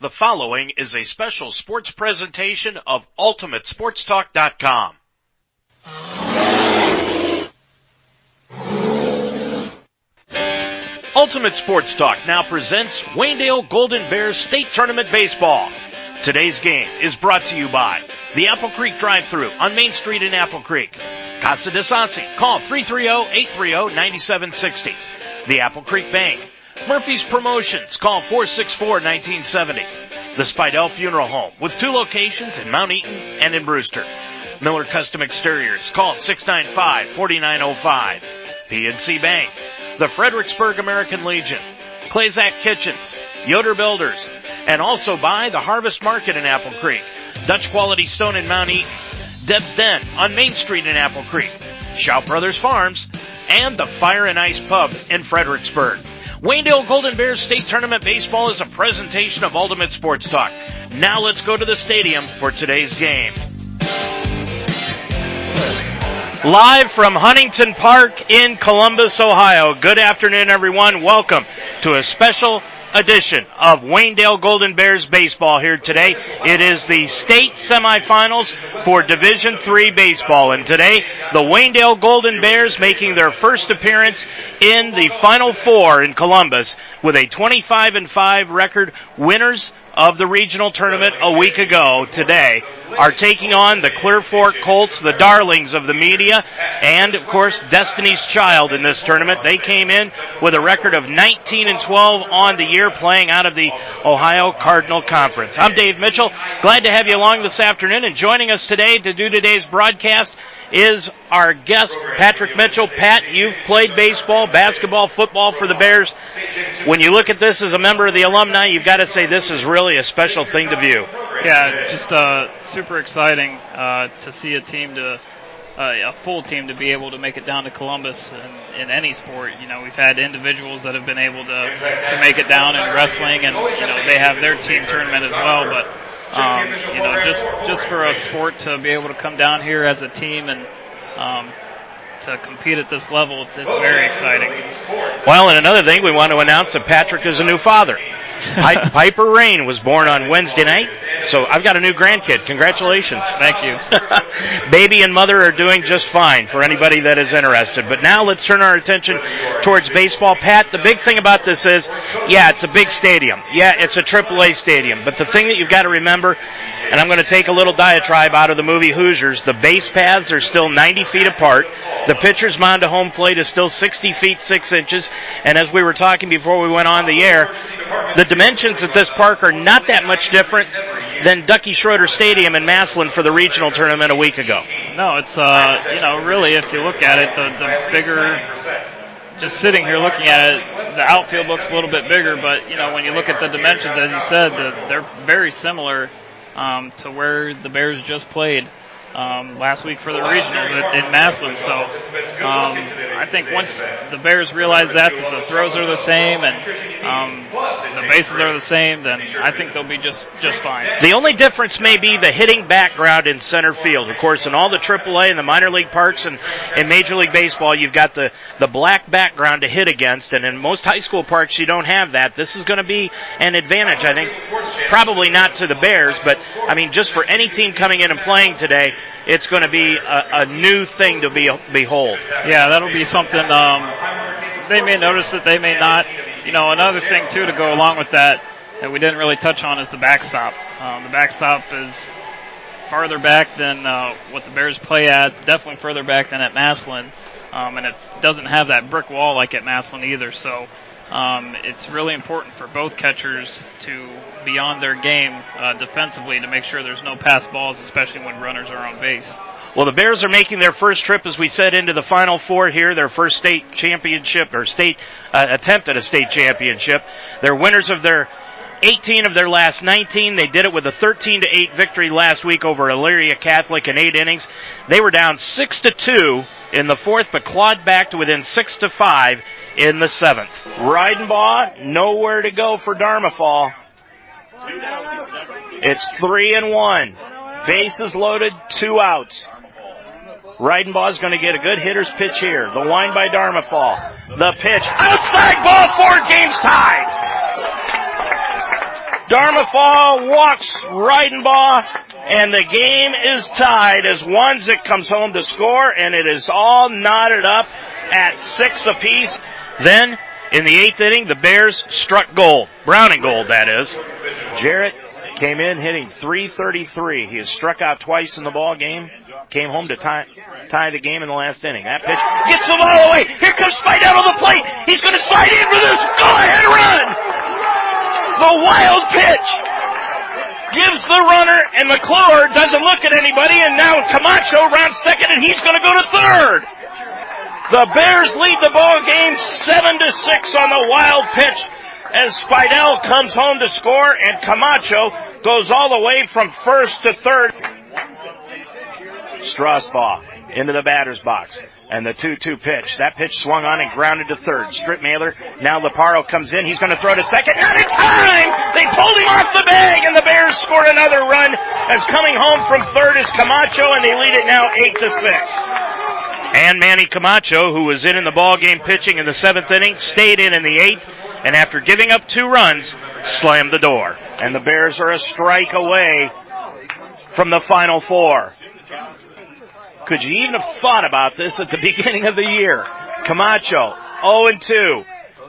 The following is a special sports presentation of UltimateSportsTalk.com. Ultimate Sports Talk now presents Waynedale Golden Bears State Tournament Baseball. Today's game is brought to you by the Apple Creek Drive-Thru on Main Street in Apple Creek. Casa de Sassi. Call 330-830-9760. The Apple Creek Bank. Murphy's Promotions. Call 464-1970. The Spidell Funeral Home with two locations in Mount Eaton and in Brewster. Miller Custom Exteriors. Call 695-4905. PNC Bank. The Fredericksburg American Legion. Clayzak Kitchens. Yoder Builders. And also by the Harvest Market in Apple Creek. Dutch Quality Stone in Mount Eaton. Deb's Den on Main Street in Apple Creek. Shout Brothers Farms. And the Fire and Ice Pub in Fredericksburg. Waynedale Golden Bears State Tournament Baseball is a presentation of Ultimate Sports Talk. Now let's go to the stadium for today's game. Live from Huntington Park in Columbus, Ohio. Good afternoon, everyone. Welcome to a special edition of Waynedale Golden Bears baseball here today. It is the state semifinals for Division Three baseball, and today the Waynedale Golden Bears making their first appearance in the Final Four in Columbus with a 25 and 5 record, winners of the regional tournament a week ago today are taking on the Clear Fork Colts, the darlings of the media, and of course Destiny's Child in this tournament. They came in with a record of 19 and 12 on the year playing out of the Ohio Cardinal Conference. I'm Dave Mitchell. Glad to have you along this afternoon and joining us today to do today's broadcast is our guest, Patrick Mitchell. Pat, you've played baseball, basketball, football for the Bears. When you look at this as a member of the alumni, you've got to say this is really a special thing to view. Yeah, just uh, super exciting uh, to see a team to uh, a full team to be able to make it down to Columbus in, in any sport. You know, we've had individuals that have been able to, to make it down in wrestling, and you know they have their team tournament as well. But um, you know, just just for a sport to be able to come down here as a team and um, to compete at this level, it's, it's very exciting. Well, and another thing, we want to announce that Patrick is a new father. Piper Rain was born on Wednesday night, so I've got a new grandkid. Congratulations. Thank you. Baby and mother are doing just fine for anybody that is interested. But now let's turn our attention towards baseball. Pat, the big thing about this is, yeah, it's a big stadium. Yeah, it's a AAA stadium. But the thing that you've got to remember, and I'm going to take a little diatribe out of the movie Hoosiers, the base paths are still 90 feet apart. The pitcher's mound to home plate is still 60 feet 6 inches. And as we were talking before we went on the air, the dimensions at this park are not that much different than Ducky Schroeder Stadium in Massillon for the regional tournament a week ago. No, it's uh, you know, really, if you look at it, the, the bigger. Just sitting here looking at it, the outfield looks a little bit bigger, but you know, when you look at the dimensions, as you said, the, they're very similar um, to where the Bears just played um, last week for the regionals in, in Massillon. So um, I think once the Bears realize that, that the throws are the same and um, the bases are the same, then I think they'll be just just fine. The only difference may be the hitting background in center field. Of course, in all the AAA and the minor league parks and in Major League Baseball, you've got the the black background to hit against, and in most high school parks, you don't have that. This is going to be an advantage, I think. Probably not to the Bears, but I mean, just for any team coming in and playing today it's going to be a, a, new thing to be behold. Yeah, that'll be something. Um, they may notice that they may not. You know, another thing too to go along with that that we didn't really touch on is the backstop. Um, the backstop is farther back than uh, what the Bears play at, definitely further back than at Massillon, um, and it doesn't have that brick wall like at Massillon either. So um, it's really important for both catchers to be on their game uh, defensively to make sure there's no pass balls, especially when runners are on base. Well, the Bears are making their first trip, as we said, into the Final Four here, their first state championship or state uh, attempt at a state championship. They're winners of their 18 of their last 19. They did it with a 13 to 8 victory last week over Elyria Catholic in eight innings. They were down six to two in the fourth, but clawed back to within six to five in the seventh. Reidenbaugh, nowhere to go for Darmafall. It's three and one. Bases loaded, two outs. Is going to get a good hitter's pitch here. The line by Darmafall. The pitch outside ball four games tied. Darmafall walks Reidenbaugh, and the game is tied as Wanzik comes home to score, and it is all knotted up at six apiece. Then, in the eighth inning, the Bears struck gold. Browning gold, that is. Jarrett came in hitting 333. He has struck out twice in the ball game. Came home to tie, tie the game in the last inning. That pitch gets the ball away. Here comes Spidell on the plate. He's going to slide in for this. Go ahead, run! The wild pitch gives the runner, and McClure doesn't look at anybody, and now Camacho rounds second, and he's going to go to third. The Bears lead the ball game seven to six on the wild pitch as Spidell comes home to score, and Camacho goes all the way from first to third. Strasbaugh into the batter's box. And the 2-2 pitch. That pitch swung on and grounded to third. Strip Mailer. Now Leparo comes in. He's going to throw to second. Not in time! They pulled him off the bag and the Bears score another run as coming home from third is Camacho and they lead it now 8 to 6. And Manny Camacho, who was in in the ball game pitching in the seventh inning, stayed in in the eighth, and after giving up two runs, slammed the door. And the Bears are a strike away from the final four. Could you even have thought about this at the beginning of the year? Camacho, 0 and 2.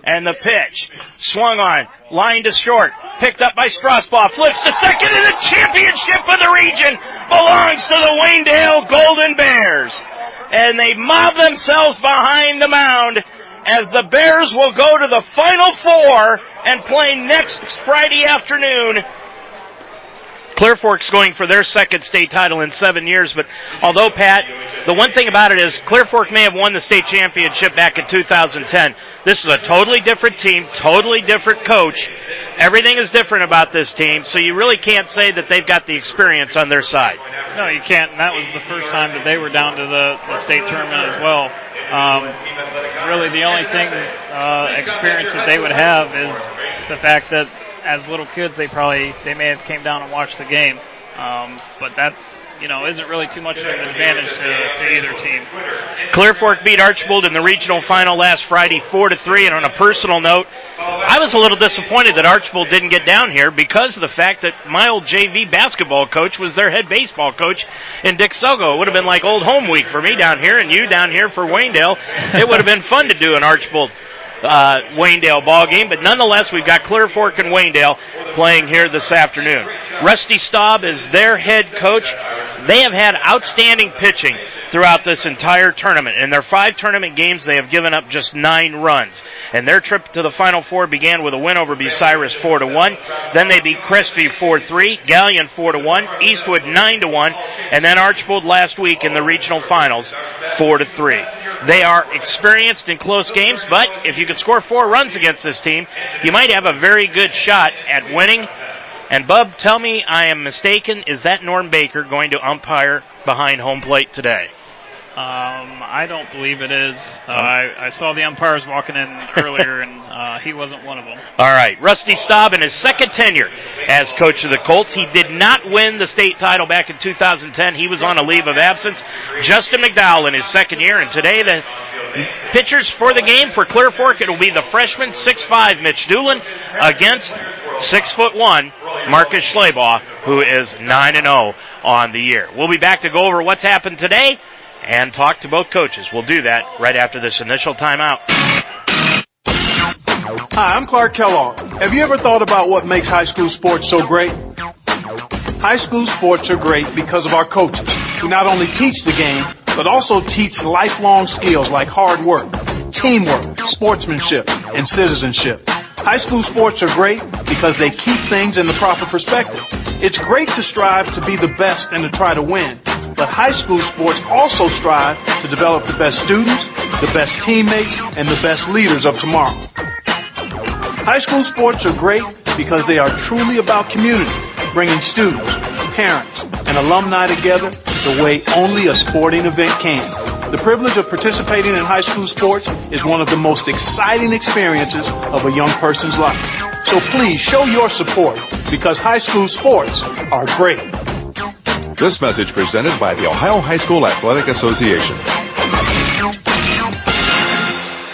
And the pitch, swung on, line to short, picked up by Strasbaugh, flips to second, and the championship of the region belongs to the Waynedale Golden Bears. And they mob themselves behind the mound as the Bears will go to the Final Four and play next Friday afternoon Clear Fork's going for their second state title in seven years, but although Pat, the one thing about it is Clear Fork may have won the state championship back in 2010. This is a totally different team, totally different coach. Everything is different about this team, so you really can't say that they've got the experience on their side. No, you can't. And that was the first time that they were down to the, the state tournament as well. Um, really, the only thing uh, experience that they would have is the fact that as little kids, they probably they may have came down and watched the game. Um, but that you know isn't really too much of an advantage to, to either team. Clear Fork beat Archbold in the regional final last Friday, four to three. And on a personal note, I was a little disappointed that Archbold didn't get down here because of the fact that my old JV basketball coach was their head baseball coach in Dick Sogo. It would have been like old home week for me down here and you down here for Waynedale. It would have been fun to do an Archbold uh, Waynedale ball game, but nonetheless, we've got Clear Fork and Waynedale playing here this afternoon. Rusty Staub is their head coach. They have had outstanding pitching throughout this entire tournament. In their five tournament games, they have given up just nine runs. And their trip to the Final Four began with a win over Bucyrus 4 to 1. Then they beat Crestview 4-3, Galion 4 to 1, Eastwood 9 to 1, and then Archbold last week in the regional finals 4 to 3. They are experienced in close games, but if you can score four runs against this team, you might have a very good shot at winning. And Bub, tell me I am mistaken. Is that Norm Baker going to umpire behind home plate today? Um, I don't believe it is. Uh, I, I saw the umpires walking in earlier, and uh, he wasn't one of them. All right, Rusty Staub in his second tenure as coach of the Colts. He did not win the state title back in 2010. He was on a leave of absence. Justin McDowell in his second year, and today the pitchers for the game for Clear Fork. It'll be the freshman six five Mitch Doolin against six foot one Marcus Schleybaugh, who is nine and zero on the year. We'll be back to go over what's happened today and talk to both coaches. We'll do that right after this initial timeout. Hi, I'm Clark Kellogg. Have you ever thought about what makes high school sports so great? High school sports are great because of our coaches who not only teach the game, but also teach lifelong skills like hard work, teamwork, sportsmanship, and citizenship. High school sports are great because they keep things in the proper perspective. It's great to strive to be the best and to try to win, but high school sports also strive to develop the best students, the best teammates, and the best leaders of tomorrow. High school sports are great because they are truly about community, bringing students, parents, and alumni together the way only a sporting event can. The privilege of participating in high school sports is one of the most exciting experiences of a young person's life. So please show your support because high school sports are great. This message presented by the Ohio High School Athletic Association.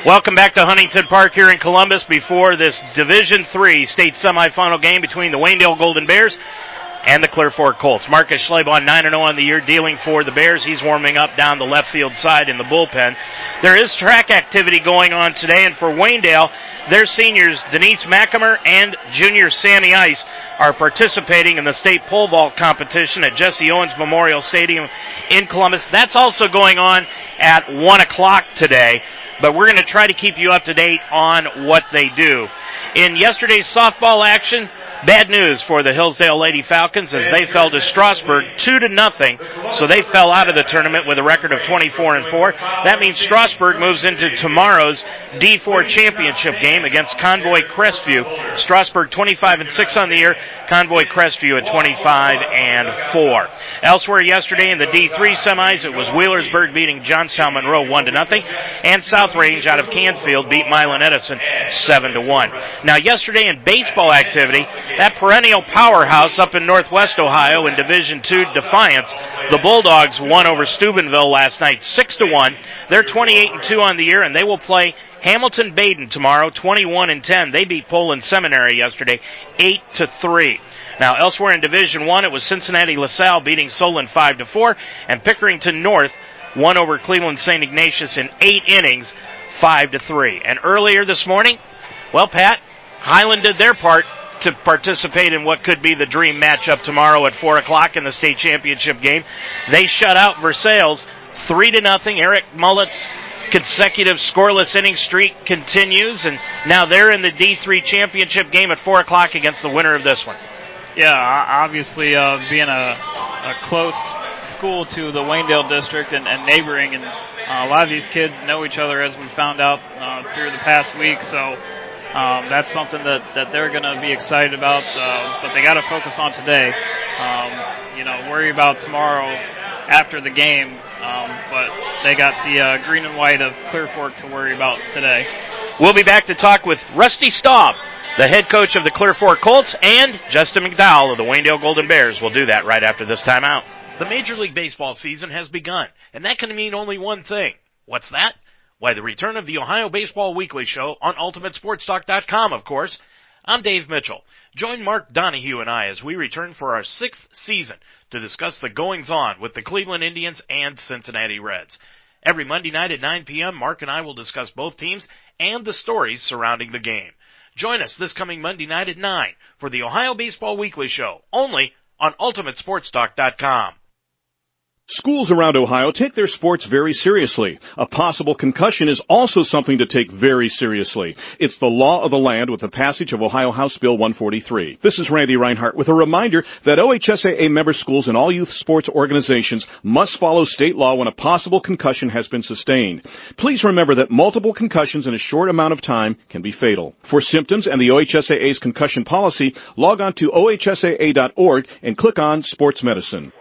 Welcome back to Huntington Park here in Columbus before this Division Three state semifinal game between the Waynedale Golden Bears and the Clear Fork Colts. Marcus Schleybaugh 9-0 on the year dealing for the Bears. He's warming up down the left field side in the bullpen. There is track activity going on today and for Waynedale, their seniors Denise McAmer and junior Sammy Ice are participating in the state pole vault competition at Jesse Owens Memorial Stadium in Columbus. That's also going on at 1 o'clock today but we're going to try to keep you up to date on what they do. In yesterday's softball action, Bad news for the Hillsdale Lady Falcons as they fell to Strasburg two to nothing. So they fell out of the tournament with a record of 24 and 4. That means Strasburg moves into tomorrow's D4 championship game against Convoy Crestview. Strasburg 25 and 6 on the year. Convoy Crestview at 25 and 4. Elsewhere yesterday in the D3 semis, it was Wheelersburg beating Johnstown Monroe 1 to nothing, and South Range out of Canfield beat Milan Edison 7 to 1. Now yesterday in baseball activity, that perennial powerhouse up in Northwest Ohio in Division Two, Defiance, the Bulldogs won over Steubenville last night, 6 to 1. They're 28 and 2 on the year, and they will play Hamilton Badin tomorrow, 21 and 10. They beat Poland Seminary yesterday, 8 to 3. Now, elsewhere in Division One, it was Cincinnati LaSalle beating Solon 5 to 4, and Pickerington North won over Cleveland St. Ignatius in eight innings, 5 to 3. And earlier this morning, well, Pat, Highland did their part to participate in what could be the dream matchup tomorrow at four o'clock in the state championship game. They shut out Versailles three to nothing. Eric Mullet's consecutive scoreless inning streak continues, and now they're in the D3 championship game at four o'clock against the winner of this one. Yeah, obviously, uh, being a, a close school to the Waynedale district and, and neighboring, and uh, a lot of these kids know each other as we found out uh, through the past week. So um, that's something that, that they're going to be excited about, uh, but they got to focus on today. Um, you know, worry about tomorrow after the game, um, but they got the uh, green and white of Clear Fork to worry about today. We'll be back to talk with Rusty Staub, the head coach of the Clear Fork Colts, and Justin McDowell of the Waynedale Golden Bears. We'll do that right after this timeout. The Major League Baseball season has begun, and that can mean only one thing. What's that? Why, the return of the Ohio Baseball Weekly Show on UltimateSportsTalk.com, of course. I'm Dave Mitchell. Join Mark Donahue and I as we return for our sixth season to discuss the goings on with the Cleveland Indians and Cincinnati Reds. Every Monday night at 9 p.m., Mark and I will discuss both teams and the stories surrounding the game. Join us this coming Monday night at 9 for the Ohio Baseball Weekly Show, only on UltimateSportsTalk.com. Schools around Ohio take their sports very seriously. A possible concussion is also something to take very seriously. It's the law of the land with the passage of Ohio House Bill 143. This is Randy Reinhart with a reminder that OHSAA member schools and all youth sports organizations must follow state law when a possible concussion has been sustained. Please remember that multiple concussions in a short amount of time can be fatal. For symptoms and the OHSAA's concussion policy, log on to ohsaa.org and click on sports medicine.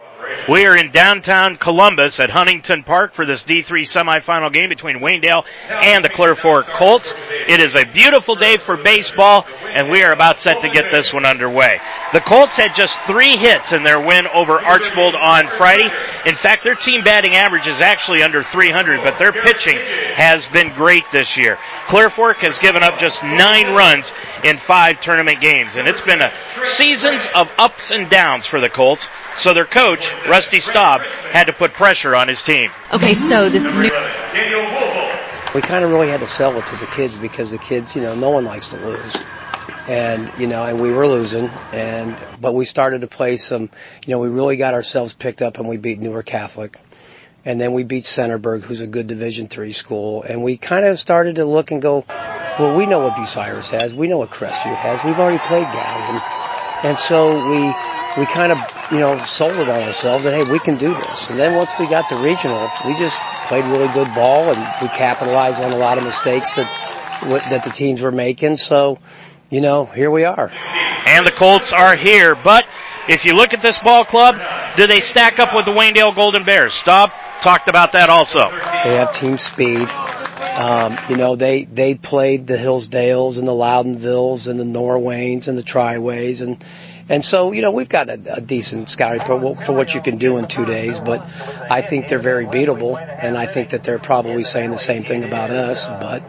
We are in downtown Columbus at Huntington Park for this D3 semifinal game between Waynedale and the Clear Fork Colts. It is a beautiful day for baseball, and we are about set to get this one underway. The Colts had just three hits in their win over Archbold on Friday. In fact, their team batting average is actually under 300, but their pitching has been great this year. Clear Fork has given up just nine runs in five tournament games, and it's been a seasons of ups and downs for the Colts. So their coach, Rusty Staub, had to put pressure on his team. Okay, so this new. We kind of really had to sell it to the kids because the kids, you know, no one likes to lose. And, you know, and we were losing and, but we started to play some, you know, we really got ourselves picked up and we beat Newark Catholic. And then we beat Centerburg, who's a good Division three school. And we kind of started to look and go, well, we know what Bucyrus has. We know what Crestview has. We've already played Galion. And so we, we kind of, you know, sold it on ourselves that, hey, we can do this. And then once we got to regional, we just played really good ball and we capitalized on a lot of mistakes that, that the teams were making. So, you know, here we are. And the Colts are here. But if you look at this ball club, do they stack up with the Waynedale Golden Bears? Staub talked about that also. They have team speed. Um, you know, they, they played the Hillsdales and the Loudonvilles and the Norways and the Triways and, And so, you know, we've got a, a decent scouting pro for what you can do in two days, but I think they're very beatable, and I think that they're probably saying the same thing about us. But,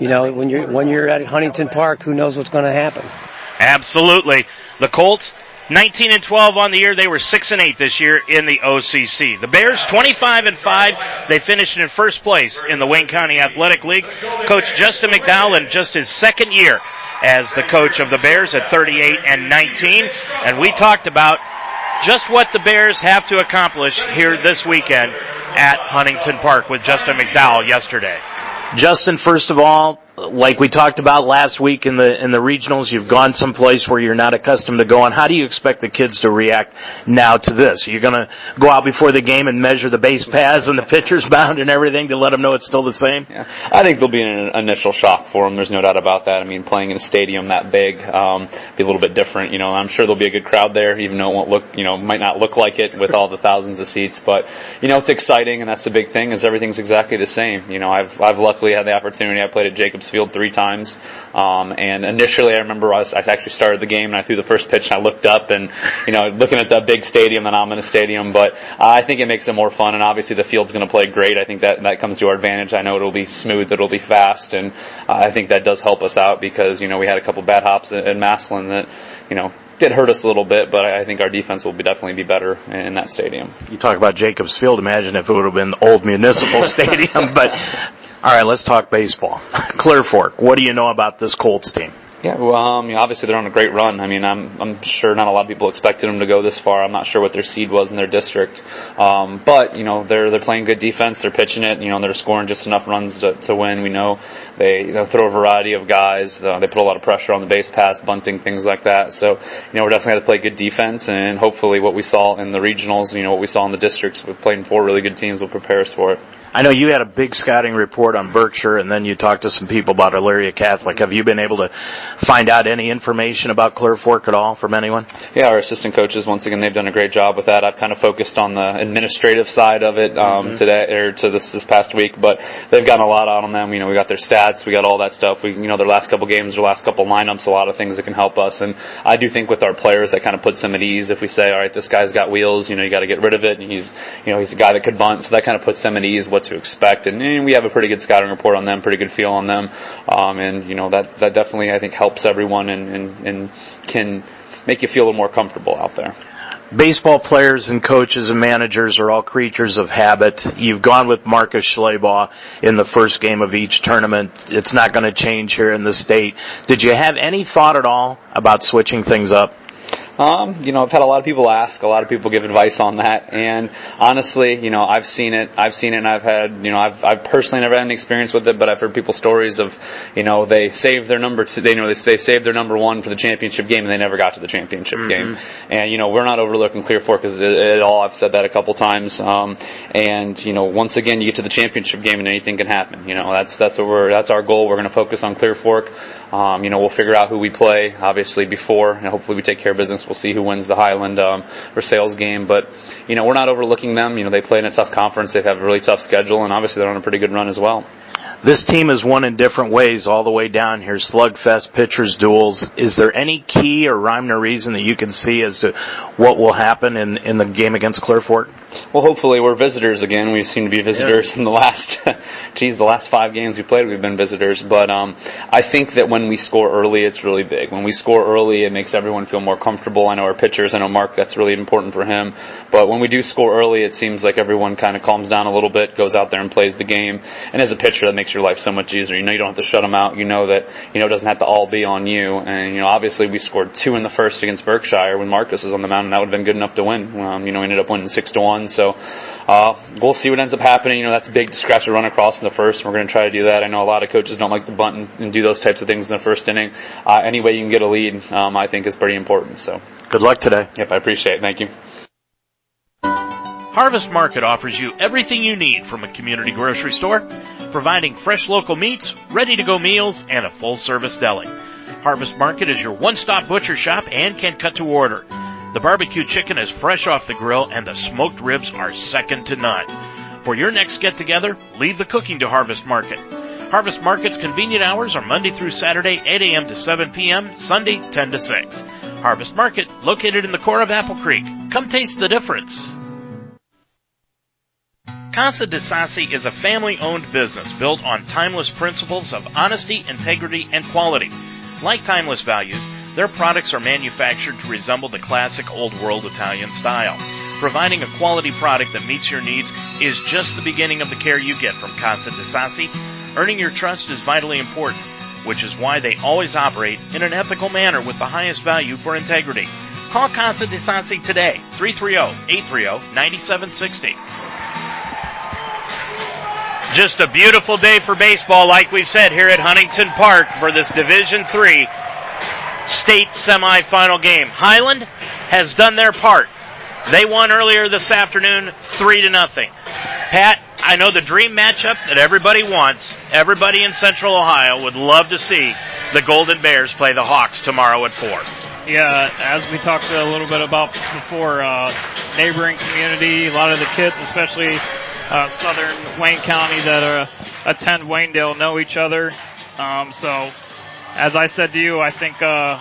you know, when you're when you're at Huntington Park, who knows what's going to happen? Absolutely. The Colts 19 and 12 on the year. They were 6 and 8 this year in the OCC. The Bears 25 and 5. They finished in first place in the Wayne County Athletic League. Coach Justin McDowell in just his second year as the coach of the Bears at 38 and 19. And we talked about just what the Bears have to accomplish here this weekend at Huntington Park with Justin McDowell yesterday. Justin, first of all, like we talked about last week in the in the regionals, you've gone someplace where you're not accustomed to going. How do you expect the kids to react now to this? You're going to go out before the game and measure the base paths and the pitcher's mound and everything to let them know it's still the same. Yeah, I think there'll be an initial shock for them. There's no doubt about that. I mean, playing in a stadium that big, um, be a little bit different. You know, I'm sure there'll be a good crowd there, even though it won't look, you know, might not look like it with all the thousands of seats. But you know, it's exciting, and that's the big thing. Is everything's exactly the same. You know, I've I've luckily had the opportunity. I played at Jacobs Field three times. Um, and initially, I remember I, was, I actually started the game and I threw the first pitch and I looked up and, you know, looking at the big stadium and I'm in a stadium. But uh, I think it makes it more fun. And obviously, the field's going to play great. I think that that comes to our advantage. I know it'll be smooth, it'll be fast, and uh, I think that does help us out because you know we had a couple bad hops in, in Massillon that, you know, did hurt us a little bit, but I think our defense will be definitely be better in that stadium. You talk about Jacobs Field. Imagine if it would have been the old municipal stadium, but all right, let's talk baseball. Clear Fork, what do you know about this Colts team? Yeah, well, um, you know, obviously they're on a great run. I mean, I'm I'm sure not a lot of people expected them to go this far. I'm not sure what their seed was in their district, um, but you know they're they're playing good defense. They're pitching it. You know, they're scoring just enough runs to, to win. We know they you know, throw a variety of guys. Uh, they put a lot of pressure on the base pass, bunting, things like that. So you know we're definitely going to play good defense, and hopefully what we saw in the regionals, you know what we saw in the districts, we've played four really good teams will prepare us for it. I know you had a big scouting report on Berkshire and then you talked to some people about Elyria Catholic. Have you been able to find out any information about Clear Fork at all from anyone? Yeah, our assistant coaches, once again, they've done a great job with that. I've kind of focused on the administrative side of it, um, mm-hmm. today, or to this, this past week, but they've gotten a lot out on them. You know, we got their stats, we got all that stuff. We, you know, their last couple games, their last couple lineups, a lot of things that can help us. And I do think with our players, that kind of puts them at ease if we say, all right, this guy's got wheels, you know, you got to get rid of it. And he's, you know, he's a guy that could bunt. So that kind of puts them at ease what to expect. And and we have a pretty good scouting report on them, pretty good feel on them, um, and you know that that definitely I think helps everyone and, and and can make you feel a little more comfortable out there baseball players and coaches and managers are all creatures of habit. You've gone with Marcus Schleybaugh in the first game of each tournament. It's not going to change here in the state. Did you have any thought at all about switching things up? Um, you know, I've had a lot of people ask, a lot of people give advice on that, and honestly, you know, I've seen it, I've seen it, and I've had, you know, I've, I've personally never had any experience with it, but I've heard people stories of, you know, they saved their number, two, they you know, they, they saved their number one for the championship game, and they never got to the championship mm-hmm. game, and you know, we're not overlooking Clear Fork at all. I've said that a couple times, um, and you know, once again, you get to the championship game, and anything can happen. You know, that's that's what we're, that's our goal. We're going to focus on Clear Fork. Um, you know, we'll figure out who we play, obviously, before, and hopefully we take care of business. We'll see who wins the Highland um, Versailles game. But, you know, we're not overlooking them. You know, they play in a tough conference. They have a really tough schedule, and obviously they're on a pretty good run as well. This team has won in different ways all the way down here. Slugfest, pitchers, duels. Is there any key or rhyme or reason that you can see as to what will happen in, in the game against Clear Fork? Well, hopefully we're visitors again. We seem to be visitors yeah. in the last, geez, the last five games we played, we've been visitors. But um, I think that when we score early, it's really big. When we score early, it makes everyone feel more comfortable. I know our pitchers, I know Mark, that's really important for him. But when we do score early, it seems like everyone kind of calms down a little bit, goes out there and plays the game. And as a pitcher, that makes your life so much easier. You know, you don't have to shut them out. You know that you know it doesn't have to all be on you. And you know, obviously, we scored two in the first against Berkshire when Marcus was on the mound, and that would have been good enough to win. Um, you know, we ended up winning six to one. So uh, we'll see what ends up happening. You know, that's big to scratch a run across in the first. We're going to try to do that. I know a lot of coaches don't like to bunt and, and do those types of things in the first inning. Uh, any way you can get a lead, um, I think is pretty important. So good luck today. Yep, I appreciate it. Thank you. Harvest Market offers you everything you need from a community grocery store, providing fresh local meats, ready to go meals, and a full service deli. Harvest Market is your one stop butcher shop and can cut to order. The barbecue chicken is fresh off the grill and the smoked ribs are second to none. For your next get together, leave the cooking to Harvest Market. Harvest Market's convenient hours are Monday through Saturday, 8 a.m. to 7 p.m., Sunday, 10 to 6. Harvest Market, located in the core of Apple Creek. Come taste the difference. Casa de Sassi is a family owned business built on timeless principles of honesty, integrity, and quality. Like timeless values, their products are manufactured to resemble the classic old world Italian style. Providing a quality product that meets your needs is just the beginning of the care you get from Casa de Sassi. Earning your trust is vitally important, which is why they always operate in an ethical manner with the highest value for integrity. Call Casa de Sassi today, 330-830-9760. Just a beautiful day for baseball, like we said here at Huntington Park for this Division Three state semifinal game. Highland has done their part. They won earlier this afternoon, three to nothing. Pat, I know the dream matchup that everybody wants. Everybody in Central Ohio would love to see the Golden Bears play the Hawks tomorrow at four. Yeah, as we talked a little bit about before, uh, neighboring community, a lot of the kids, especially uh, southern Wayne County that uh, attend Waynedale know each other. Um, so, as I said to you, I think uh,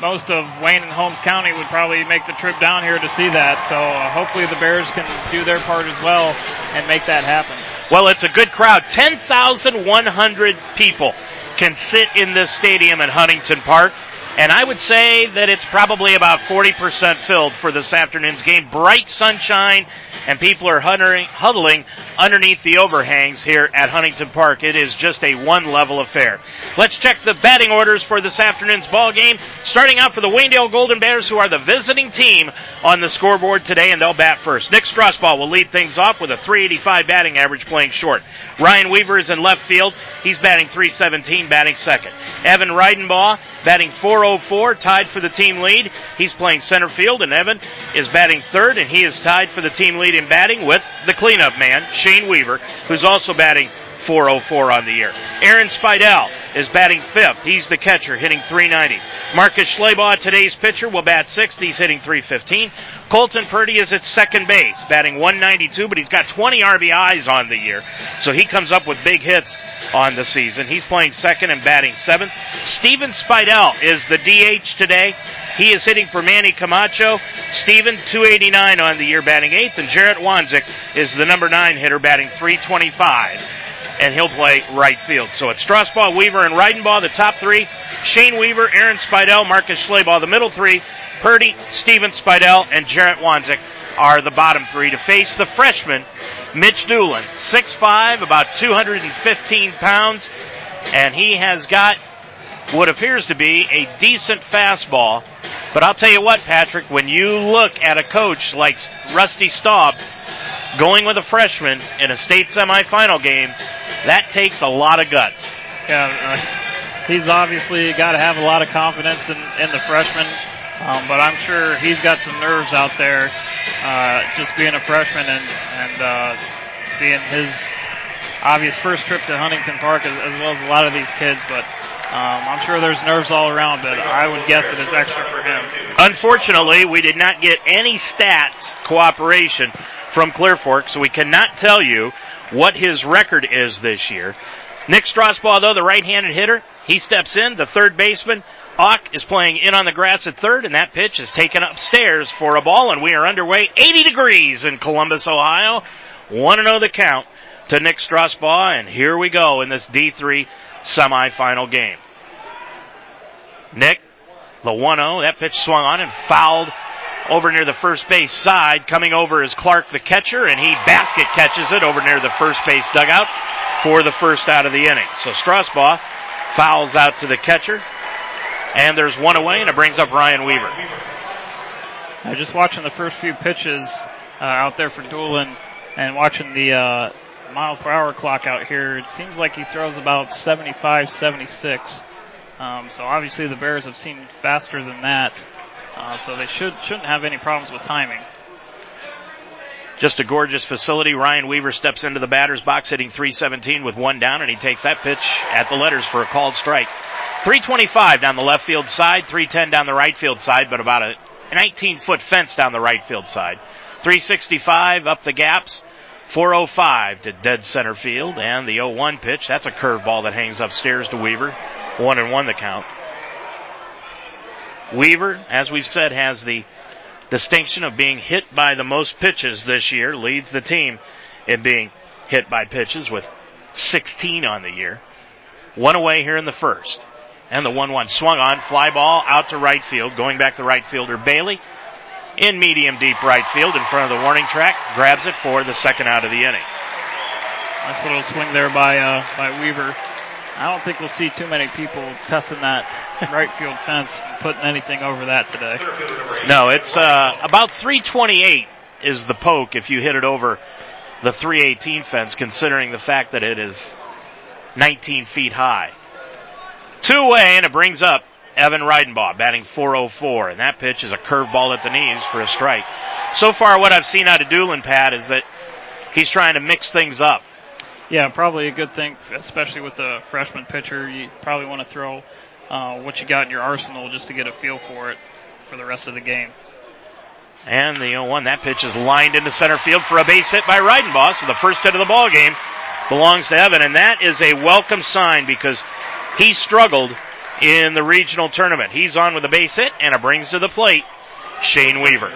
most of Wayne and Holmes County would probably make the trip down here to see that. So uh, hopefully the Bears can do their part as well and make that happen. Well, it's a good crowd. 10,100 people can sit in this stadium in Huntington Park. And I would say that it's probably about 40% filled for this afternoon's game. Bright sunshine and people are huddling underneath the overhangs here at Huntington Park. It is just a one level affair. Let's check the batting orders for this afternoon's ball game. Starting out for the Waynedale Golden Bears, who are the visiting team on the scoreboard today, and they'll bat first. Nick Strasbaugh will lead things off with a 385 batting average playing short. Ryan Weaver is in left field. He's batting 317, batting second. Evan Reidenbaugh batting 404, tied for the team lead. He's playing center field, and Evan is batting third, and he is tied for the team lead in batting with the cleanup man, Shane Weaver, who's also batting 404 on the year. Aaron Spidell is batting fifth. He's the catcher, hitting 390. Marcus Schleybaugh, today's pitcher, will bat sixth. He's hitting 315. Colton Purdy is at second base, batting 192, but he's got 20 RBIs on the year, so he comes up with big hits on the season. He's playing second and batting seventh. Steven Spidell is the DH today. He is hitting for Manny Camacho. Steven, 289 on the year, batting eighth, and Jarrett Wanzik is the number nine hitter, batting 325 and he'll play right field. So it's Strasbaugh, Weaver, and Reidenbaugh, the top three. Shane Weaver, Aaron Spidell, Marcus Schleybaugh, the middle three. Purdy, Steven Spidell, and Jarrett Wanzik are the bottom three to face the freshman, Mitch Doolin. 6'5", about 215 pounds, and he has got what appears to be a decent fastball. But I'll tell you what, Patrick, when you look at a coach like Rusty Staub going with a freshman in a state semifinal game, that takes a lot of guts. Yeah, uh, he's obviously got to have a lot of confidence in, in the freshman, um, but I'm sure he's got some nerves out there, uh, just being a freshman and and uh, being his obvious first trip to Huntington Park, as, as well as a lot of these kids. But um, I'm sure there's nerves all around, but I would guess that it's extra for him. Unfortunately, we did not get any stats cooperation from Clear Fork, so we cannot tell you what his record is this year. Nick Strasbaugh, though, the right-handed hitter, he steps in. The third baseman, Ock, is playing in on the grass at third, and that pitch is taken upstairs for a ball, and we are underway 80 degrees in Columbus, Ohio. 1-0 the count to Nick Strasbaugh, and here we go in this D3 semifinal game. Nick, the 1-0, that pitch swung on and fouled over near the first base side. Coming over is Clark, the catcher, and he basket catches it over near the first base dugout for the first out of the inning. So Strasbaugh fouls out to the catcher, and there's one away, and it brings up Ryan Weaver. I'm just watching the first few pitches uh, out there for Doolin, and watching the uh, mile per hour clock out here. It seems like he throws about 75, 76. Um, so obviously the Bears have seemed faster than that. Uh, so they should shouldn't have any problems with timing. Just a gorgeous facility. Ryan Weaver steps into the batter's box hitting 317 with one down, and he takes that pitch at the letters for a called strike. 325 down the left field side, 310 down the right field side, but about a 19 foot fence down the right field side. 365 up the gaps. 405 to dead center field, and the 0-1 pitch. That's a curveball that hangs upstairs to Weaver. One and one the count. Weaver, as we've said, has the distinction of being hit by the most pitches this year, leads the team in being hit by pitches with 16 on the year. One away here in the first. And the 1 1 swung on, fly ball out to right field, going back to right fielder Bailey in medium deep right field in front of the warning track, grabs it for the second out of the inning. Nice little swing there by uh, by Weaver. I don't think we'll see too many people testing that right field fence and putting anything over that today. No, it's uh, about 328 is the poke if you hit it over the 318 fence, considering the fact that it is 19 feet high. Two way, and it brings up Evan Reidenbaugh, batting 404, and that pitch is a curveball at the knees for a strike. So far, what I've seen out of Doolin, Pat, is that he's trying to mix things up. Yeah, probably a good thing, especially with the freshman pitcher. You probably want to throw uh, what you got in your arsenal just to get a feel for it for the rest of the game. And the 0-1, that pitch is lined into center field for a base hit by Reidenbaugh. So the first hit of the ball game belongs to Evan, and that is a welcome sign because he struggled in the regional tournament. He's on with a base hit, and it brings to the plate Shane Weaver.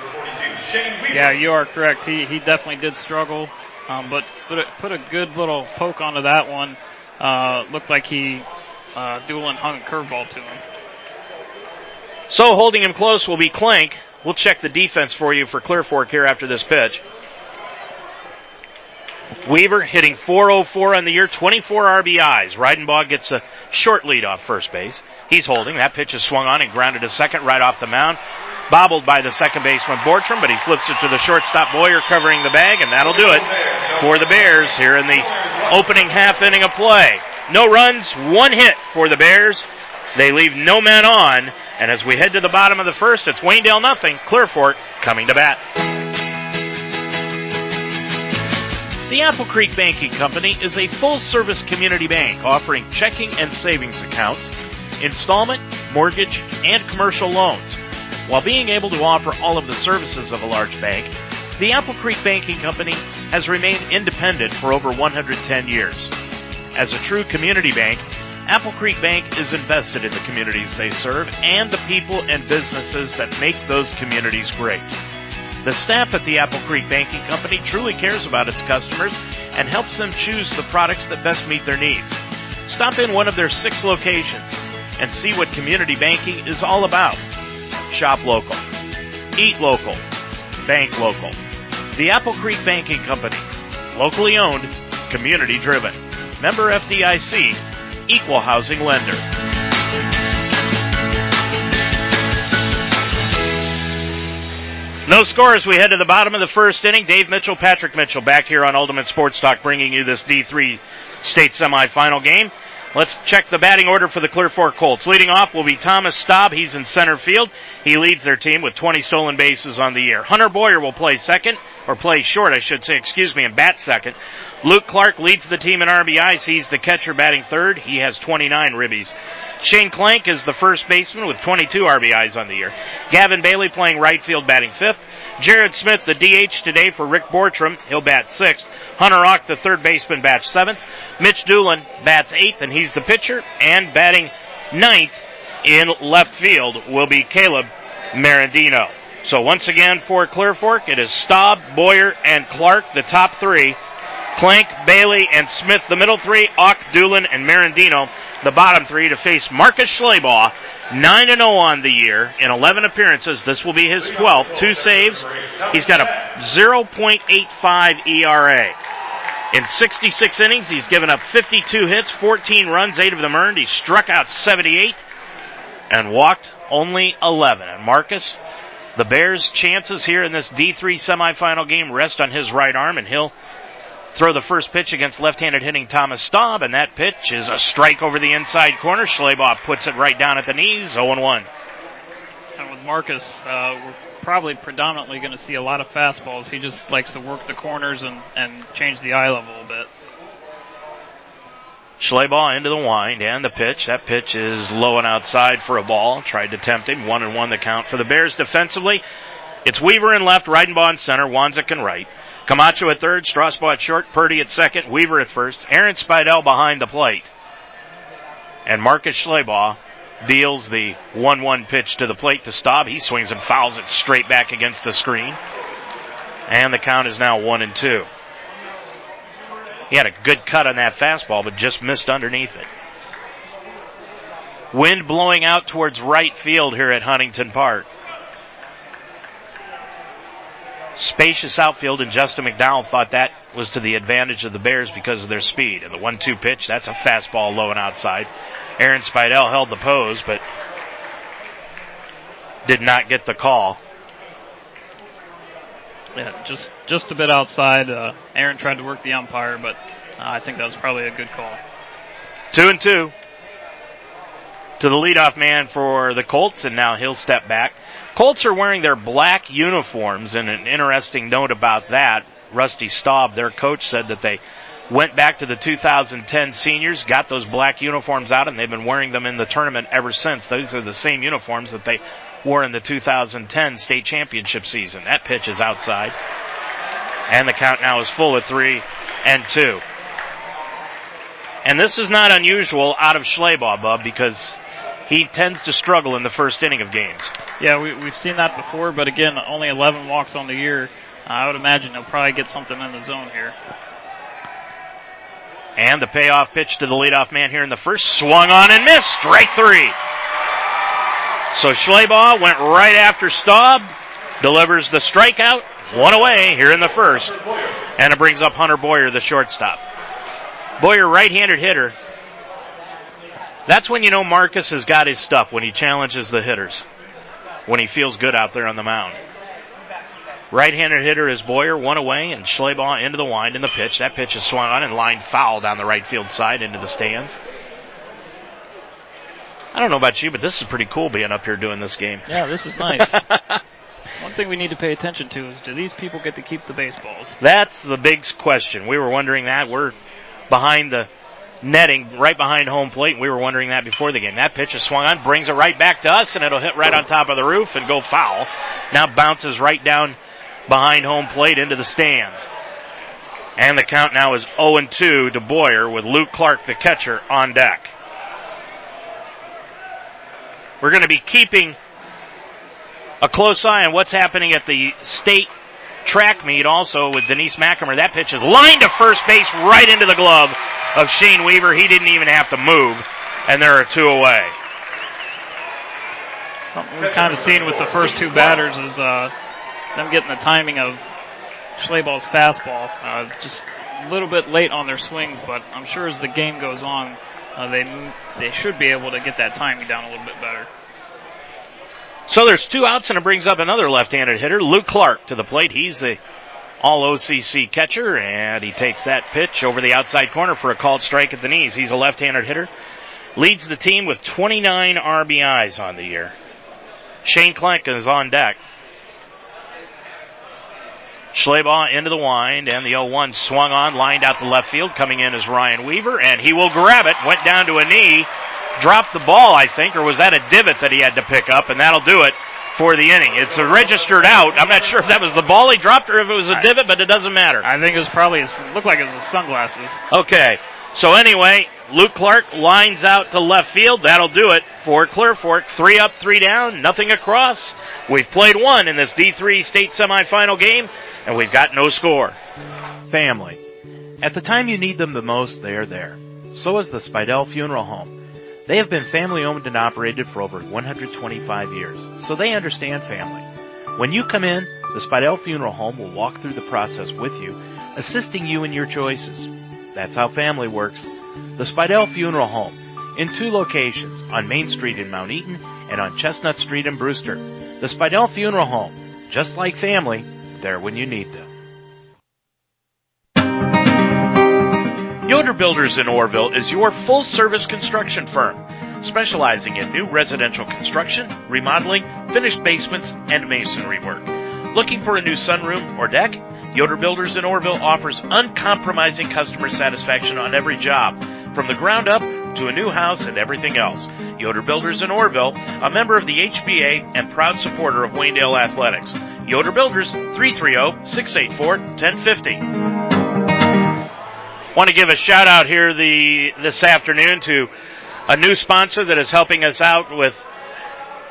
Yeah, you are correct. He he definitely did struggle, um, but put a, put a good little poke onto that one. Uh, looked like he uh, Doolin hung a curveball to him. So holding him close will be Clank. We'll check the defense for you for Clear Fork here after this pitch. Weaver hitting 404 on the year, 24 RBIs. Reidenbaugh gets a short lead off first base. He's holding. That pitch is swung on and grounded to second right off the mound. Bobbled by the second baseman Bortram, but he flips it to the shortstop Boyer covering the bag, and that'll do it for the Bears here in the opening half inning of play. No runs, one hit for the Bears. They leave no man on, and as we head to the bottom of the first, it's Waynedale nothing, Clear Fork coming to bat. The Apple Creek Banking Company is a full service community bank offering checking and savings accounts, installment, mortgage, and commercial loans. While being able to offer all of the services of a large bank, the Apple Creek Banking Company has remained independent for over 110 years. As a true community bank, Apple Creek Bank is invested in the communities they serve and the people and businesses that make those communities great. The staff at the Apple Creek Banking Company truly cares about its customers and helps them choose the products that best meet their needs. Stop in one of their six locations and see what community banking is all about. Shop local. Eat local. Bank local. The Apple Creek Banking Company. Locally owned, community driven. Member FDIC, equal housing lender. No score as we head to the bottom of the first inning. Dave Mitchell, Patrick Mitchell back here on Ultimate Sports Talk bringing you this D3 state semifinal game. Let's check the batting order for the Clear Fork Colts. Leading off will be Thomas Staub. He's in center field. He leads their team with 20 stolen bases on the year. Hunter Boyer will play second, or play short, I should say, excuse me, and bat second. Luke Clark leads the team in RBIs. He's the catcher batting third. He has 29 ribbies. Shane Clank is the first baseman with 22 RBIs on the year. Gavin Bailey playing right field batting fifth. Jared Smith, the DH today for Rick Bortram. He'll bat sixth. Hunter Rock, the third baseman, bats seventh. Mitch Doolin bats eighth, and he's the pitcher. And batting ninth in left field will be Caleb Marandino. So once again for Clear Fork, it is Staub, Boyer, and Clark, the top three. Clank, Bailey, and Smith, the middle three. Ock, Doolin, and Marandino, the bottom three, to face Marcus Schleybaugh, 9 0 on the year in 11 appearances. This will be his 12th. Two saves. He's got a 0.85 ERA. In 66 innings, he's given up 52 hits, 14 runs, 8 of them earned. He struck out 78 and walked only 11. And Marcus, the Bears' chances here in this D3 semifinal game rest on his right arm, and he'll throw the first pitch against left-handed hitting Thomas Staub, and that pitch is a strike over the inside corner. Schleybaugh puts it right down at the knees, 0-1. And with Marcus, uh, we're probably predominantly going to see a lot of fastballs. He just likes to work the corners and, and change the eye level a bit. Schleybaugh into the wind and the pitch. That pitch is low and outside for a ball. Tried to tempt him. One and one the count for the Bears defensively. It's Weaver in left, Reidenbaugh in center, Wanzik in right. Camacho at third, Strasbaugh at short, Purdy at second, Weaver at first, Aaron Spidell behind the plate. And Marcus Schleybaugh deals the 1-1 pitch to the plate to Staub. He swings and fouls it straight back against the screen. And the count is now 1 and 2. He had a good cut on that fastball, but just missed underneath it. Wind blowing out towards right field here at Huntington Park. Spacious outfield, and Justin McDowell thought that was to the advantage of the Bears because of their speed. And the one-two pitch, that's a fastball low and outside. Aaron Spidell held the pose, but did not get the call. Yeah, just just a bit outside. Uh, Aaron tried to work the umpire, but uh, I think that was probably a good call. Two and two to the leadoff man for the Colts, and now he'll step back. Colts are wearing their black uniforms, and an interesting note about that, Rusty Staub, their coach, said that they went back to the 2010 seniors, got those black uniforms out, and they've been wearing them in the tournament ever since. Those are the same uniforms that they wore in the 2010 state championship season. That pitch is outside. And the count now is full at three and two. And this is not unusual out of Schleybaugh, Bub, because he tends to struggle in the first inning of games. Yeah, we, we've seen that before, but again, only 11 walks on the year. I would imagine he'll probably get something in the zone here. And the payoff pitch to the leadoff man here in the first, swung on and missed, strike three. So Schleybaugh went right after Staub, delivers the strikeout, one away here in the first, and it brings up Hunter Boyer, the shortstop. Boyer, right-handed hitter. That's when you know Marcus has got his stuff, when he challenges the hitters. When he feels good out there on the mound. Right-handed hitter is Boyer, one away, and Schleybaugh into the wind in the pitch. That pitch is swung on and lined foul down the right field side into the stands. I don't know about you, but this is pretty cool being up here doing this game. Yeah, this is nice. One thing we need to pay attention to is do these people get to keep the baseballs? That's the big question. We were wondering that. We're behind the netting, right behind home plate, we were wondering that before the game. That pitch is swung on, brings it right back to us, and it'll hit right on top of the roof and go foul. Now bounces right down behind home plate into the stands. And the count now is 0 2 to Boyer with Luke Clark, the catcher, on deck. We're going to be keeping a close eye on what's happening at the state track meet also with Denise McNamara. That pitch is lined to first base right into the glove of Shane Weaver. He didn't even have to move, and there are two away. Something we've kind of seen with the first two batters is uh, them getting the timing of Schleybaugh's fastball. Uh, just a little bit late on their swings, but I'm sure as the game goes on, uh, they they should be able to get that timing down a little bit better. So there's two outs, and it brings up another left-handed hitter, Luke Clark, to the plate. He's the all OCC catcher, and he takes that pitch over the outside corner for a called strike at the knees. He's a left-handed hitter. Leads the team with 29 RBIs on the year. Shane Clank is on deck. Schleybaugh into the wind, and the 0-1 swung on, lined out to left field. Coming in is Ryan Weaver, and he will grab it. Went down to a knee, dropped the ball, I think, or was that a divot that he had to pick up, and that'll do it for the inning. It's a registered out. I'm not sure if that was the ball he dropped or if it was a divot, but it doesn't matter. I think it was probably, it looked like it was his sunglasses. Okay. So anyway, Luke Clark lines out to left field. That'll do it for Clear Fork. Three up, three down, nothing across. We've played one in this D3 state semifinal game, and we've got no score. Family. At the time you need them the most, they are there. So is the Spidell Funeral Home. They have been family owned and operated for over 125 years, so they understand family. When you come in, the Spidell Funeral Home will walk through the process with you, assisting you in your choices. That's how family works. The Spidell Funeral Home, in two locations, on Main Street in Mount Eaton and on Chestnut Street in Brewster. The Spidell Funeral Home, just like family, there when you need them. Yoder Builders in Orrville is your full service construction firm, specializing in new residential construction, remodeling, finished basements, and masonry work. Looking for a new sunroom or deck? Yoder Builders in Orrville offers uncompromising customer satisfaction on every job, from the ground up to a new house and everything else. Yoder Builders in Orrville, a member of the HBA and proud supporter of Waynedale Athletics. Yoder Builders, 330-684-1050. Want to give a shout out here the this afternoon to a new sponsor that is helping us out with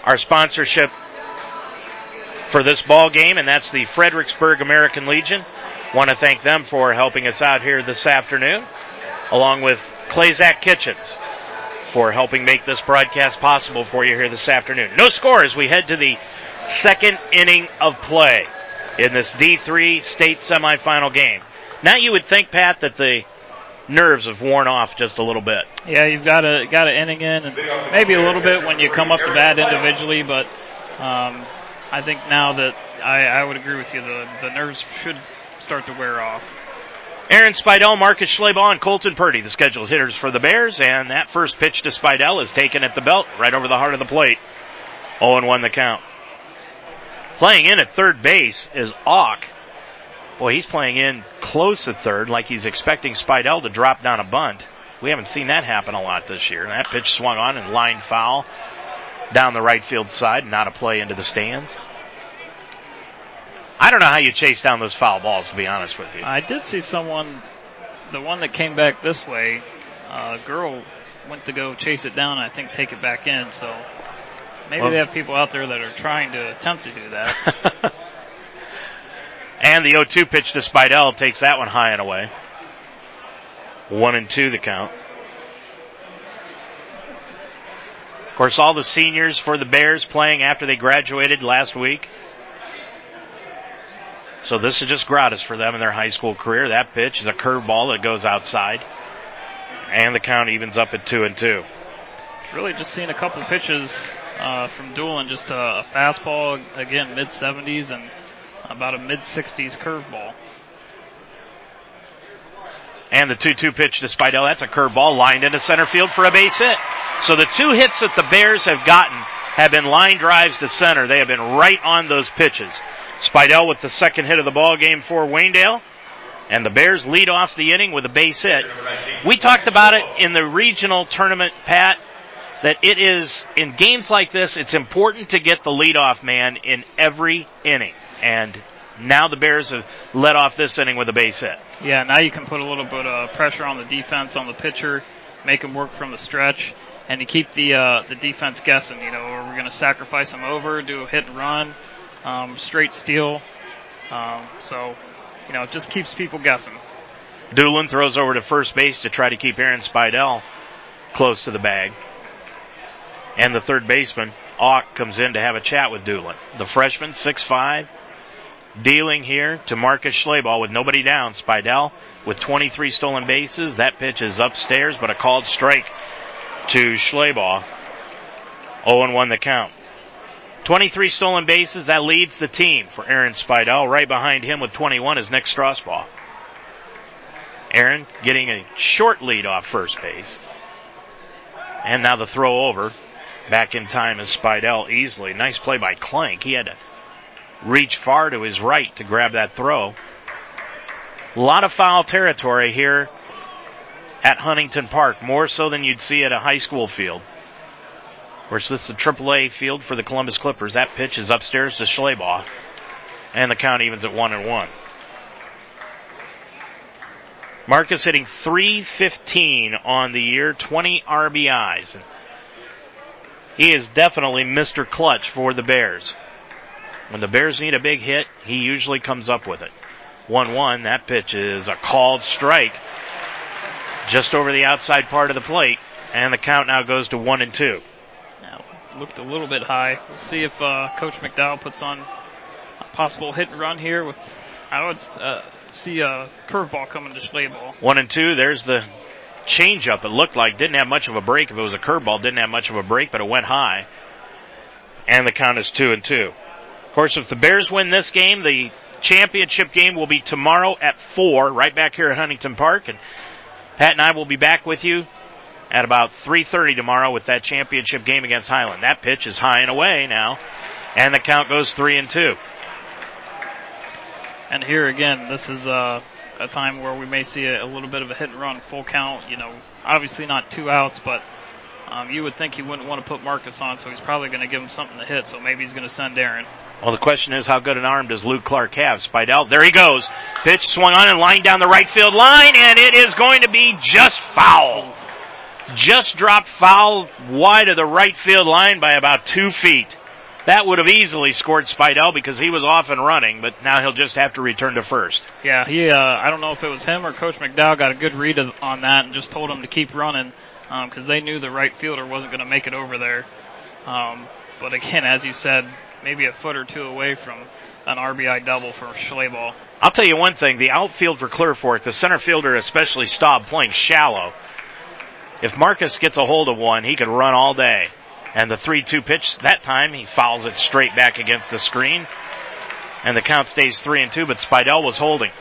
our sponsorship for this ball game, and that's the Fredericksburg American Legion. Want to thank them for helping us out here this afternoon, along with Clayzak Kitchens for helping make this broadcast possible for you here this afternoon. No score as we head to the second inning of play in this D3 state semifinal game. Now you would think, Pat, that the nerves have worn off just a little bit. Yeah, you've got a got an inning in, and maybe a little bit when you come up to bat individually, but um, I think now that I, I would agree with you, the the nerves should start to wear off. Aaron Spidell, Marcus Schleybaugh, and Colton Purdy, the scheduled hitters for the Bears, and that first pitch to Spidell is taken at the belt, right over the heart of the plate. 0-1 the count. Playing in at third base is Auk. Boy, he's playing in close to third, like he's expecting Spidell to drop down a bunt. We haven't seen that happen a lot this year. That pitch swung on and line foul down the right field side, not a play into the stands. I don't know how you chase down those foul balls, to be honest with you. I did see someone, the one that came back this way, a girl went to go chase it down and I think take it back in. So maybe well, they have people out there that are trying to attempt to do that. and the 0-2 pitch to Spidell takes that one high and away. One and two the count. Of course, all the seniors for the Bears playing after they graduated last week. So this is just gratis for them in their high school career. That pitch is a curveball that goes outside. And the count evens up at two and two. Really just seeing a couple pitches uh, from Doolin, just a fastball, again, mid 70s, and about a mid 60s curveball. And the 2-2 pitch to Spidell. That's a curveball lined into center field for a base hit. So the two hits that the Bears have gotten have been line drives to center. They have been right on those pitches. Spidell with the second hit of the ball game for Waynedale. And the Bears lead off the inning with a base hit. We talked about it in the regional tournament, Pat, that it is, in games like this, it's important to get the leadoff man in every inning. And now the Bears have led off this inning with a base hit. Yeah, now you can put a little bit of pressure on the defense, on the pitcher, make them work from the stretch, and to keep the uh, the defense guessing. You know, are we going to sacrifice them over, do a hit and run? um, straight steal. Um, so, you know, it just keeps people guessing. Doolin throws over to first base to try to keep Aaron Spidell close to the bag. And the third baseman, Auk, comes in to have a chat with Doolin. The freshman, six-five, dealing here to Marcus Schleybaugh with nobody down. Spidell with 23 stolen bases. That pitch is upstairs, but a called strike to Schleybaugh. 0-1 the count. 23 stolen bases, that leads the team for Aaron Spidell. Right behind him with 21 is Nick Strasbaugh. Aaron getting a short lead off first base. And now the throw over. Back in time is Spidell easily. Nice play by Clank. He had to reach far to his right to grab that throw. A lot of foul territory here at Huntington Park, more so than you'd see at a high school field. Of course, this is the AAA field for the Columbus Clippers. That pitch is upstairs to Schleybaugh. And the count evens at one and one. Marcus hitting 315 on the year, 20 RBIs. He is definitely Mr. Clutch for the Bears. When the Bears need a big hit, he usually comes up with it. 1-1, that pitch is a called strike just over the outside part of the plate, and the count now goes to 1 and 2 Now, looked a little bit high. We'll see if uh, Coach McDowell puts on a possible hit and run here. With I would uh, see a curveball coming to Schleybaugh. One and two. There's the changeup. It looked like didn't have much of a break. If it was a curveball, didn't have much of a break, but it went high. And the count is two and two. Of course, if the Bears win this game, the championship game will be tomorrow at four, right back here at Huntington Park. And Pat and I will be back with you at about 3.30 tomorrow with that championship game against Highland. That pitch is high and away now, and the count goes three and two. And here again, this is a, a time where we may see a, a, little bit of a hit and run, full count. You know, obviously not two outs, but um, you would think he wouldn't want to put Marcus on, so he's probably going to give him something to hit. So maybe he's going to send Aaron. Well, the question is, how good an arm does Luke Clark have? Spidell, there he goes. Pitch swung on and lined down the right field line, and it is going to be just foul. just dropped foul wide of the right field line by about two feet. That would have easily scored Spidell because he was off and running, but now he'll just have to return to first. Yeah, he. Uh, I don't know if it was him or Coach McDowell got a good read of, on that and just told him to keep running because um, they knew the right fielder wasn't going to make it over there. Um, but again, as you said, maybe a foot or two away from an RBI double for Schleybaugh. I'll tell you one thing: the outfield for Clear Fork, the center fielder, especially Staub, playing shallow. If Marcus gets a hold of one, he could run all day. And the 3-2 pitch, that time he fouls it straight back against the screen. And the count stays 3 and 2, but Spidell was holding.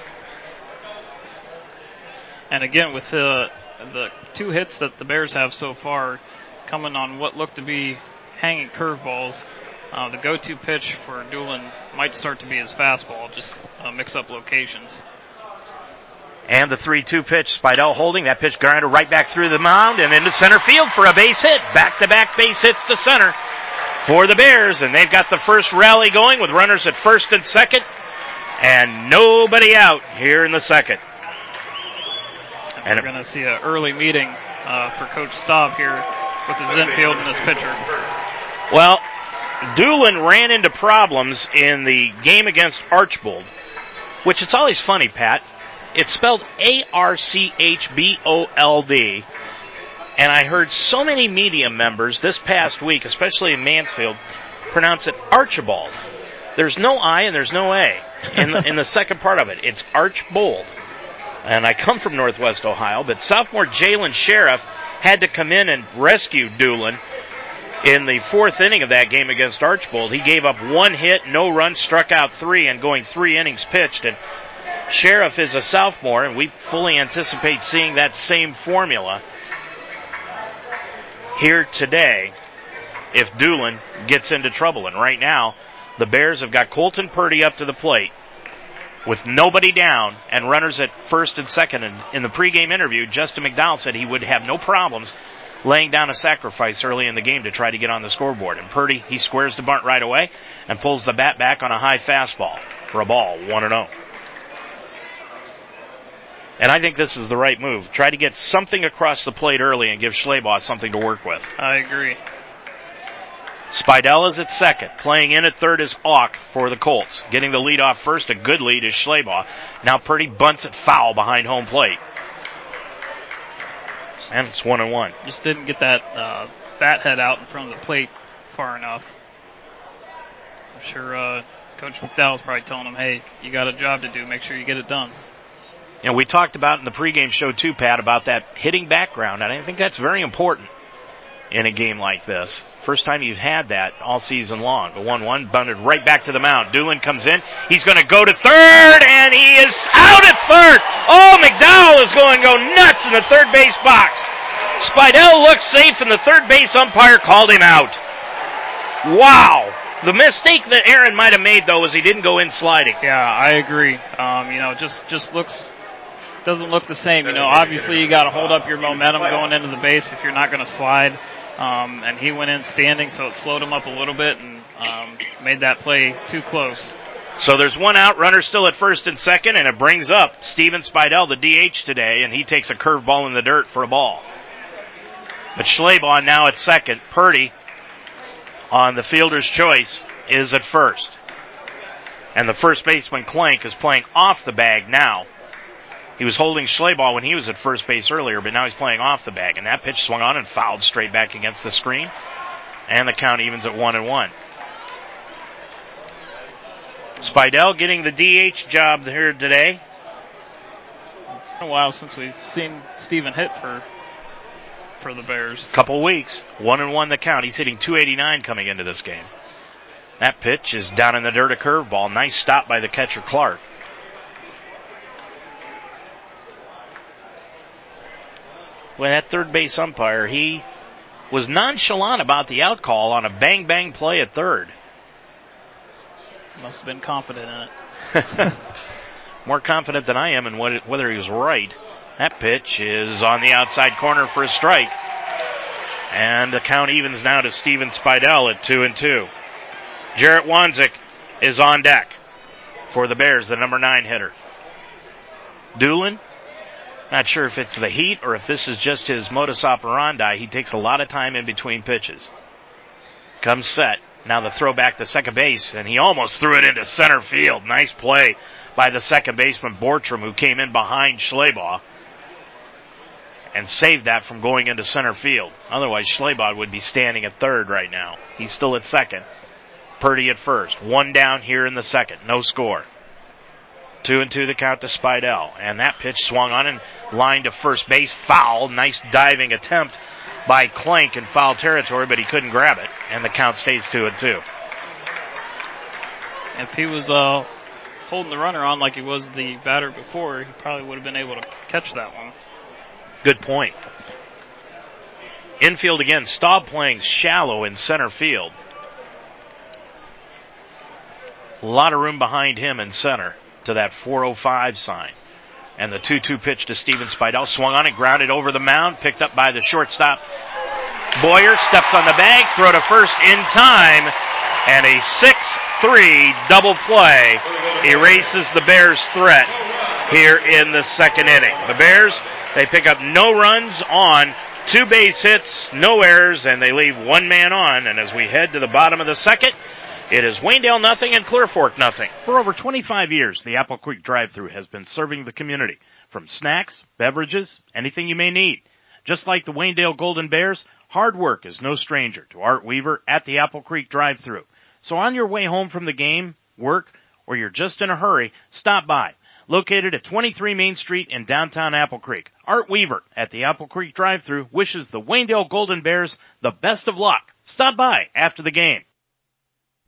And again, with the, the two hits that the Bears have so far, coming on what looked to be hanging curveballs, uh, the go-to pitch for Doolin might start to be his fastball, just uh, mix up locations. And the 3-2 pitch, Spidell holding. That pitch grounded right back through the mound and into center field for a base hit. Back-to-back base hits to center for the Bears. And they've got the first rally going with runners at first and second. And nobody out here in the second. And, we're going to see an early meeting uh, for Coach Staub here with his infield and his pitcher. Well, Doolin ran into problems in the game against Archbold, which it's always funny, Pat. It's spelled A-R-C-H-B-O-L-D. And I heard so many media members this past week, especially in Mansfield, pronounce it Archibald. There's no I and there's no A in the, in the second part of it. It's Archbold. And I come from Northwest Ohio, but sophomore Jalen Sheriff had to come in and rescue Doolin in the fourth inning of that game against Archbold. He gave up one hit, no runs, struck out three, and going three innings pitched. And Sheriff is a sophomore, and we fully anticipate seeing that same formula here today if Doolin gets into trouble. And right now, the Bears have got Colton Purdy up to the plate with nobody down and runners at first and second. And in the pregame interview, Justin McDowell said he would have no problems laying down a sacrifice early in the game to try to get on the scoreboard. And Purdy, he squares the bunt right away and pulls the bat back on a high fastball for a ball, 1 0. And I think this is the right move. Try to get something across the plate early and give Schleybaugh something to work with. I agree. Spidell is at second. Playing in at third is Auk for the Colts. Getting the lead off first, a good lead is Schleybaugh. Now Purdy bunts it foul behind home plate. And it's one and one. Just didn't get that uh, fat head out in front of the plate far enough. I'm sure uh, Coach McDowell's probably telling him, hey, you got a job to do. Make sure you get it done. You know, we talked about in the pregame show too, Pat, about that hitting background, and I think that's very important in a game like this. First time you've had that all season long. The 1-1 bunted right back to the mound. Doolin comes in. He's going to go to third, and he is out at third. Oh, McDowell is going to go nuts in the third base box. Spidell looks safe, and the third base umpire called him out. Wow. The mistake that Aaron might have made though was he didn't go in sliding. Yeah, I agree. Um, you know, just just looks doesn't look the same. You know, obviously you got to hold up your momentum going into the base if you're not going to slide. Um, and he went in standing, so it slowed him up a little bit and um, made that play too close. So there's one out, runner still at first and second, and it brings up Steven Spidell, the DH today, and he takes a curveball in the dirt for a ball. But Schleybaugh now at second. Purdy on the fielder's choice is at first. And the first baseman Clank is playing off the bag now. He was holding Schleybaugh when he was at first base earlier, but now he's playing off the bag. And that pitch swung on and fouled straight back against the screen. And the count evens at one and one. Spidell getting the DH job here today. It's been a while since we've seen Steven hit for for the Bears. Couple weeks, one and one the count. He's hitting 289 coming into this game. That pitch is down in the dirt, a curveball. Nice stop by the catcher Clark. Well, that third base umpire, he was nonchalant about the out call on a bang bang play at third. Must have been confident in it. More confident than I am in what, whether he was right. That pitch is on the outside corner for a strike. And the count evens now to Steven Spidell at two and two. Jarrett Wanzik is on deck for the Bears, the number nine hitter. Doolin Not sure if it's the heat or if this is just his modus operandi. He takes a lot of time in between pitches. Comes set. Now the throw back to second base, and he almost threw it into center field. Nice play by the second baseman Bortram, who came in behind Schleybaugh and saved that from going into center field. Otherwise, Schleybaugh would be standing at third right now. He's still at second. Purdy at first. One down here in the second. No score. Two and two the count to Spidell. And that pitch swung on and lined to first base. Foul. Nice diving attempt by Clank in foul territory, but he couldn't grab it. And the count stays two and two. If he was uh, holding the runner on like he was the batter before, he probably would have been able to catch that one. Good point. Infield again. Staub playing shallow in center field. A lot of room behind him in center to that 405 sign. And the 2-2 pitch to Steven Spidell swung on it, grounded over the mound, picked up by the shortstop. Boyer steps on the bag, throw to first in time, and a 6-3 double play erases the Bears' threat here in the second inning. The Bears they pick up no runs on two base hits, no errors, and they leave one man on. And as we head to the bottom of the second, it is Waynedale nothing and Clear Fork nothing. For over 25 years, the Apple Creek drive-through has been serving the community from snacks, beverages, anything you may need. Just like the Waynedale Golden Bears, hard work is no stranger to Art Weaver at the Apple Creek drive-through. So on your way home from the game, work, or you're just in a hurry, stop by located at 23 Main Street in downtown Apple Creek. Art Weaver at the Apple Creek drive-thru wishes the Waynedale Golden Bears the best of luck. Stop by after the game.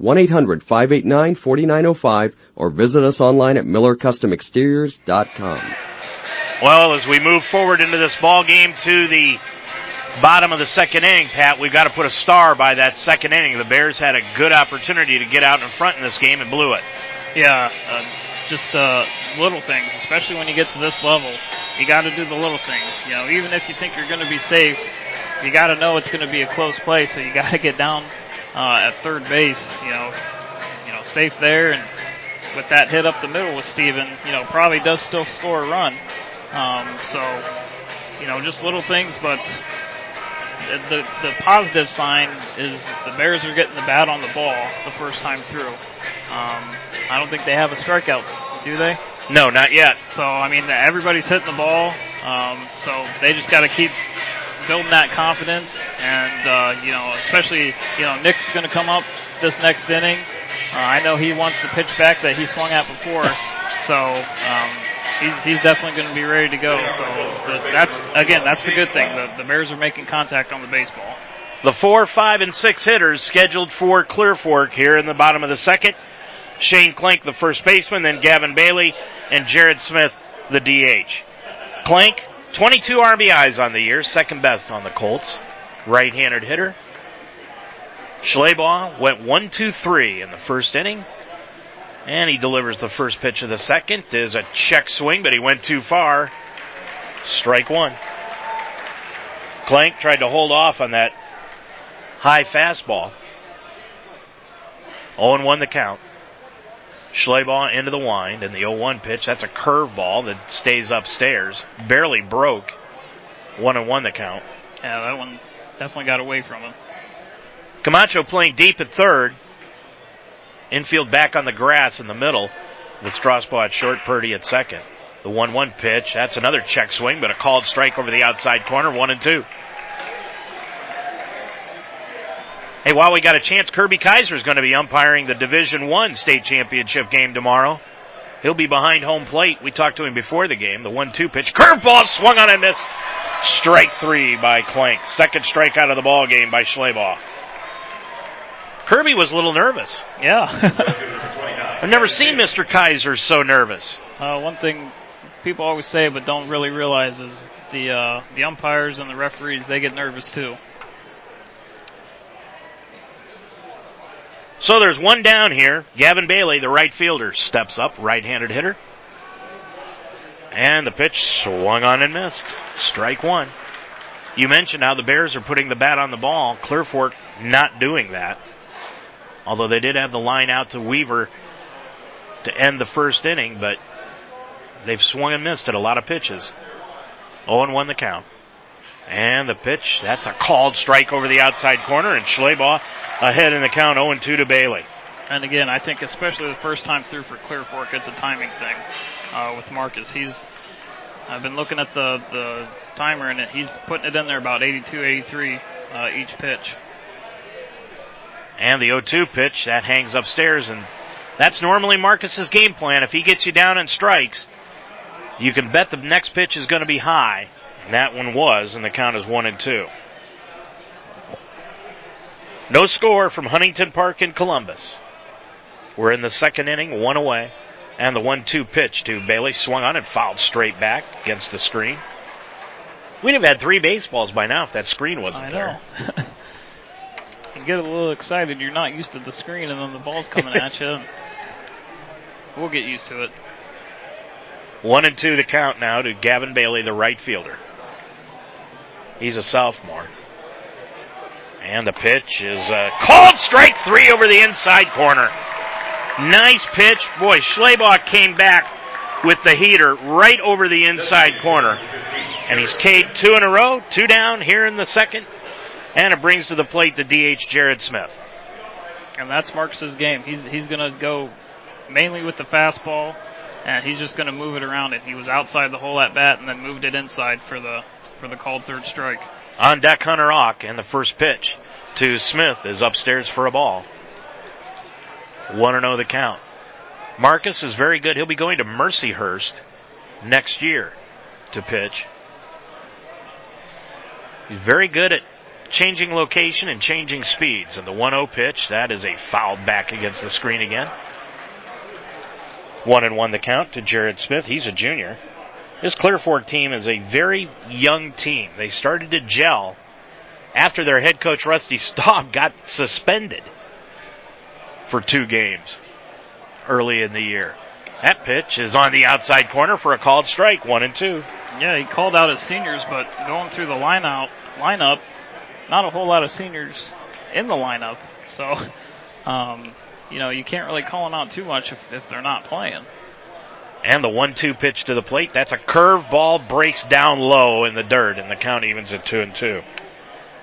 1-800-589-4905 or visit us online at millercustomexteriors.com. Well, as we move forward into this ball game to the bottom of the second inning, Pat, we've got to put a star by that second inning. The Bears had a good opportunity to get out in front in this game and blew it. Yeah, uh, just uh, little things, especially when you get to this level. You got to do the little things. You know, even if you think you're going to be safe, you got to know it's going to be a close play. So you got to get down uh, at third base. You know, you know, safe there, and with that hit up the middle with Steven, you know, probably does still score a run. Um, so, you know, just little things, but the the positive sign is the Bears are getting the bat on the ball the first time through. Um, I don't think they have a strikeout, do they? No, not yet. So I mean, everybody's hitting the ball. Um, so they just got to keep building that confidence, and uh, you know, especially you know, Nick's going to come up this next inning. Uh, I know he wants the pitch back that he swung at before, so um, he's he's definitely going to be ready to go. So the, that's again, that's the good thing. The, the Bears are making contact on the baseball. The four, five, and six hitters scheduled for Clear Fork here in the bottom of the second. Shane Clank, the first baseman, then Gavin Bailey and Jared Smith, the DH. Clank, 22 RBIs on the year, second best on the Colts. Right-handed hitter. Schleybaugh went 1-2-3 in the first inning. And he delivers the first pitch of the second. Is a check swing, but he went too far. Strike one. Clank tried to hold off on that high fastball. 0-1 the count. Schleybaugh into the wind and the 0-1 pitch. That's a curveball that stays upstairs. Barely broke. 1 and 1 the count. Yeah, that one definitely got away from him. Camacho playing deep at third. Infield back on the grass in the middle with Strasbaugh at short, Purdy at second. The 1-1 pitch. That's another check swing, but a called strike over the outside corner. 1 and 2. Hey, while we got a chance, Kirby Kaiser is going to be umpiring the Division One state championship game tomorrow. He'll be behind home plate. We talked to him before the game. The one-two pitch, curveball swung on and missed. Strike three by Clank. Second strikeout of the ball game by Schleybaugh. Kirby was a little nervous. Yeah. I've never seen Mr. Kaiser so nervous. Uh, one thing people always say but don't really realize is the uh, the umpires and the referees they get nervous too. So there's one down here. Gavin Bailey, the right fielder, steps up, right-handed hitter. And the pitch swung on and missed. Strike one. You mentioned how the Bears are putting the bat on the ball. Clearfork not doing that. Although they did have the line out to Weaver to end the first inning, but they've swung and missed at a lot of pitches. 0 1 the count. And the pitch, that's a called strike over the outside corner, and Schleybaugh ahead in the count 0 2 to Bailey. And again, I think especially the first time through for Clear Fork, it's a timing thing uh, with Marcus. He's I've been looking at the the timer and it, he's putting it in there about 82, 83 uh, each pitch. And the 0-2 pitch that hangs upstairs, and that's normally Marcus's game plan. If he gets you down in strikes, you can bet the next pitch is going to be high. And that one was, and the count is one and two. No score from Huntington Park in Columbus. We're in the second inning, one away. And the one-two pitch to Bailey swung on and fouled straight back against the screen. We'd have had three baseballs by now if that screen wasn't I there. you get a little excited. You're not used to the screen, and then the ball's coming at you. We'll get used to it. One and two to count now to Gavin Bailey, the right fielder. He's a sophomore. And the pitch is a called strike three over the inside corner. Nice pitch. Boy, Schleybaugh came back with the heater right over the inside corner. And he's K'd two in a row, two down here in the second. And it brings to the plate the DH Jared Smith. And that's Marcus's game. He's he's going to go mainly with the fastball, and he's just going to move it around it. He was outside the hole at bat and then moved it inside for the for the called third strike. On deck, Hunter Auk, and the first pitch to Smith is upstairs for a ball. 1 0 the count. Marcus is very good. He'll be going to Mercyhurst next year to pitch. He's very good at changing location and changing speeds. And the 1 0 pitch, that is a foul back against the screen again. 1 and 1 the count to Jared Smith. He's a junior. This Clear Fork team is a very young team. They started to gel after their head coach Rusty Staub got suspended for two games early in the year. That pitch is on the outside corner for a called strike, one and two. Yeah, he called out his seniors, but going through the lineup, lineup, not a whole lot of seniors in the lineup. So, um, you know, you can't really call them out too much if, if they're not playing. And the one-two pitch to the plate. That's a curve ball breaks down low in the dirt, and the count evens at two and two.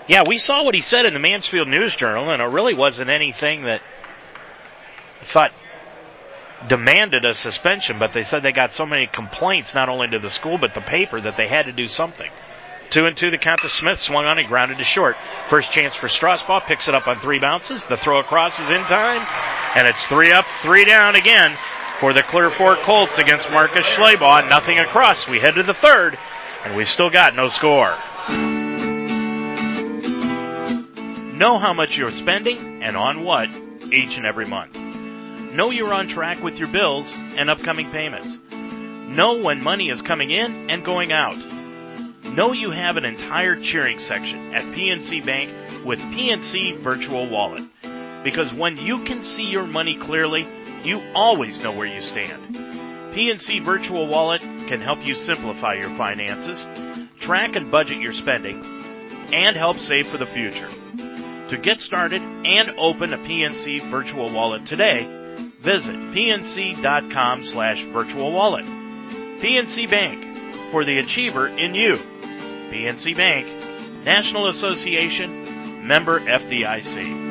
Yeah, we saw what he said in the Mansfield News Journal, and it really wasn't anything that I thought demanded a suspension, but they said they got so many complaints, not only to the school, but the paper, that they had to do something. Two and two, the count to Smith, swung on and grounded to short. First chance for Strasbaugh, picks it up on three bounces. The throw across is in time, and it's three up, three down again for the Clear Fork Colts against Marcus Schleybaugh. Nothing across. We head to the third, and we've still got no score. Know how much you're spending and on what each and every month. Know you're on track with your bills and upcoming payments. Know when money is coming in and going out. Know you have an entire cheering section at PNC Bank with PNC Virtual Wallet. Because when you can see your money clearly, you always know where you stand. PNC Virtual Wallet can help you simplify your finances, track and budget your spending, and help save for the future. To get started and open a PNC Virtual Wallet today, visit pnc.com slash virtual wallet. PNC Bank, for the achiever in you. PNC Bank, National Association, member FDIC.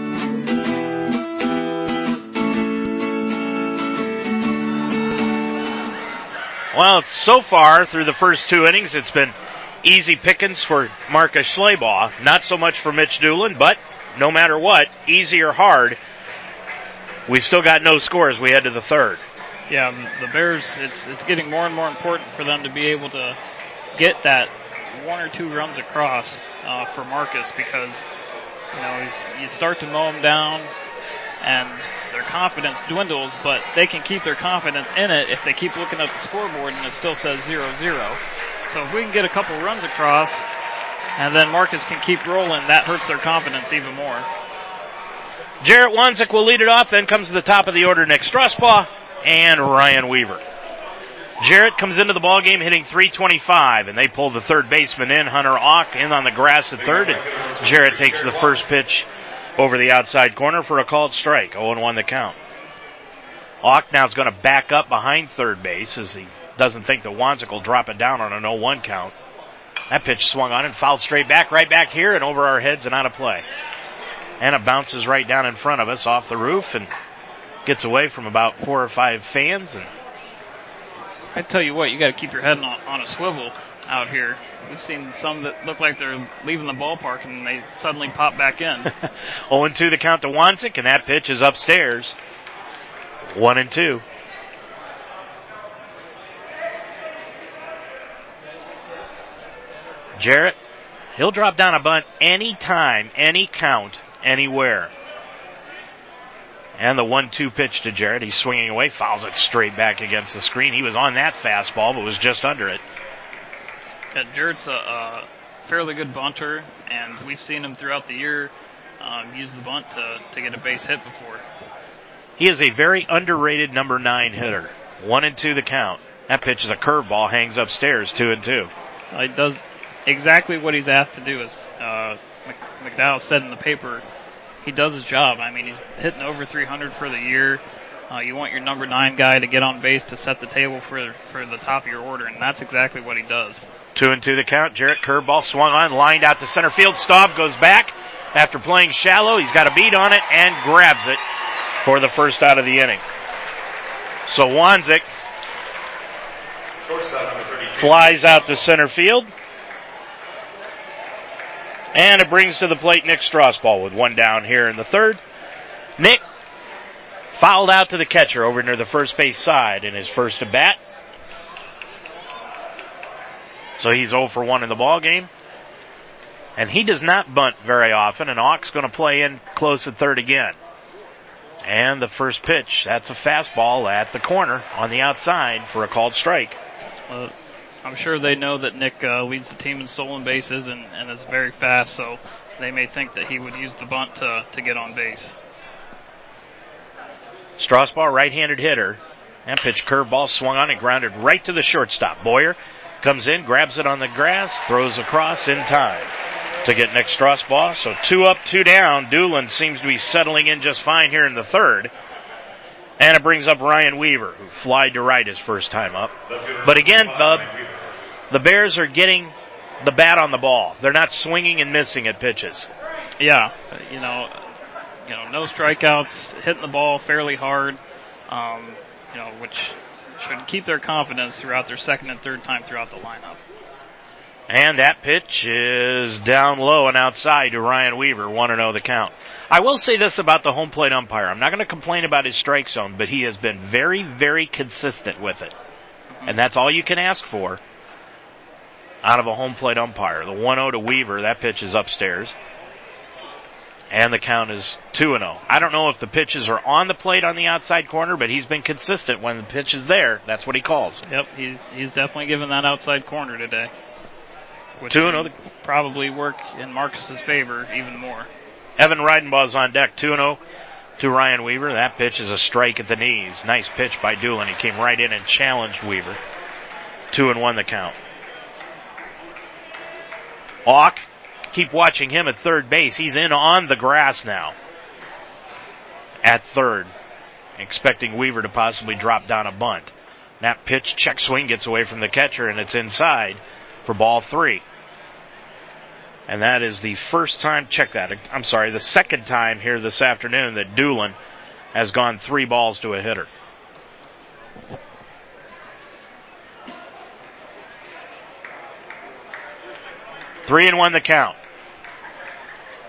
Well, so far through the first two innings, it's been easy pickings for Marcus Schleybaugh. Not so much for Mitch Doolin, but no matter what, easy or hard, we've still got no scores. We head to the third. Yeah, the Bears. It's it's getting more and more important for them to be able to get that one or two runs across uh, for Marcus because you know you start to mow them down and their confidence dwindles, but they can keep their confidence in it if they keep looking at the scoreboard and it still says 0-0. So if we can get a couple runs across and then Marcus can keep rolling, that hurts their confidence even more. Jarrett Wanzik will lead it off. Then comes to the top of the order Nick Strasbaugh and Ryan Weaver. Jarrett comes into the ball game hitting 325, and they pull the third baseman in, Hunter Auk, in on the grass at third, and Jarrett takes the first pitch over the outside corner for a called strike. 0-1 the count. Auk now is going to back up behind third base as he doesn't think the Wanzik will drop it down on an 0-1 count. That pitch swung on and fouled straight back, right back here and over our heads and out of play. And it bounces right down in front of us off the roof and gets away from about four or five fans and I tell you what, you got to keep your head on, on a swivel out here. We've seen some that look like they're leaving the ballpark and they suddenly pop back in. 0 2 the count to Wanzik, and that pitch is upstairs. 1 and 2. Jarrett, he'll drop down a bunt anytime, any count, anywhere. And the one-two pitch to Jarrett. He's swinging away, fouls it straight back against the screen. He was on that fastball, but was just under it. Yeah, Jarrett's a, a fairly good bunter, and we've seen him throughout the year um, use the bunt to, to get a base hit before. He is a very underrated number nine hitter. One and two the count. That pitch is a curveball, hangs upstairs, two and two. Uh, he does exactly what he's asked to do, as uh, McDowell said in the paper he does his job. I mean, he's hitting over 300 for the year. Uh, you want your number nine guy to get on base to set the table for for the top of your order, and that's exactly what he does. Two and two the count. Jarrett curveball swung on, lined out to center field. Staub goes back after playing shallow. He's got a beat on it and grabs it for the first out of the inning. So Wanzik flies out to center field. And it brings to the plate Nick Strasbaugh with one down here in the third. Nick fouled out to the catcher over near the first base side in his first at bat. So he's 0 for 1 in the ball game. And he does not bunt very often, and Auk's going to play in close at third again. And the first pitch, that's a fastball at the corner on the outside for a called strike. Uh, I'm sure they know that Nick uh, leads the team in stolen bases and, and is very fast, so they may think that he would use the bunt to, to get on base. Strasbaugh, right-handed hitter. And pitch curveball swung on and grounded right to the shortstop. Boyer comes in, grabs it on the grass, throws across in time to get Nick Strasbaugh. So two up, two down. Doolin seems to be settling in just fine here in the third. And it brings up Ryan Weaver, who flied to right his first time up. But again, Bub, the Bears are getting the bat on the ball. They're not swinging and missing at pitches. Yeah, you know, you know, no strikeouts, hitting the ball fairly hard, um, you know, which should keep their confidence throughout their second and third time throughout the lineup. And that pitch is down low and outside to Ryan Weaver, 1 0 the count. I will say this about the home plate umpire. I'm not going to complain about his strike zone, but he has been very, very consistent with it. Mm-hmm. And that's all you can ask for out of a home plate umpire. The 1-0 to Weaver, that pitch is upstairs. And the count is 2-0. I don't know if the pitches are on the plate on the outside corner, but he's been consistent when the pitch is there. That's what he calls. Yep, he's he's definitely given that outside corner today. Which 2-0. Probably work in Marcus's favor even more. Evan Reidenbaugh's on deck, 2-0 to Ryan Weaver. That pitch is a strike at the knees. Nice pitch by Doolin. He came right in and challenged Weaver. 2 and 1 the count. Auk, keep watching him at third base. He's in on the grass now. At third. Expecting Weaver to possibly drop down a bunt. That pitch, check swing gets away from the catcher and it's inside for ball three. And that is the first time, check that, I'm sorry, the second time here this afternoon that Doolin has gone three balls to a hitter. Three and one the count.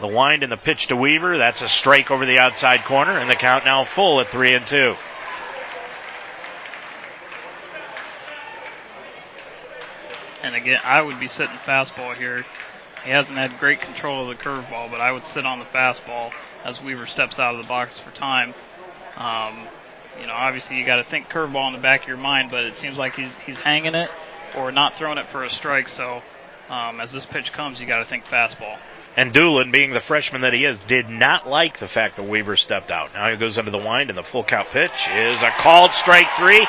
The wind and the pitch to Weaver. That's a strike over the outside corner, and the count now full at three and two. And again, I would be sitting fastball here. He hasn't had great control of the curveball, but I would sit on the fastball as Weaver steps out of the box for time. Um, you know, obviously you got to think curveball in the back of your mind, but it seems like he's he's hanging it or not throwing it for a strike. So um, as this pitch comes, you got to think fastball. And Doolin, being the freshman that he is, did not like the fact that Weaver stepped out. Now he goes under the wind, and the full count pitch is a called strike three.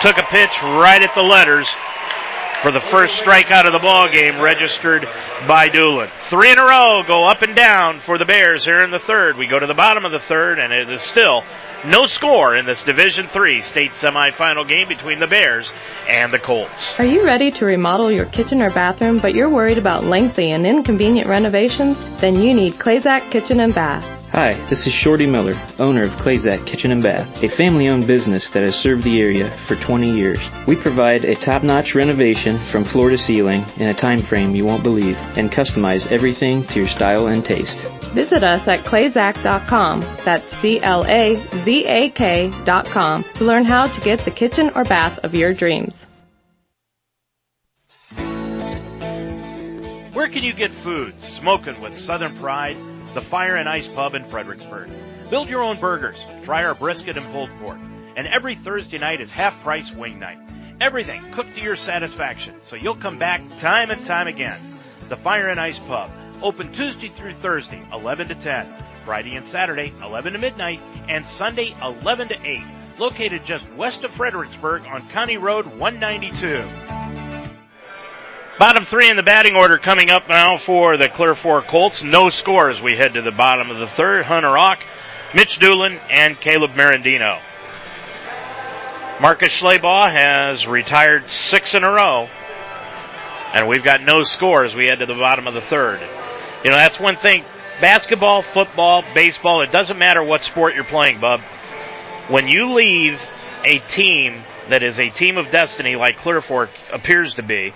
Took a pitch right at the letters for the first strikeout of the ball game registered by Doolin. Three in a row go up and down for the Bears here in the third. We go to the bottom of the third, and it is still no score in this Division Three state semifinal game between the Bears and the Colts. Are you ready to remodel your kitchen or bathroom, but you're worried about lengthy and inconvenient renovations? Then you need Clazak Kitchen and Bath. Hi, this is Shorty Miller, owner of Clazak Kitchen and Bath, a family-owned business that has served the area for 20 years. We provide a top-notch renovation from floor to ceiling in a time frame you won't believe and customize everything to your style and taste. Visit us at clazak.com, that's C-L-A-Z-A-K dot com, to learn how to get the kitchen or bath of your dreams. Where can you get food smoking with Southern pride? The Fire and Ice Pub in Fredericksburg. Build your own burgers, try our brisket and pulled pork, and every Thursday night is half price wing night. Everything cooked to your satisfaction, so you'll come back time and time again. The Fire and Ice Pub, open Tuesday through Thursday, 11 to 10, Friday and Saturday, 11 to midnight, and Sunday, 11 to 8. Located just west of Fredericksburg on County Road 192. Bottom three in the batting order coming up now for the Clear Fork Colts. No score as we head to the bottom of the third. Hunter Auk, Mitch Doolin, and Caleb Marandino. Marcus Schleybaugh has retired six in a row. And we've got no score as we head to the bottom of the third. You know, that's one thing. Basketball, football, baseball, it doesn't matter what sport you're playing, bub. When you leave a team that is a team of destiny like Clear Fork appears to be,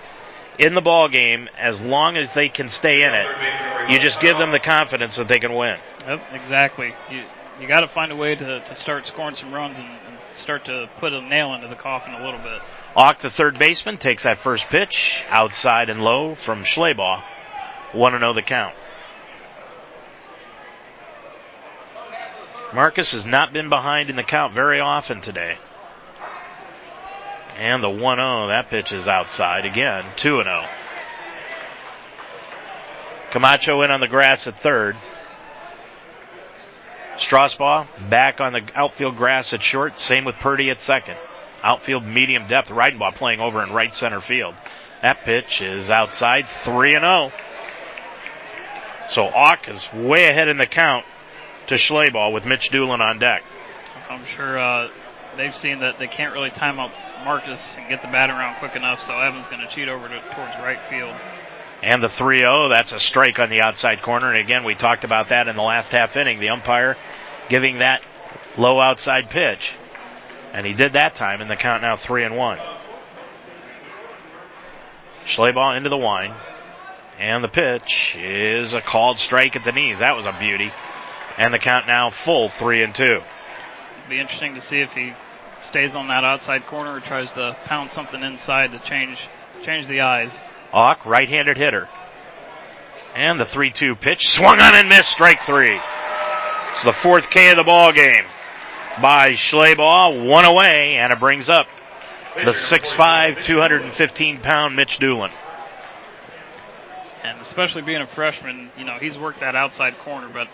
in the ball game as long as they can stay in it. You just give them the confidence that they can win. Yep, exactly. You you got to find a way to, to start scoring some runs and, and start to put a nail into the coffin a little bit. Auk, the third baseman, takes that first pitch outside and low from Schleybaugh. Want to know the count. Marcus has not been behind in the count very often today. And the 1-0, that pitch is outside again, 2-0. Camacho in on the grass at third. Strasbaugh back on the outfield grass at short. Same with Purdy at second. Outfield medium depth. Reidenbaugh playing over in right center field. That pitch is outside 3 and 0. So Auk is way ahead in the count to Schleybaugh with Mitch Doolin on deck. I'm sure uh, they've seen that they can't really time up Marcus and get the bat around quick enough, so Evans going to cheat over to, towards right field. And the 3-0, that's a strike on the outside corner. And again, we talked about that in the last half inning. The umpire giving that low outside pitch. And he did that time in the count now 3 and 1. Schleybaugh into the wine. And the pitch is a called strike at the knees. That was a beauty. And the count now full 3 and 2. It'll be interesting to see if he stays on that outside corner tries to pound something inside to change change the eyes. Auk, right-handed hitter. And the 3-2 pitch swung on and missed strike three. It's the fourth K of the ball game by Schleybaugh. One away, and it brings up the 6'5", 215 pound Mitch Doolin. And especially being a freshman, you know, he's worked that outside corner, but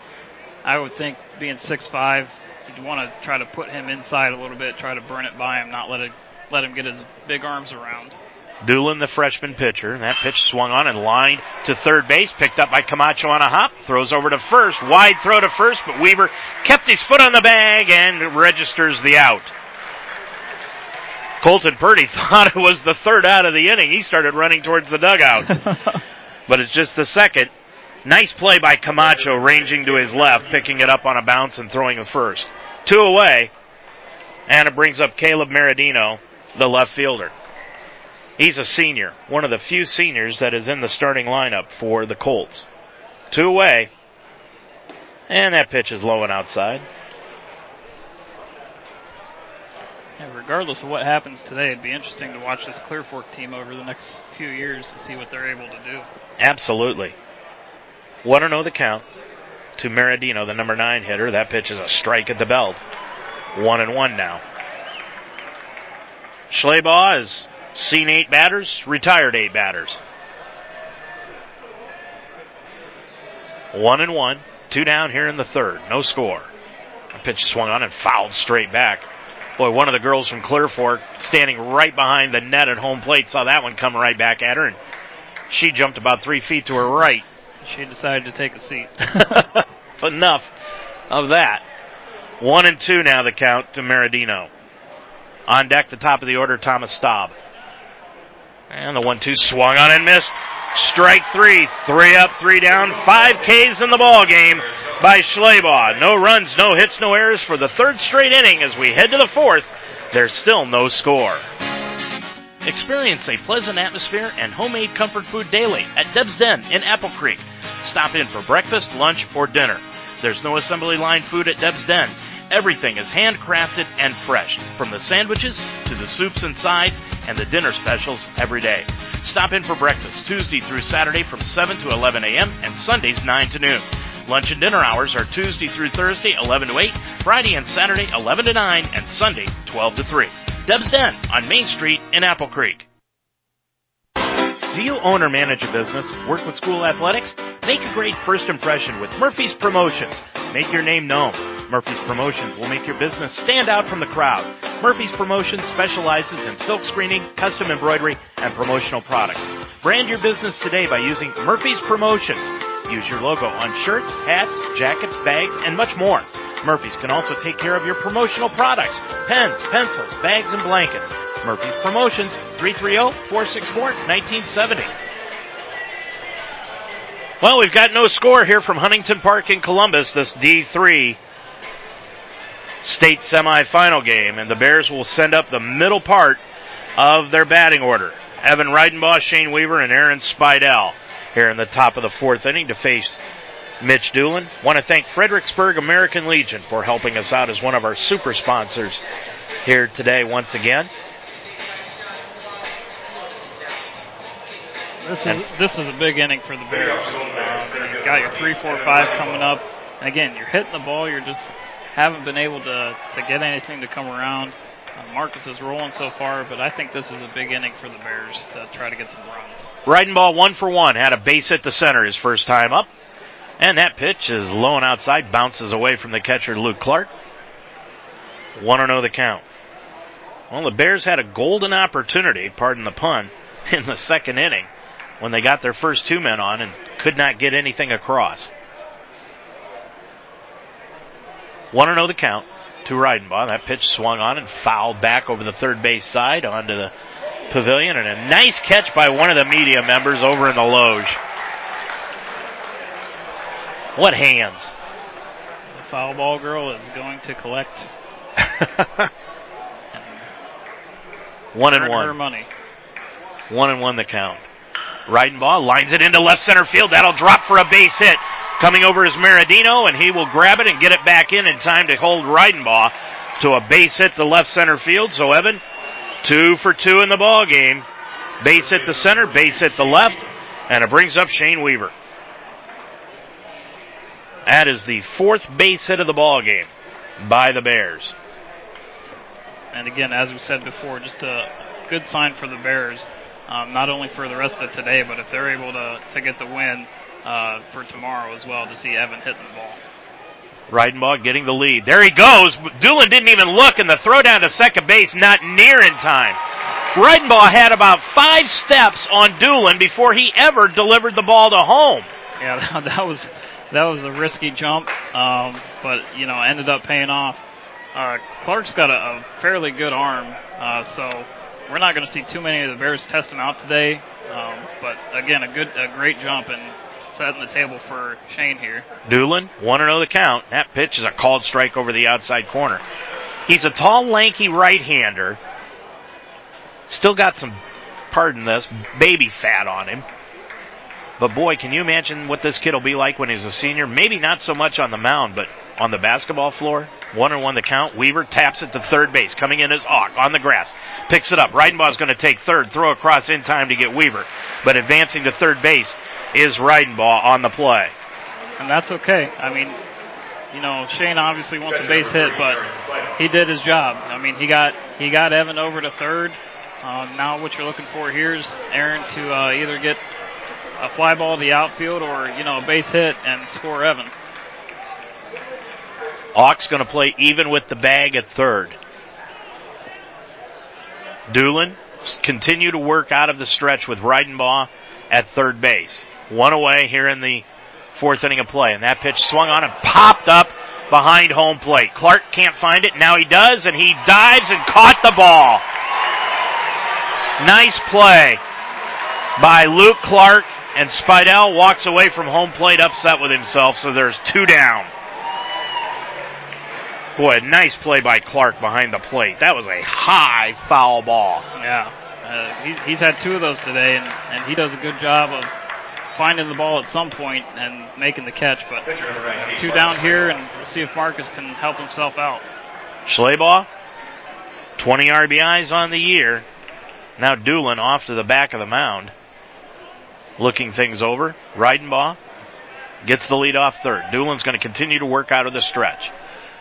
I would think being 6'5", you'd want to try to put him inside a little bit, try to burn it by him, not let it let him get his big arms around. Doolin, the freshman pitcher. That pitch swung on and lined to third base, picked up by Camacho on a hop, throws over to first, wide throw to first, but Weaver kept his foot on the bag and registers the out. Colton Purdy thought it was the third out of the inning. He started running towards the dugout. but it's just the second. Nice play by Camacho, ranging to his left, picking it up on a bounce and throwing the first. Two away, and it brings up Caleb Maradino, the left fielder. He's a senior, one of the few seniors that is in the starting lineup for the Colts. Two away, and that pitch is low and outside. Yeah, regardless of what happens today, it'd be interesting to watch this Clear Fork team over the next few years to see what they're able to do. Absolutely. Want to know the count to Maradino, the number nine hitter. That pitch is a strike at the belt. One and one now. Schleybaugh has seen eight batters, retired eight batters. One and one. Two down here in the third. No score. A pitch swung on and fouled straight back. Boy, one of the girls from Clear Fork standing right behind the net at home plate saw that one come right back at her and she jumped about three feet to her right. She decided to take a seat. enough of that. One and two now the count to Meridino. On deck, the top of the order, Thomas Staub. And the one two swung on and missed. Strike three. Three up, three down. Five Ks in the ball game by Schleybaugh. No runs, no hits, no errors for the third straight inning as we head to the fourth. There's still no score. Experience a pleasant atmosphere and homemade comfort food daily at Deb's Den in Apple Creek. Stop in for breakfast, lunch, or dinner. There's no assembly line food at Deb's Den. Everything is handcrafted and fresh, from the sandwiches to the soups and sides and the dinner specials every day. Stop in for breakfast Tuesday through Saturday from 7 to 11 a.m. and Sundays 9 to noon. Lunch and dinner hours are Tuesday through Thursday 11 to 8, Friday and Saturday 11 to 9, and Sunday 12 to 3. Deb's Den on Main Street in Apple Creek. Do you own or manage a business? Work with school athletics? Make a great first impression with Murphy's Promotions. Make your name known. Murphy's Promotions will make your business stand out from the crowd. Murphy's Promotions specializes in silk screening, custom embroidery, and promotional products. Brand your business today by using Murphy's Promotions. Use your logo on shirts, hats, jackets, bags, and much more. Murphy's can also take care of your promotional products, pens, pencils, bags, and blankets. Murphy's Promotions, 330-464-1970. Well, we've got no score here from Huntington Park in Columbus, this D3 state semifinal game, and the Bears will send up the middle part of their batting order. Evan Reidenbaugh, Shane Weaver, and Aaron Spidell here in the top of the fourth inning to face Mitch Doolin. Want to thank Fredericksburg American Legion for helping us out as one of our super sponsors here today once again. This is this is a big inning for the Bears. Um, you got your three, four, five coming up, again, you're hitting the ball. You're just haven't been able to to get anything to come around. Uh, Marcus is rolling so far, but I think this is a big inning for the Bears to try to get some runs. Reidenbaugh one for one had a base hit to center his first time up. And that pitch is low and outside, bounces away from the catcher Luke Clark. 1 0 the count. Well, the Bears had a golden opportunity, pardon the pun, in the second inning when they got their first two men on and could not get anything across. 1 0 the count to Reidenbaugh. That pitch swung on and fouled back over the third base side onto the pavilion, and a nice catch by one of the media members over in the loge. What hands? The foul ball girl is going to collect one and one. Her money. One and one the count. Reidenbaugh lines it into left center field. That'll drop for a base hit. Coming over is Meridino, and he will grab it and get it back in in time to hold Reidenbaugh to a base hit to left center field. So Evan, two for two in the ball game. Base hit the center, base hit the left, and it brings up Shane Weaver. That is the fourth base hit of the ball game by the Bears. And again, as we said before, just a good sign for the Bears, um, not only for the rest of today, but if they're able to, to get the win uh, for tomorrow as well, to see Evan hitting the ball. Reidenbaugh getting the lead. There he goes. Doolin didn't even look, and the throw down to second base not near in time. Reidenbaugh had about five steps on Doolin before he ever delivered the ball to home. Yeah, that was that was a risky jump, um, but you know ended up paying off. Uh, Clark's got a, a fairly good arm, uh, so we're not going to see too many of the Bears test him out today. Um, but again, a good, a great jump and setting the table for Shane here. Doolin, one and zero the count. That pitch is a called strike over the outside corner. He's a tall, lanky right-hander. Still got some, pardon this, baby fat on him. But boy, can you imagine what this kid will be like when he's a senior? Maybe not so much on the mound, but on the basketball floor. One and one the count. Weaver taps it to third base. Coming in is Auk on the grass. Picks it up. Reidenbaugh's going to take third. Throw across in time to get Weaver. But advancing to third base is Reidenbaugh on the play. And that's okay. I mean, you know, Shane obviously wants a base hit, but he did his job. I mean, he got he got Evan over to third. Um, now what you're looking for here is Aaron to uh, either get a fly ball to the outfield or, you know, a base hit and score Evan. Auk's going to play even with the bag at third. Doolin continue to work out of the stretch with Reidenbaugh at third base. One away here in the fourth inning of play, and that pitch swung on and popped up behind home plate. Clark can't find it. Now he does, and he dives and caught the ball. Nice play by Luke Clark, and Spidell walks away from home plate upset with himself, so there's two down. Boy, a nice play by Clark behind the plate. That was a high foul ball. Yeah. Uh, he's, he's had two of those today, and, and he does a good job of finding the ball at some point and making the catch. But two down here, and we'll see if Marcus can help himself out. Schleybaugh, 20 RBIs on the year. Now Doolin off to the back of the mound, looking things over. Reidenbaugh gets the lead off third. Doolin's going to continue to work out of the stretch.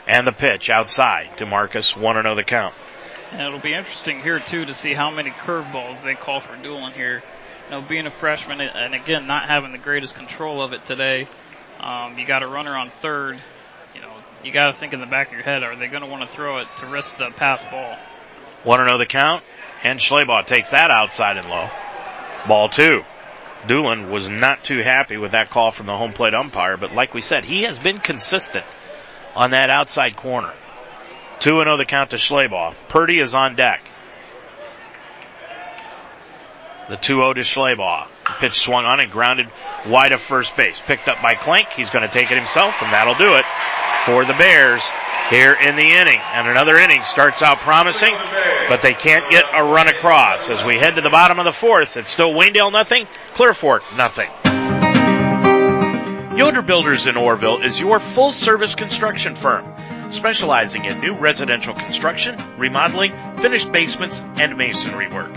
And the pitch outside to Marcus, 1 0 the count. And it'll be interesting here, too, to see how many curveballs they call for Doolin here. You know, being a freshman, and again, not having the greatest control of it today, um, you got a runner on third. You know, you got to think in the back of your head, are they going to want to throw it to risk the pass ball? 1 0 the count, and Schleybaugh takes that outside and low. Ball two. Doolin was not too happy with that call from the home plate umpire, but like we said, he has been consistent on that outside corner. 2 0 the count to Schleybaugh. Purdy is on deck. The 2 0 to Schleybaugh. Pitch swung on and grounded wide of first base. Picked up by Clank. He's going to take it himself, and that'll do it for the Bears here in the inning. And another inning starts out promising, but they can't get a run across. As we head to the bottom of the fourth, it's still Waynedale nothing, Clear Fork nothing. Yoder Builders in Orrville is your full service construction firm, specializing in new residential construction, remodeling, finished basements, and masonry work.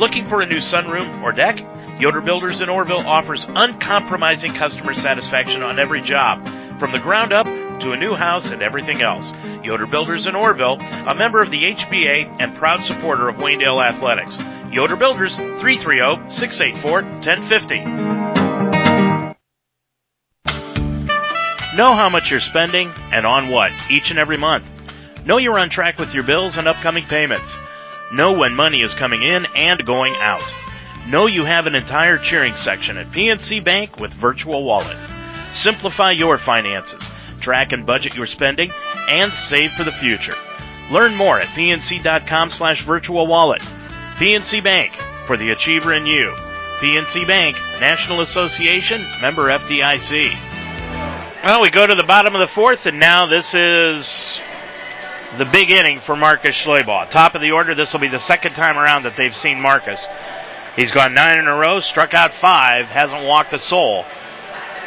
Looking for a new sunroom or deck? Yoder Builders in Orrville offers uncompromising customer satisfaction on every job, from the ground up to a new house and everything else. Yoder Builders in Orrville, a member of the HBA and proud supporter of Waynedale Athletics. Yoder Builders, 330-684-1050. Know how much you're spending and on what each and every month. Know you're on track with your bills and upcoming payments. Know when money is coming in and going out. Know you have an entire cheering section at PNC Bank with Virtual Wallet. Simplify your finances, track and budget your spending, and save for the future. Learn more at pnc.com slash virtual wallet. PNC Bank, for the achiever in you. PNC Bank, National Association, member FDIC. Well, we go to the bottom of the fourth, and now this is the big inning for Marcus Schleybaugh. Top of the order, this will be the second time around that they've seen Marcus. He's gone nine in a row, struck out five, hasn't walked a soul.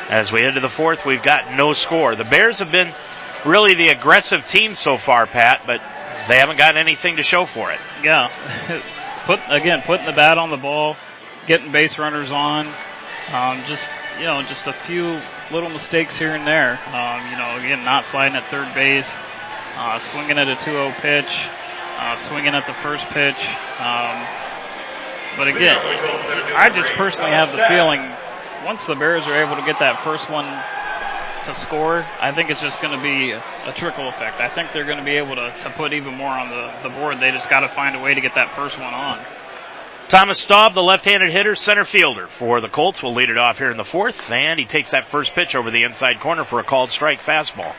As we head to the fourth, we've got no score. The Bears have been really the aggressive team so far, Pat, but they haven't got anything to show for it. Yeah. Put again, putting the bat on the ball, getting base runners on, um, just you know, just a few little mistakes here and there. Um, you know, again, not sliding at third base, uh, swinging at a 2-0 pitch, uh, swinging at the first pitch. Um, but again, I just personally have the feeling once the Bears are able to get that first one to score, I think it's just going to be a, trickle effect. I think they're going to be able to, to put even more on the, the board. They just got to find a way to get that first one on. Thomas Staub, the left-handed hitter, center fielder for the Colts, will lead it off here in the fourth, and he takes that first pitch over the inside corner for a called strike fastball.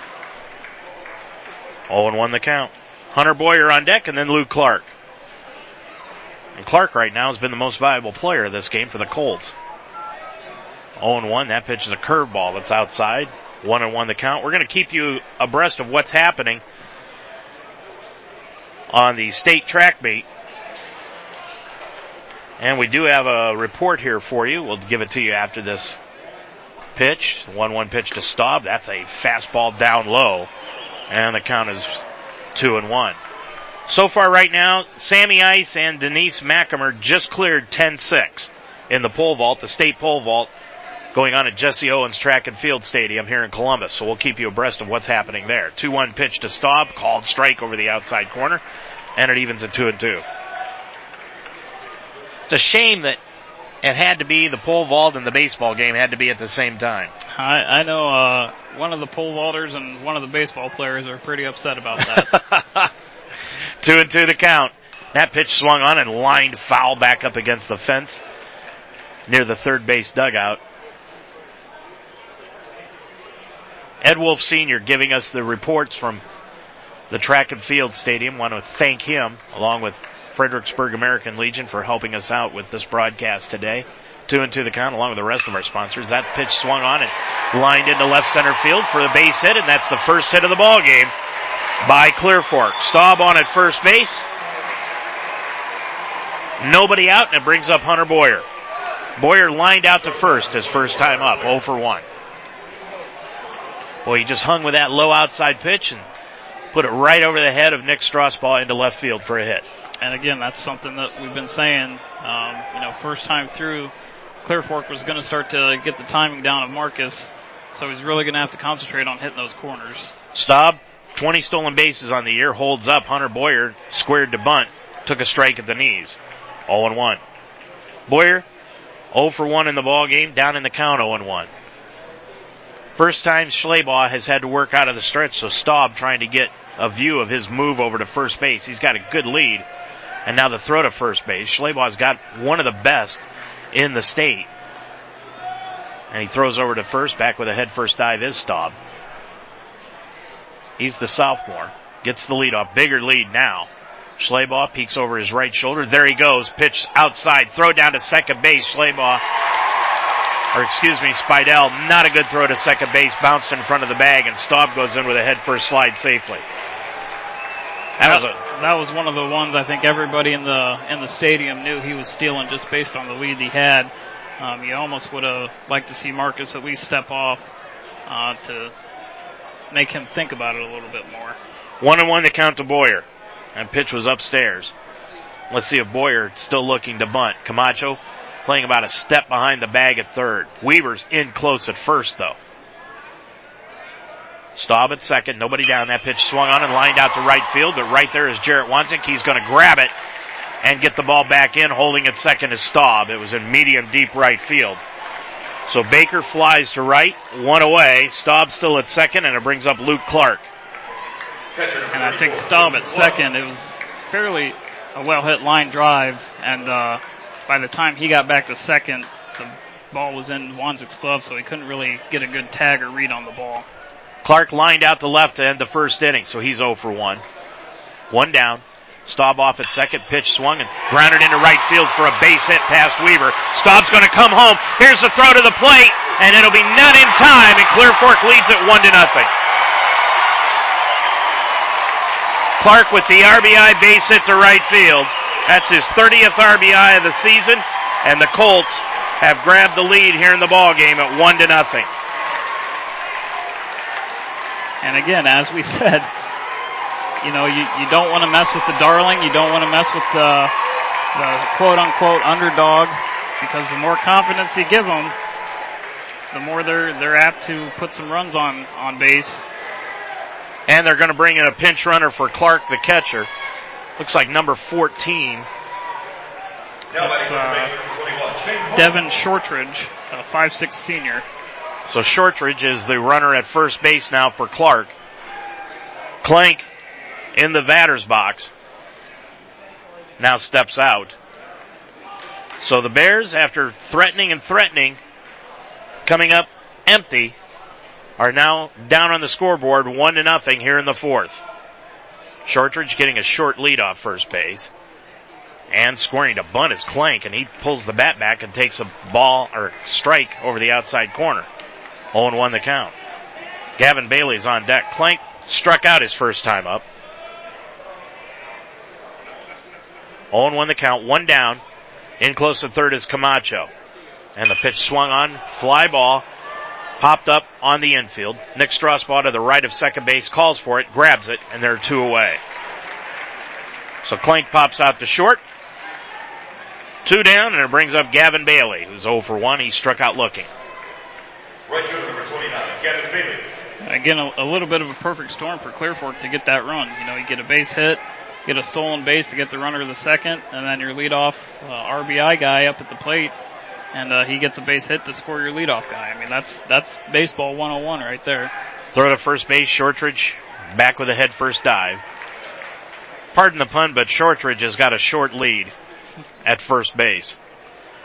0 1 the count. Hunter Boyer on deck, and then Luke Clark. And Clark right now has been the most valuable player of this game for the Colts. 0 1, that pitch is a curveball that's outside. 1 1 the count. We're going to keep you abreast of what's happening on the state track meet and we do have a report here for you. We'll give it to you after this pitch. 1-1 pitch to Staub. That's a fastball down low. And the count is 2 and 1. So far right now, Sammy Ice and Denise McAmer just cleared 10-6 in the pole vault, the state pole vault going on at Jesse Owens Track and Field Stadium here in Columbus. So we'll keep you abreast of what's happening there. 2-1 pitch to Staub, called strike over the outside corner, and it evens at 2 and 2. It's a shame that It had to be the pole vault and the baseball game had to be at the same time. I, I know uh, one of the pole vaulters and one of the baseball players are pretty upset about that. two and two to count. That pitch swung on and lined foul back up against the fence near the third base dugout. Ed Wolf Sr. giving us the reports from the track and field stadium. Want to thank him along with Fredericksburg American Legion for helping us out with this broadcast today. Two and two the count along with the rest of our sponsors. That pitch swung on and lined into left center field for the base hit and that's the first hit of the ball game by Clear Fork. Staub on at first base. Nobody out, and it brings up Hunter Boyer. Boyer lined out to first his first time up, 0 for 1. Boy, he just hung with that low outside pitch and put it right over the head of Nick Strasbaugh into left field for a hit. And again, that's something that we've been saying. Um, you know, first time through, Clear Fork was going to start to get the timing down of Marcus, so he's really going to have to concentrate on hitting those corners. Staub, 20 stolen bases on the year, holds up. Hunter Boyer squared to bunt, took a strike at the knees. 0 1. Boyer, 0 for 1 in the ball game, down in the count 0 1. First time Schleybaugh has had to work out of the stretch, so Staub trying to get a view of his move over to first base. He's got a good lead, and now the throw to first base. Schleybaugh has got one of the best in the state. And he throws over to first, back with a head first dive is Staub. He's the sophomore. Gets the lead off. Bigger lead now. Schleybaugh peeks over his right shoulder. There he goes. Pitch outside. Throw down to second base. Schleybaugh, or excuse me, Spidell, not a good throw to second base. Bounced in front of the bag and Staub goes in with a head first slide safely. That was a, that was one of the ones I think everybody in the in the stadium knew he was stealing just based on the lead he had. Um, you almost would have liked to see Marcus at least step off uh, to make him think about it a little bit more. One and one to count to Boyer. And pitch was upstairs. Let's see if Boyer still looking to bunt. Camacho playing about a step behind the bag at third. Weaver's in close at first though. Staub at second, nobody down. That pitch swung on and lined out to right field, but right there is Jarrett Wanzik. He's going to grab it and get the ball back in. Holding at second is Staub. It was in medium deep right field. So Baker flies to right, one away. Staub still at second, and it brings up Luke Clark. And I think Staub at second, it was fairly a well hit line drive, and uh, by the time he got back to second, the ball was in Wanzik's glove, so he couldn't really get a good tag or read on the ball. Clark lined out to left to end the first inning, so he's 0 for 1. One down. Staub off at second, pitch swung and grounded into right field for a base hit past Weaver. Staub's going to come home. Here's the throw to the plate, and it'll be not in time, and Clear Fork leads it one to nothing. Clark with the RBI base hit to right field. That's his 30th RBI of the season, and the Colts have grabbed the lead here in the ball game at one to nothing. And again, as we said, you know, you, you don't want to mess with the darling. You don't want to mess with the, the quote unquote underdog because the more confidence you give them, the more they're, they're apt to put some runs on, on base. And they're going to bring in a pinch runner for Clark, the catcher. Looks like number 14. That's, uh, Devin Shortridge, a 5'6 senior. So Shortridge is the runner at first base now for Clark. Clank in the Vatters box. Now steps out. So the Bears, after threatening and threatening, coming up empty, are now down on the scoreboard one to nothing here in the fourth. Shortridge getting a short lead off first base. And scoring to bunt is Clank, and he pulls the bat back and takes a ball or strike over the outside corner. 0 1 the count. Gavin Bailey's on deck. Clank struck out his first time up. 0 1 the count, one down. In close to third is Camacho. And the pitch swung on, fly ball, popped up on the infield. Nick Strasbaugh to the right of second base, calls for it, grabs it, and there are two away. So Clank pops out to short. Two down, and it brings up Gavin Bailey, who's 0 for 1. He struck out looking. Right fielder number 29, Gavin Bailey. Again, a, a, little bit of a perfect storm for Clearfork to get that run. You know, you get a base hit, get a stolen base to get the runner to the second, and then your leadoff uh, RBI guy up at the plate and uh, he gets a base hit to score your leadoff guy. I mean, that's that's baseball 101 right there. Throw to first base, Shortridge back with a head first dive. Pardon the pun, but Shortridge has got a short lead at first base.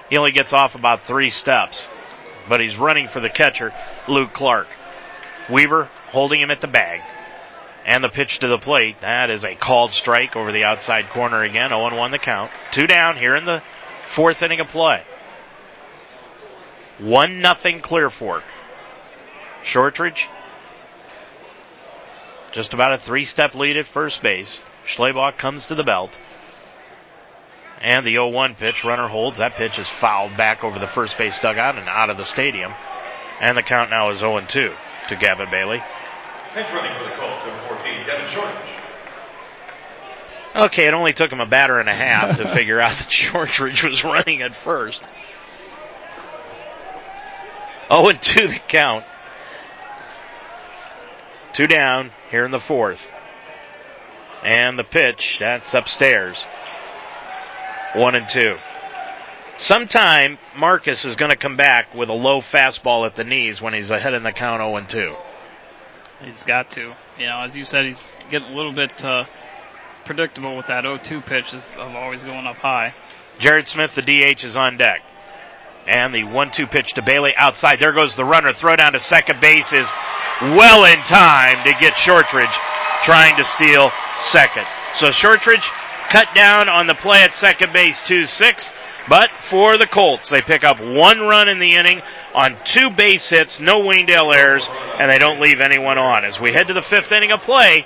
He only gets off about three steps, but he's running for the catcher, Luke Clark. Weaver holding him at the bag. And the pitch to the plate. That is a called strike over the outside corner again. 0-1 the count. Two down here in the fourth inning of play. One nothing Clear Fork. Shortridge. Just about a three step lead at first base. Schleybaugh comes to the belt. And the 0-1 pitch, runner holds. That pitch is fouled back over the first base dugout and out of the stadium. And the count now is 0-2 to Gavin Bailey. Pitch running for the Colts, number 14, Devin Shortridge. Okay, it only took him a batter and a half to figure out that Shortridge was running at first. 0 2 the count. Two down here in the fourth. And the pitch, that's upstairs. One and two. Sometime Marcus is going to come back with a low fastball at the knees when he's ahead in the count 0 and 2. He's got to. You know, as you said, he's getting a little bit uh, predictable with that 0-2 pitch of, of always going up high. Jared Smith, the DH, is on deck. And the 1-2 pitch to Bailey outside. There goes the runner. Throw down to second base is well in time to get Shortridge trying to steal second. So Shortridge cut down on the play at second base 2-6. But for the Colts, they pick up one run in the inning on two base hits, no Waynedale errors, and they don't leave anyone on. As we head to the fifth inning of play,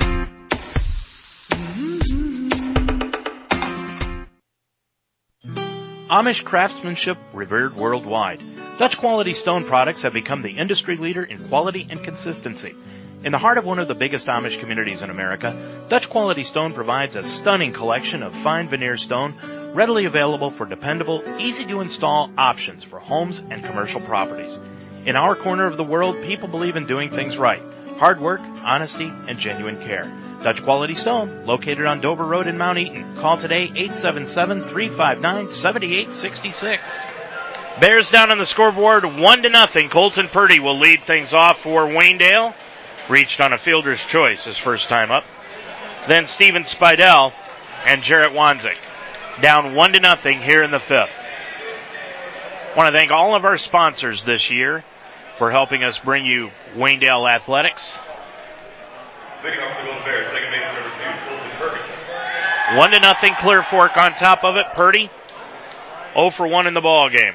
Amish craftsmanship revered worldwide. Dutch quality stone products have become the industry leader in quality and consistency. In the heart of one of the biggest Amish communities in America, Dutch Quality Stone provides a stunning collection of fine veneer stone readily available for dependable, easy to install options for homes and commercial properties. In our corner of the world, people believe in doing things right. Hard work, honesty, and genuine care. Dutch Quality Stone, located on Dover Road in Mount Eaton. Call today 877-359-7866. Bears down on the scoreboard, one to nothing. Colton Purdy will lead things off for Waynedale. Reached on a fielder's choice his first time up. Then Steven Spidell and Jarrett Wanzik. Down one to nothing here in the fifth. Want to thank all of our sponsors this year for helping us bring you Waynedale Athletics. Picking up the Golden Bears, second base number two, Colton Purdy. One to nothing Clear Fork on top of it. Purdy 0 for 1 in the ball game.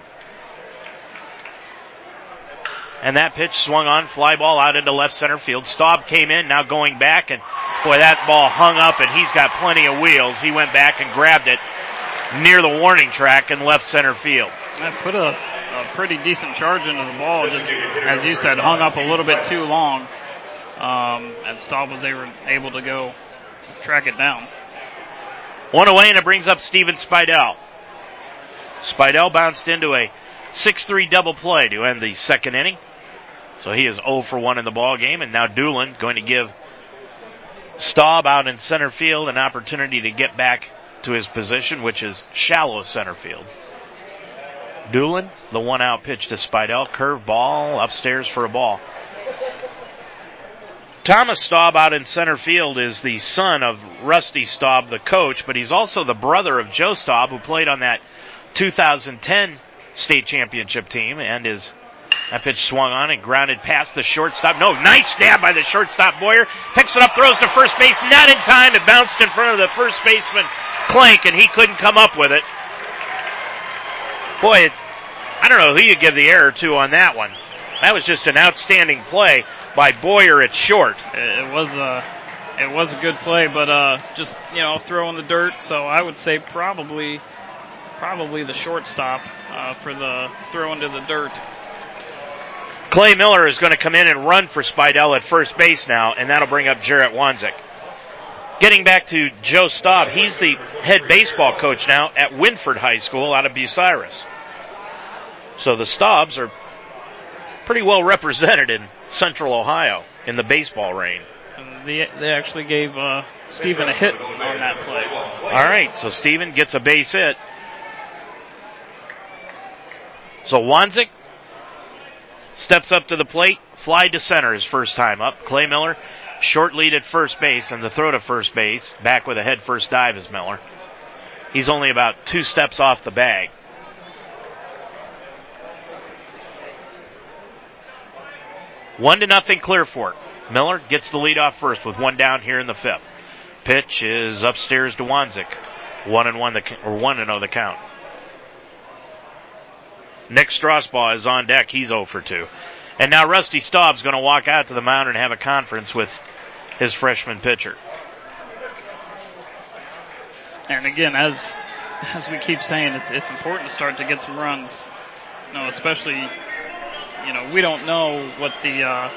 And that pitch swung on, fly ball out into left center field. Staub came in, now going back, and boy, that ball hung up, and he's got plenty of wheels. He went back and grabbed it near the warning track in left center field. That put a, a pretty decent charge into the ball. Just as you said, hung up a little bit too long, um, and Staub was able, able to go track it down. One away, and it brings up Steven Spidell. Spidell bounced into a 6-3 double play to end the second inning. So he is 0 for 1 in the ball game, and now Doolin going to give Staub out in center field an opportunity to get back to his position, which is shallow center field. Doolin, the one out pitch to Spidell, curve ball upstairs for a ball. Thomas Staub out in center field is the son of Rusty Staub, the coach, but he's also the brother of Joe Staub, who played on that 2010 state championship team, and is that pitch swung on and grounded past the shortstop. No, nice stab by the shortstop Boyer. Picks it up, throws to first base, not in time. It bounced in front of the first baseman Clank, and he couldn't come up with it. Boy, it's, I don't know who you give the error to on that one. That was just an outstanding play by Boyer at short. It was a, it was a good play, but uh, just you know, throw in the dirt. So I would say probably, probably the shortstop uh, for the throw into the dirt. Clay Miller is going to come in and run for Spidell at first base now, and that'll bring up Jarrett Wanzik. Getting back to Joe Staub, he's the head baseball coach now at Wynford High School out of Bucyrus. So the Staubs are pretty well represented in central Ohio in the baseball reign. They, they actually gave uh, Steven a hit on that play. All right, so Steven gets a base hit. So Wanzik steps up to the plate, fly to center his first time up. Clay Miller, short lead at first base, and the throw to first base, back with a head first dive is Miller. He's only about two steps off the bag. One to nothing Clear Fork. Miller gets the lead off first with one down here in the fifth. Pitch is upstairs to Wanzik. One and one the or one and zero the count. Nick Strasbaugh is on deck. He's 0 for 2. And now Rusty Staub's going to walk out to the mound and have a conference with his freshman pitcher. And again, as as we keep saying, it's it's important to start to get some runs. You know, especially you know we don't know what the uh,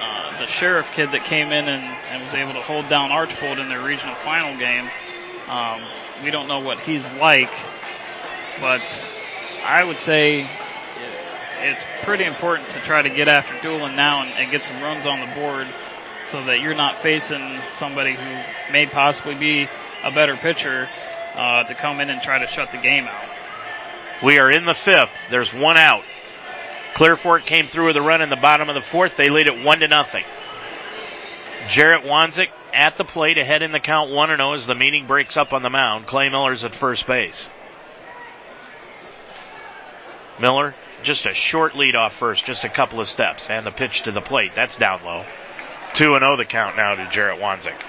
uh, the sheriff kid that came in and, and was able to hold down Archbold in their regional final game. Um, we don't know what he's like, but I would say it's pretty important to try to get after Doolin now and, and, get some runs on the board so that you're not facing somebody who may possibly be a better pitcher uh, to come in and try to shut the game out. We are in the fifth. There's one out. Clear Fork came through with a run in the bottom of the fourth. They lead it one to nothing. Jarrett Wanzik at the plate ahead in the count 1 0 as the meeting breaks up on the mound. Clay Miller's at first base. Miller, just a short lead off first, just a couple of steps, and the pitch to the plate. That's down low. 2 0 the count now to Jarrett Wanzik.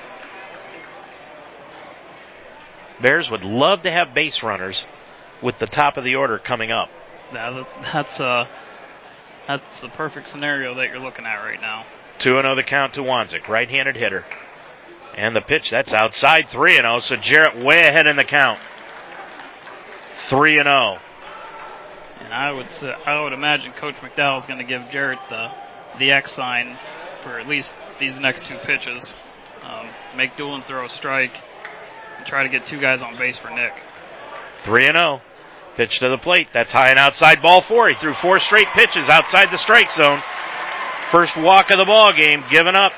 Bears would love to have base runners with the top of the order coming up. Yeah, that's uh, that's the perfect scenario that you're looking at right now. 2 0 the count to Wanzik, right handed hitter. And the pitch, that's outside 3 0, so Jarrett way ahead in the count. 3 0. And I would say, I would imagine Coach McDowell is going to give Jarrett the the X sign for at least these next two pitches. Um, make Doolin throw a strike and try to get two guys on base for Nick. 3 and 0. Pitch to the plate. That's high and outside ball four. He threw four straight pitches outside the strike zone. First walk of the ball game given up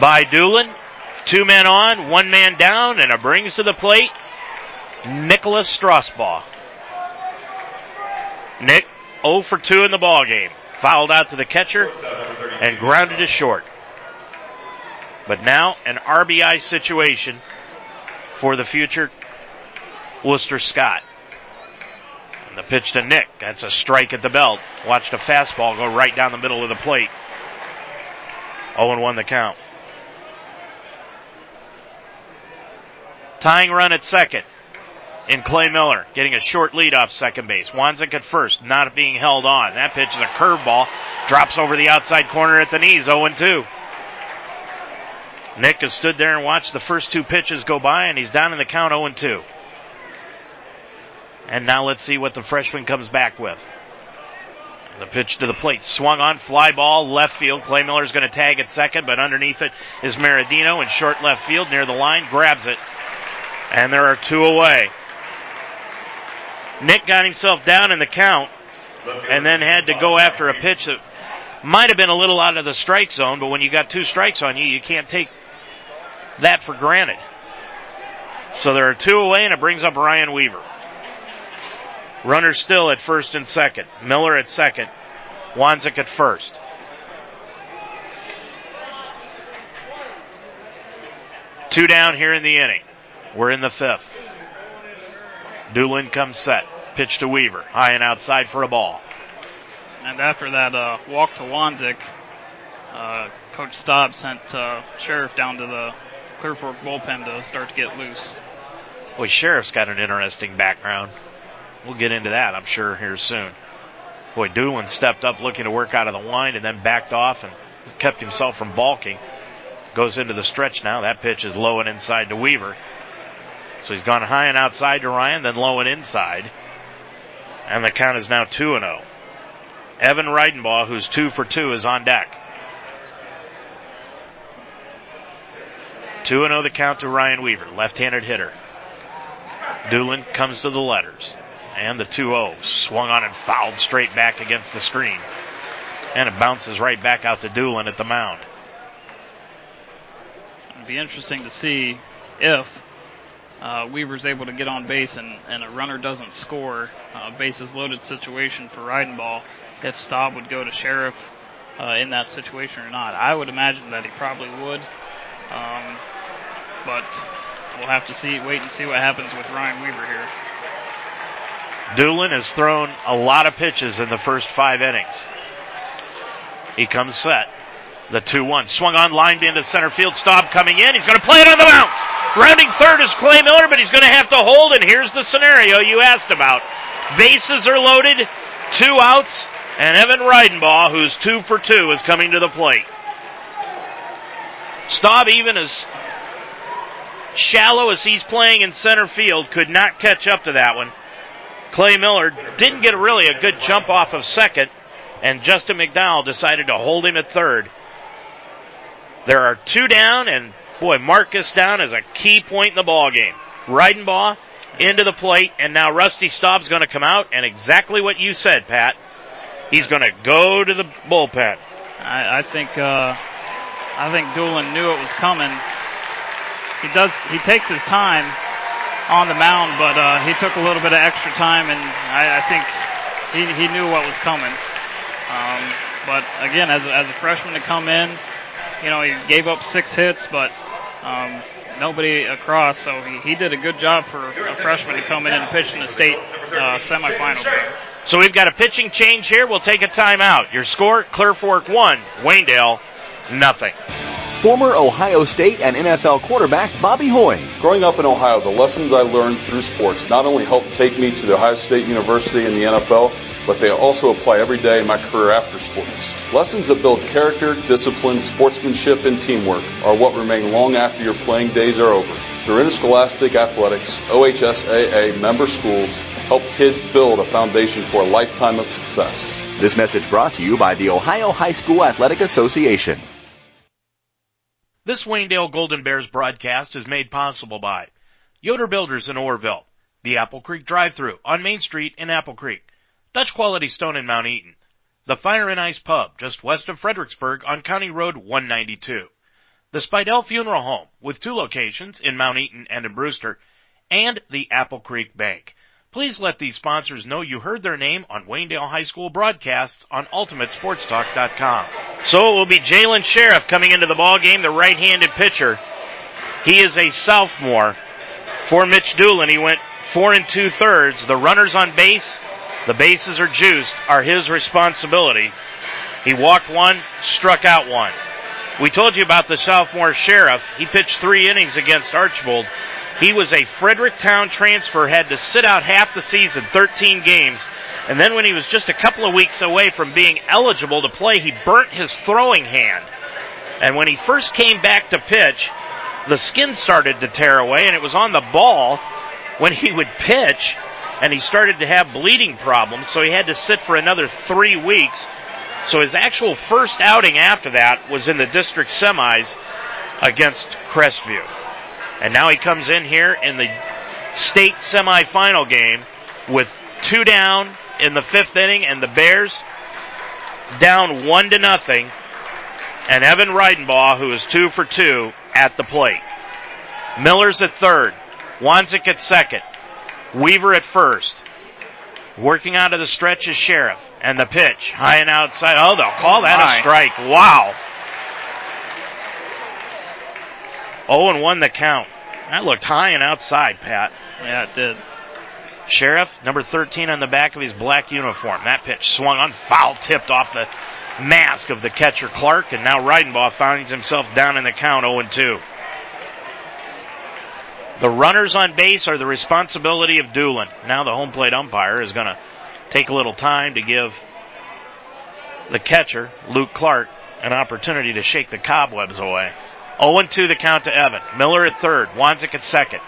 by Doolin. Two men on, one man down, and it brings to the plate Nicholas Strasbaugh. Nick 0 for 2 in the ball game. Fouled out to the catcher and grounded to short. But now an RBI situation for the future Wooster Scot. And the pitch to Nick. That's a strike at the belt. Watched a fastball go right down the middle of the plate. 0 1 the count. Tying run at second in Clay Miller, getting a short lead off second base. Wanzik at first, not being held on. That pitch is a curveball, drops over the outside corner at the knees, 0-2. Nick has stood there and watched the first two pitches go by, and he's down in the count 0-2. And now let's see what the freshman comes back with. The pitch to the plate, swung on, fly ball, left field. Clay Miller's going to tag at second, but underneath it is Maradino in short left field near the line, grabs it, and there are two away. Nick got himself down in the count and then had to go after a pitch that might have been a little out of the strike zone, but when you got two strikes on you, you can't take that for granted. So there are two away and it brings up Ryan Weaver. Runner still at first and second. Miller at second. Wanzik at first. Two down here in the inning. We're in the fifth. Doolin comes set. Pitch to Weaver. High and outside for a ball. And after that uh, walk to Wanzik, uh, Coach Staub sent uh, Sheriff down to the Clear Fork bullpen to start to get loose. Boy, Sheriff's got an interesting background. We'll get into that, I'm sure, here soon. Boy, Doolin stepped up looking to work out of the wind and then backed off and kept himself from balking. Goes into the stretch now. That pitch is low and inside to Weaver. So he's gone high and outside to Ryan, then low and inside. And the count is now 2 and 0. Evan Reidenbaugh, who's two for two, is on deck. 2 0 the count to Ryan Weaver, left handed hitter. Doolin comes to the letters. And the 2 0 swung on and fouled straight back against the screen. And it bounces right back out to Doolin at the mound. It'd be interesting to see if uh, Weaver's able to get on base and, and a runner doesn't score, uh, bases loaded situation for Reidenbaugh, if Staub would go to Sheriff uh, in that situation or not. I would imagine that he probably would. Um, but we'll have to see, wait and see what happens with Ryan Weaver here. Doolin has thrown a lot of pitches in the first five innings. He comes set. The 2-1 swung on, lined into center field. Staub coming in. He's going to play it on the bounce. Rounding third is Clay Miller, but he's going to have to hold. And here's the scenario you asked about. Bases are loaded, two outs, and Evan Reidenbaugh, who's two for two, is coming to the plate. Staub, even as shallow as he's playing in center field, could not catch up to that one. Clay Miller didn't get really a good jump off of second, and Justin McDowell decided to hold him at third. There are two down, and boy, Marcus down is a key point in the ball game. Reidenbaugh into the plate, and now Rusty Staub's going to come out, and exactly what you said, Pat. He's going to go to the bullpen. I, I think uh, I think Doolin knew it was coming. He does. He takes his time on the mound, but uh, he took a little bit of extra time, and I, I think he, he knew what was coming. Um, but again, as as a freshman to come in, you know, he gave up six hits, but um, nobody across, so he, he did a good job for a freshman to come in and pitch in the state uh, semifinal game. So we've got a pitching change here. We'll take a timeout. Your score, Clear Fork 1, Waynedale nothing. Former Ohio State and NFL quarterback Bobby Hoying. Growing up in Ohio, the lessons I learned through sports not only helped take me to the Ohio State University and the NFL, but they also apply every day in my career after sports. Lessons that build character, discipline, sportsmanship, and teamwork are what remain long after your playing days are over. Through interscholastic athletics, OHSAA member schools help kids build a foundation for a lifetime of success. This message brought to you by the Ohio High School Athletic Association. This Waynedale Golden Bears broadcast is made possible by Yoder Builders in Orrville, the Apple Creek Drive-Thru on Main Street in Apple Creek, Dutch Quality Stone in Mount Eaton, the Fire and Ice Pub just west of Fredericksburg on County Road 192, the Spidell Funeral Home with two locations in Mount Eaton and in Brewster, and the Apple Creek Bank. Please let these sponsors know you heard their name on Waynedale High School broadcasts on UltimateSportsTalk.com. So it will be Jalen Sheriff coming into the ball game, the right-handed pitcher. He is a sophomore. For Mitch Doolin, he went four and two thirds. The runners on base, the bases are juiced, are his responsibility. He walked one, struck out one. We told you about the sophomore sheriff. He pitched three innings against Archbold. He was a Fredericktown transfer, had to sit out half the season, 13 games. And then when he was just a couple of weeks away from being eligible to play, he burnt his throwing hand. And when he first came back to pitch, the skin started to tear away and it was on the ball when he would pitch and he started to have bleeding problems, so he had to sit for another three weeks. So his actual first outing after that was in the district semis against Crestview. And now he comes in here in the state semifinal game with two down in the fifth inning and the Bears down one to nothing. And Evan Reidenbaugh, who is two for two at the plate. Miller's at third. Wanzik at second. Weaver at first. Working out of the stretch is Sheriff. And the pitch, high and outside. Oh, they'll call that a strike. Wow. 0 and 1 the count. That looked high and outside, Pat. Yeah, it did. Sheriff, number 13 on the back of his black uniform. That pitch swung on, foul tipped off the mask of the catcher Clark, and now Reidenbaugh finds himself down in the count 0 and 2. The runners on base are the responsibility of Doolin. Now the home plate umpire is going to take a little time to give the catcher, Luke Clark, an opportunity to shake the cobwebs away. 0-2 the count to Evan. Miller at third. Wanzik at second.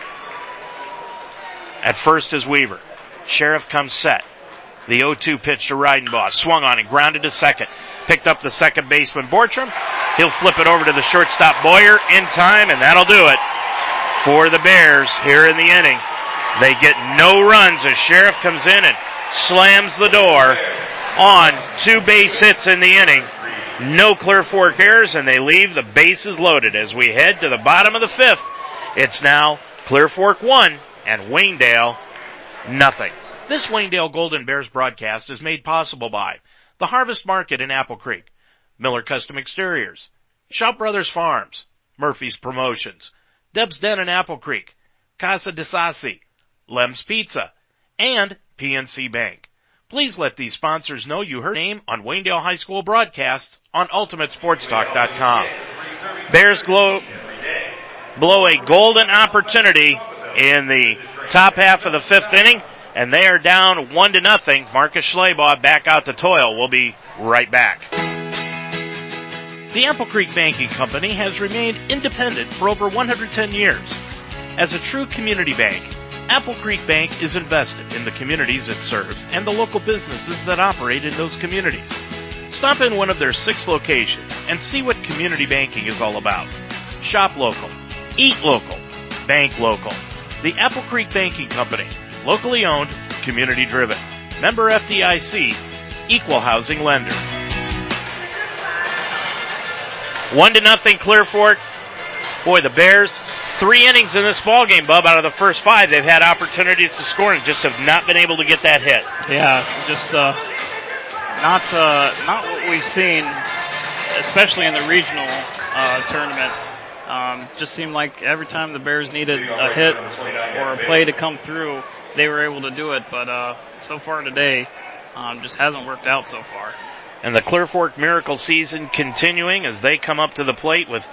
At first is Weaver. Sheriff comes set. The 0-2 pitch to Reidenbaugh. Swung on and grounded to second. Picked up the second baseman Bortram. He'll flip it over to the shortstop Boyer in time, and that'll do it for the Bears here in the inning. They get no runs as Sheriff comes in and slams the door on two base hits in the inning. No Clear Fork errors, and they leave the bases loaded as we head to the bottom of the fifth. It's now Clear Fork 1 and Waynedale nothing. This Waynedale Golden Bears broadcast is made possible by the Harvest Market in Apple Creek, Miller Custom Exteriors, Shop Brothers Farms, Murphy's Promotions, Deb's Den in Apple Creek, Casa de Sassi, Lem's Pizza, and PNC Bank. Please let these sponsors know you heard name on Waynedale High School broadcasts on UltimateSportsTalk.com. Bears glow, blow a golden opportunity in the top half of the fifth inning, and they are down one to nothing. Marcus Schleybaugh back out to toil. We'll be right back. The Apple Creek Banking Company has remained independent for over 110 years. As a true community bank, Apple Creek Bank is invested in the communities it serves and the local businesses that operate in those communities. Stop in one of their six locations and see what community banking is all about. Shop local, eat local, bank local. The Apple Creek Banking Company, locally owned, community driven. Member FDIC, equal housing lender. One to nothing Clear Fork. Boy, the Bears, three innings in this ball game, Bub. Out of the first five, they've had opportunities to score and just have not been able to get that hit. Yeah, just uh, not uh, not what we've seen, especially in the regional uh, tournament. Um, just seemed like every time the Bears needed a hit or a play to come through, they were able to do it. But uh, so far today, um, just hasn't worked out so far. And the Clear Fork Miracle season continuing as they come up to the plate with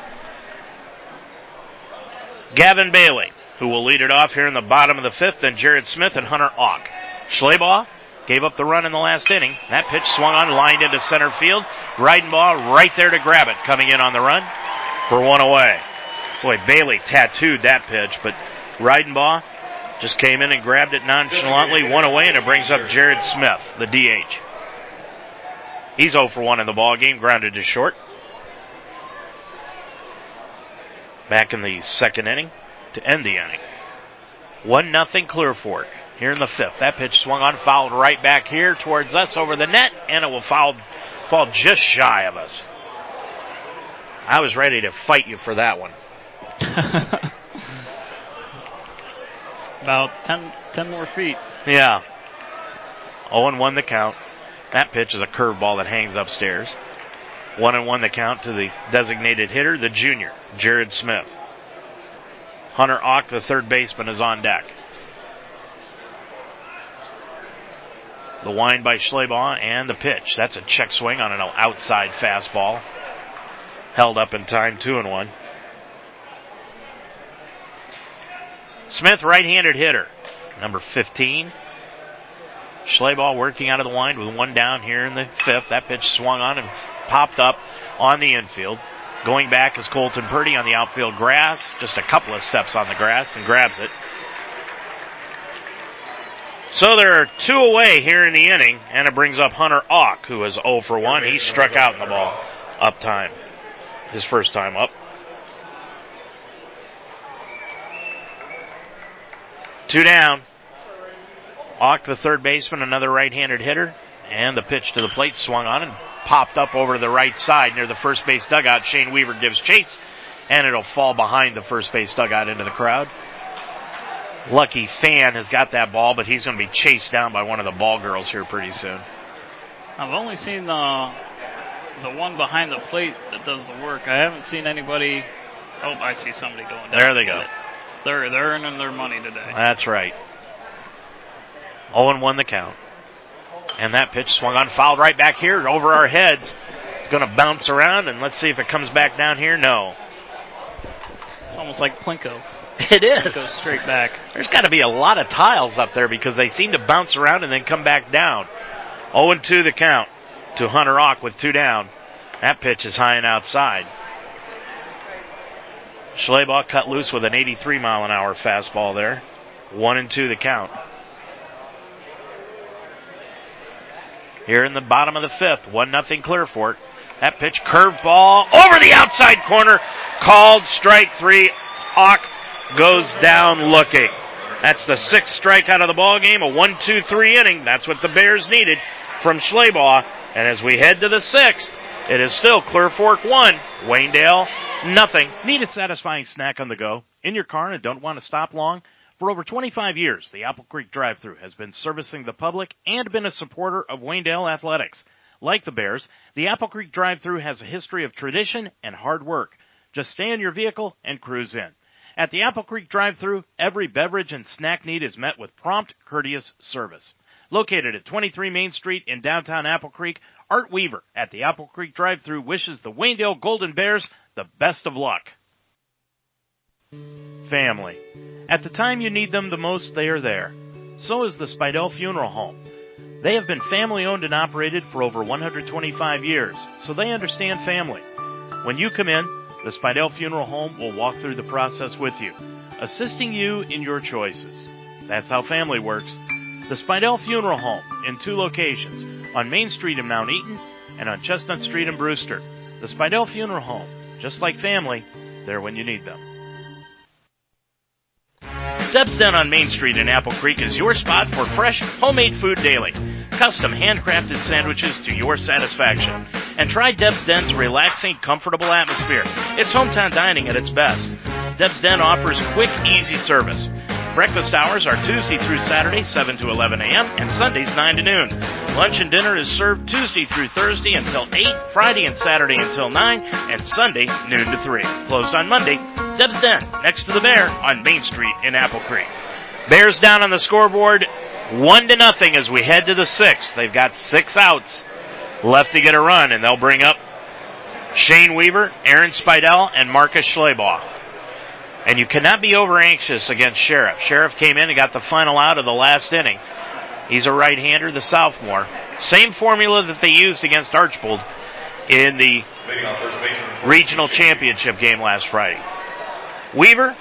Gavin Bailey, who will lead it off here in the bottom of the fifth, then Jared Smith and Hunter Auk. Schleybaugh gave up the run in the last inning. That pitch swung on, lined into center field. Reidenbaugh right there to grab it, coming in on the run for one away. Boy, Bailey tattooed that pitch, but Reidenbaugh just came in and grabbed it nonchalantly, one away, and it brings up Jared Smith, the DH. He's 0 for 1 in the ball game, grounded to short. Back in the second inning to end the inning. One nothing Clear Fork here in the fifth. That pitch swung on, fouled right back here towards us over the net, and it will foul, fall just shy of us. I was ready to fight you for that one. About 10, 10 more feet. Yeah. 0 and 1 the count. That pitch is a curveball that hangs upstairs. 1 and 1 the count to the designated hitter, the junior, Jared Smith. Hunter Auk, the third baseman, is on deck. The wind by Schleybaugh and the pitch. That's a check swing on an outside fastball. Held up in time, 2 and 1. Smith, right-handed hitter, number 15. Schleybaugh working out of the wind with one down here in the fifth. That pitch swung on and popped up on the infield. Going back is Colton Purdy on the outfield grass. Just a couple of steps on the grass and grabs it. So there are two away here in the inning, and it brings up Hunter Auk, who is 0 for 1. He struck out in the ball up time. His first time up. Two down. Auk, the third baseman, another right-handed hitter, and the pitch to the plate swung on and popped up over to the right side near the first base dugout. Shane Weaver gives chase, and it'll fall behind the first base dugout into the crowd. Lucky Fan has got that ball, but he's going to be chased down by one of the ball girls here pretty soon. I've only seen the the one behind the plate that does the work. I haven't seen anybody. Oh, I see somebody going down. There they go. They're they're earning their money today. That's right. 0 and 1 the count. And that pitch swung on, fouled right back here over our heads. It's going to bounce around, and let's see if it comes back down here. No. It's almost like Plinko. It is. It goes straight back. There's got to be a lot of tiles up there because they seem to bounce around and then come back down. 0 and 2 the count to Hunter Auk with two down. That pitch is high and outside. Schleybaugh cut loose with an 83 mile an hour fastball there. 1 and 2 the count. Here in the bottom of the fifth. One nothing Clear Fork. That pitch curveball over the outside corner. Called strike three. Auk goes down looking. That's the sixth strikeout of the ball game. A one, two, three inning. That's what the Bears needed from Schleybaugh. And as we head to the sixth, it is still Clear Fork one, Waynedale nothing. Need a satisfying snack on the go in your car and don't want to stop long? For over 25 years, the Apple Creek drive-thru has been servicing the public and been a supporter of Waynedale athletics. Like the Bears, the Apple Creek drive-thru has a history of tradition and hard work. Just stay in your vehicle and cruise in. At the Apple Creek drive-thru, every beverage and snack need is met with prompt, courteous service. Located at 23 Main Street in downtown Apple Creek, Art Weaver at the Apple Creek drive-thru wishes the Waynedale Golden Bears the best of luck. Family. At the time you need them the most, they are there. So is the Spidell Funeral Home. They have been family owned and operated for over 125 years, so they understand family. When you come in, the Spidell Funeral Home will walk through the process with you, assisting you in your choices. That's how family works. The Spidell Funeral Home in two locations, on Main Street in Mount Eaton and on Chestnut Street in Brewster. The Spidell Funeral Home, just like family, there when you need them. Deb's Den on Main Street in Apple Creek is your spot for fresh, homemade food daily. Custom handcrafted sandwiches to your satisfaction. And try Deb's Den's relaxing, comfortable atmosphere. It's hometown dining at its best. Deb's Den offers quick, easy service. Breakfast hours are Tuesday through Saturday, 7 to 11 a.m., and Sundays, 9 to noon. Lunch and dinner is served Tuesday through Thursday until 8, Friday and Saturday until 9, and Sunday, noon to 3. Closed on Monday. Deb's Den, next to the Bear, on Main Street in Apple Creek. Bears down on the scoreboard, 1 to nothing as we head to the sixth. They've got six outs left to get a run, and they'll bring up Shane Weaver, Aaron Spidell, and Marcus Schleybaugh. And you cannot be over anxious against Sheriff. Sheriff came in and got the final out of the last inning. He's a right-hander, the sophomore. Same formula that they used against Archbold in the regional championship game last Friday. Weaver,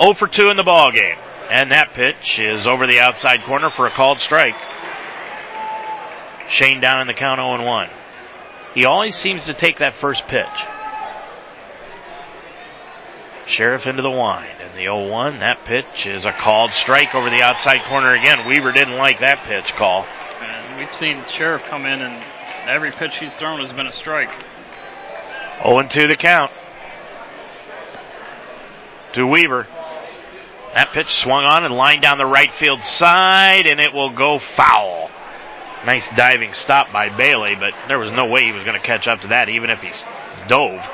0 for 2 in the ball game. And that pitch is over the outside corner for a called strike. Shane down in the count 0 1. He always seems to take that first pitch. Sheriff into the wind. And the 0 1, that pitch is a called strike over the outside corner again. Weaver didn't like that pitch call. And we've seen Sheriff come in, and every pitch he's thrown has been a strike. 0 2 the count. To Weaver. That pitch swung on and lined down the right field side, and it will go foul. Nice diving stop by Bailey, but there was no way he was going to catch up to that, even if he dove.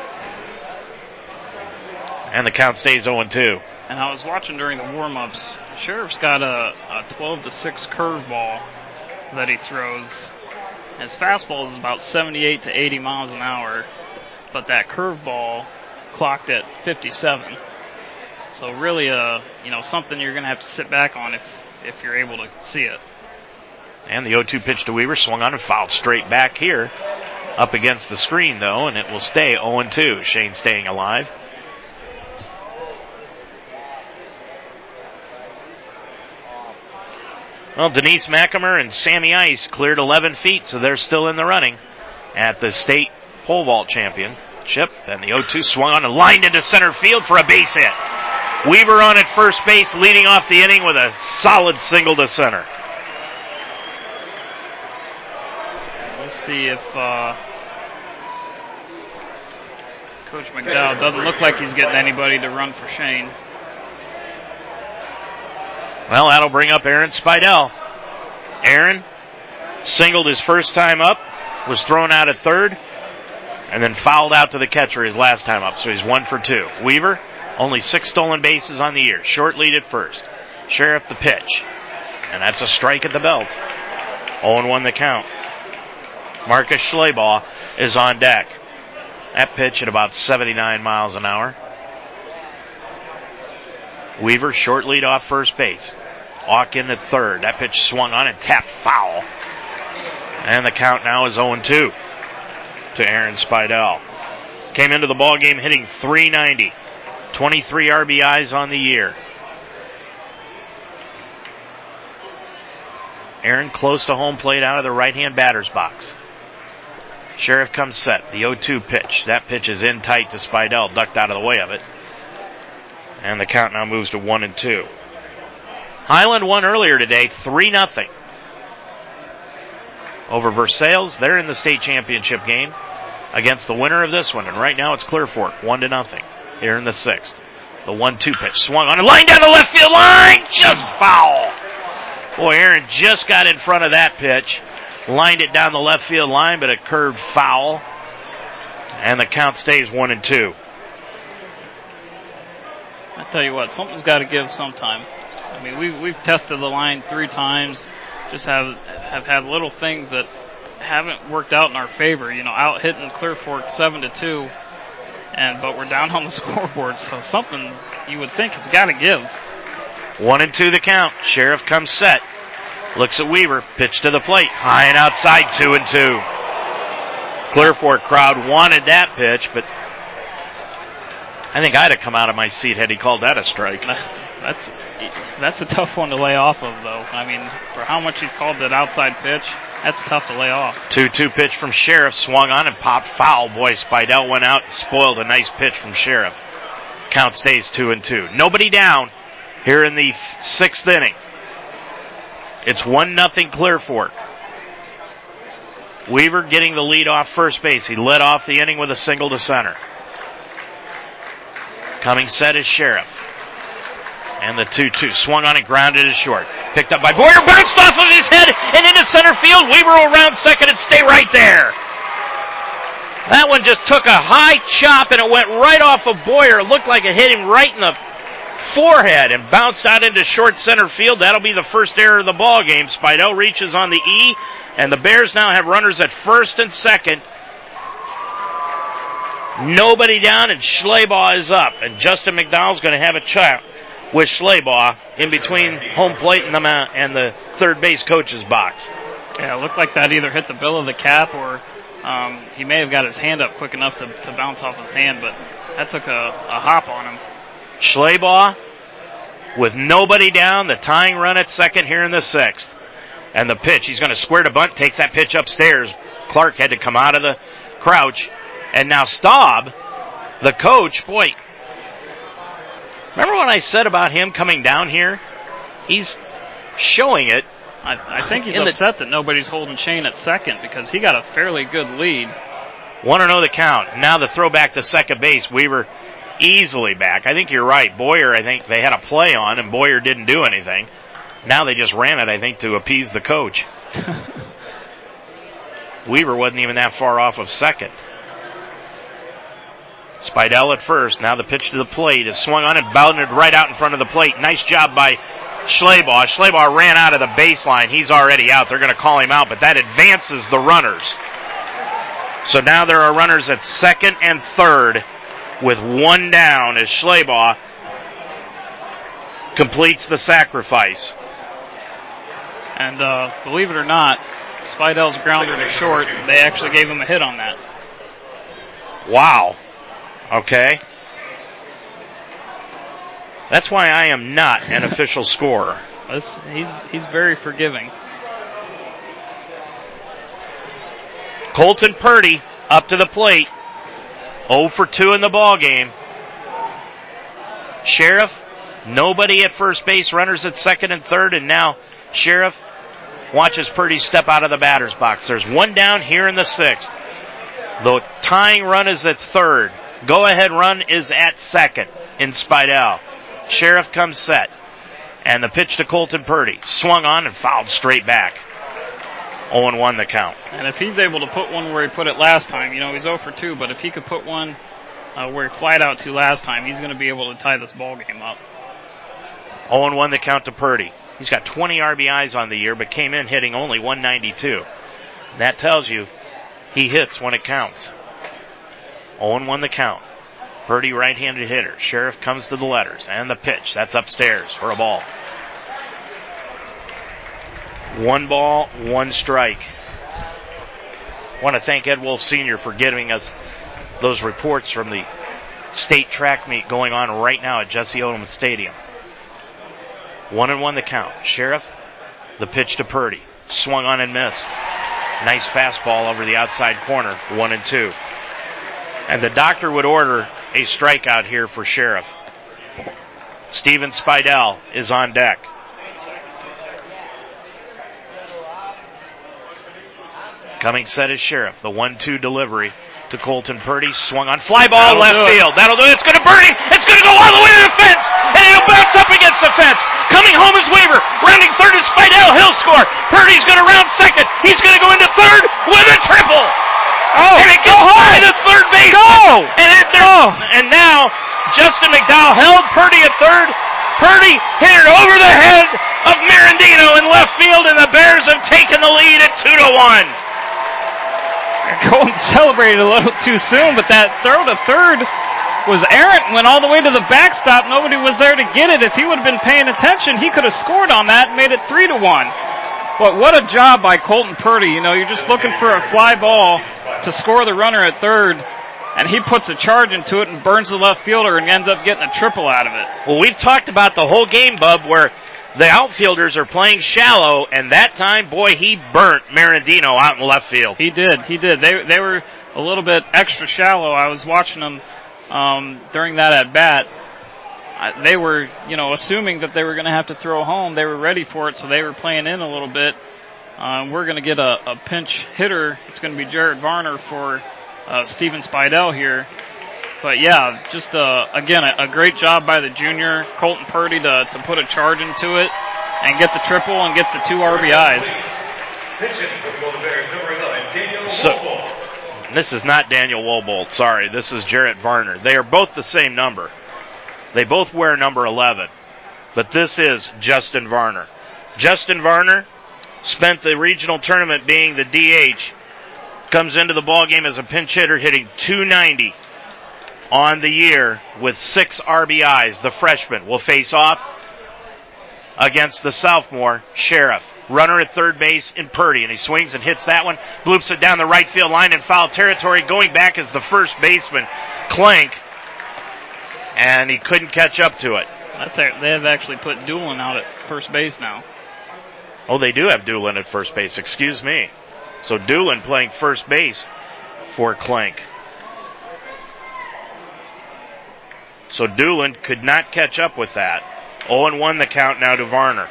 And the count stays 0 2. And I was watching during the warm ups. Sheriff's got a, a 12 to 6 curveball that he throws. His fastball is about 78 to 80 miles an hour, but that curveball clocked at 57. So really, uh, you know, something you're going to have to sit back on if if you're able to see it. And the 0-2 pitch to Weaver swung on and fouled straight back here, up against the screen though, and it will stay 0-2. Shane staying alive. Well, Denise McAmer and Sammy Ice cleared 11 feet, so they're still in the running at the state pole vault championship. And the 0-2 swung on and lined into center field for a base hit. Weaver on at first base, leading off the inning with a solid single to center. We'll see if uh, Coach McDowell doesn't look like he's getting anybody to run for Shane. Well, that'll bring up Aaron Spidell. Aaron singled his first time up, was thrown out at third, and then fouled out to the catcher his last time up, so he's one for two. Weaver, only six stolen bases on the year. Short lead at first. Sheriff the pitch. And that's a strike at the belt. 0 1 the count. Marcus Schleybaugh is on deck. That pitch at about 79 miles an hour. Weaver short lead off first base. Auk in at third. That pitch swung on and tapped foul. And the count now is 0 2 to Aaron Spidell. Came into the ball game hitting 390. 23 RBIs on the year. Aaron close to home plate out of the right hand batter's box. Sheriff comes set. The 0-2 pitch. That pitch is in tight to Spidell, ducked out of the way of it. And the count now moves to one and two. Highland won earlier today, three nothing over Versailles. They're in the state championship game against the winner of this one, and right now it's Clear Fork, one to nothing here in the sixth. The one-two pitch swung on a line down the left field line, just foul. Boy, Aaron just got in front of that pitch, lined it down the left field line, but it curved foul, and the count stays one and two. I tell you what, something's got to give sometime. I mean, we've we've tested the line three times, just have have had little things that haven't worked out in our favor. You know, out hitting Clear Fork seven to two, and but we're down on the scoreboard, so something you would think it's got to give. One and two the count. Sheriff comes set. Looks at Weaver. Pitch to the plate. High and outside. Two and two. Clear Fork crowd wanted that pitch, but I think I'd have come out of my seat had he called that a strike. That's that's a tough one to lay off of, though. I mean, for how much he's called that outside pitch, that's tough to lay off. 2-2 pitch from Sheriff swung on and popped foul. Boy, Spidell went out and spoiled a nice pitch from Sheriff. Count stays two and two. Nobody down here in the sixth inning. It's one nothing Clear Fork. Weaver getting the lead off first base. He led off the inning with a single to center. Coming set is Sheriff. And the 2-2 swung on and grounded to short. Picked up by Boyer, bounced off of his head and into center field. Weaver will round second and stay right there. That one just took a high chop and it went right off of Boyer. It looked like it hit him right in the forehead and bounced out into short center field. That'll be the first error of the ball game. Spidell reaches on the E, and the Bears now have runners at first and second. Nobody down, and Schleybaugh is up, and Justin McDowell's going to have a chat with Schleybaugh in between home plate and the and the third base coach's box. Yeah, it looked like that either hit the bill of the cap or um, he may have got his hand up quick enough to, to bounce off his hand, but that took a, a hop on him. Schleybaugh with nobody down, the tying run at second here in the sixth. And the pitch, he's going to square to bunt, takes that pitch upstairs. Clark had to come out of the crouch. And now Staub, the coach, boy, remember what I said about him coming down here? He's showing it. I, I think he's upset the, that nobody's holding Shane at second because he got a fairly good lead. Want to know the count. Now the throw back to second base. Weaver easily back. I think you're right. Boyer, I think they had a play on and Boyer didn't do anything. Now they just ran it, I think, to appease the coach. Weaver wasn't even that far off of second. Spidell at first. Now the pitch to the plate is swung on and bounded right out in front of the plate. Nice job by Schleybaugh. Schleybaugh ran out of the baseline. He's already out. They're going to call him out, but that advances the runners. So now there are runners at second and third with one down as Schleybaugh completes the sacrifice. And uh, believe it or not, Spidell's grounder to short, they actually gave him a hit on that. Wow. Okay. That's why I am not an official scorer. he's he's very forgiving. Colton Purdy up to the plate. 0 for 2 in the ball game. Sheriff, nobody at first base, runners at second and third, and now Sheriff watches Purdy step out of the batter's box. There's one down here in the sixth. The tying run is at third. Go ahead run is at second in Spidell. Sheriff comes set. And the pitch to Colton Purdy. Swung on and fouled straight back. 0 1 the count. And if he's able to put one where he put it last time, you know, he's 0 for 2, but if he could put one uh, where he flied out to last time, he's going to be able to tie this ball game up. 0 1 the count to Purdy. He's got 20 RBIs on the year, but came in hitting only 192. That tells you he hits when it counts. 0 1 the count. Purdy right-handed hitter. Sheriff comes to the letters and the pitch. That's upstairs for a ball. One ball, one strike. I want to thank Ed Wolf Sr. for giving us those reports from the state track meet going on right now at Jesse Owens Stadium. One and one the count. Sheriff, the pitch to Purdy. swung on and missed. Nice fastball over the outside corner, one and two. And the doctor would order a strikeout here for Sheriff. Steven Spidell is on deck. Coming set is Sheriff. The one-two delivery to Colton Purdy. Swung on fly ball That'll left field. That'll do it. It's going to Purdy. It's going to go all the way to the fence. And it'll bounce up against the fence. Coming home is Weaver. Rounding third is Spidell. He'll score. Purdy's going to round second. He's going to go into third with a triple. Oh, and it gets by the third base. Go! And, it, and now Justin McDowell held Purdy at third. Purdy hit it over the head of Mirandino in left field, and the Bears have taken the lead at two to one. Colton celebrated a little too soon, but that throw to third was errant, went all the way to the backstop. Nobody was there to get it. If he would have been paying attention, he could have scored on that and made it three to one. But what a job by Colton Purdy. You know, you're just looking for a fly ball to score the runner at third, and he puts a charge into it and burns the left fielder and ends up getting a triple out of it. Well, we've talked about the whole game, Bub, where the outfielders are playing shallow, and that time, boy, he burnt Mirandino out in left field. He did. He did. They they were a little bit extra shallow. I was watching them um, during that at bat. I- They were, you know, assuming that they were going to have to throw home. They were ready for it, so they were playing in a little bit. Um, we're going to get a, a pinch hitter. It's going to be Jared Varner for uh, Steven Spidell here. But yeah, just uh, again a, a great job by the junior Colton Purdy to to put a charge into it and get the triple and get the two RBIs. Pitching for the Bears, number 11, Daniel So- This is not Daniel Wobold. Sorry, this is Jarrett Varner. They are both the same number. They both wear number 11. But this is Justin Varner. Justin Varner spent the regional tournament being the DH. Comes into the ball game as a pinch hitter hitting 290 on the year with six RBIs. The freshman will face off against the sophomore Sheriff. Runner at third base in Purdy, and he swings and hits that one, bloops it down the right field line in foul territory. Going back as the first baseman, Clank, and he couldn't catch up to it. That's a, they have actually put Doolin out at first base now. Oh, they do have Doolin at first base. Excuse me. So Doolin playing first base for Clank. So Doolin could not catch up with that. 0 1 the count now to Varner.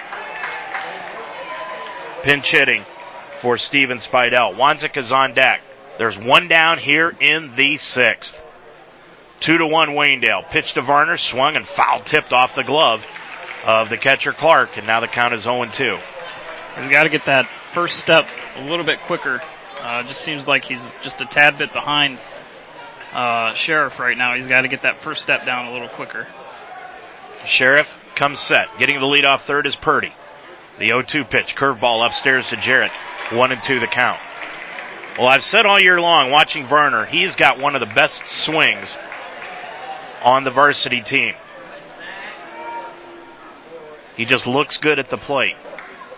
Pinch hitting for Steven Spidell. Wanzik is on deck. There's one down here in the sixth. Two to one Waynedale. Pitch to Varner, swung and foul tipped off the glove of the catcher Clark, and now the count is 0 2. He's got to get that first step a little bit quicker. Uh, just seems like he's just a tad bit behind uh, Sheriff right now. He's got to get that first step down a little quicker. Sheriff comes set. Getting the lead off third is Purdy. The 0-2 pitch, curveball upstairs to Jarrett. One and two the count. Well, I've said all year long watching Varner, he's got one of the best swings on the varsity team. He just looks good at the plate.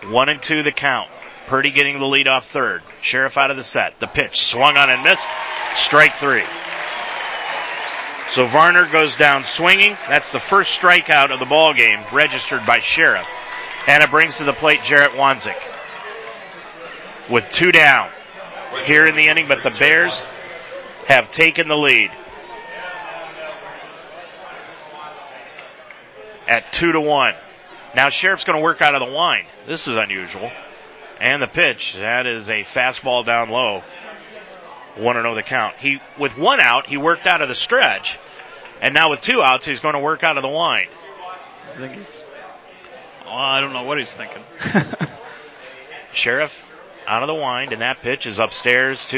One and two the count. Purdy getting the lead off third. Sheriff out of the set. The pitch swung on and missed. Strike three. So Varner goes down swinging. That's the first strikeout of the ball game registered by Sheriff. And it brings to the plate Jarrett Wanzik with two down here in the inning, but the Bears have taken the lead at two to one. Now Sheriff's going to work out of the wind. This is unusual. And the pitch, that is a fastball down low. One and oh the count. He with one out, he worked out of the stretch, and now with two outs, he's going to work out of the wind. I think he's. Well, I don't know what he's thinking. Sheriff out of the wind, and that pitch is upstairs to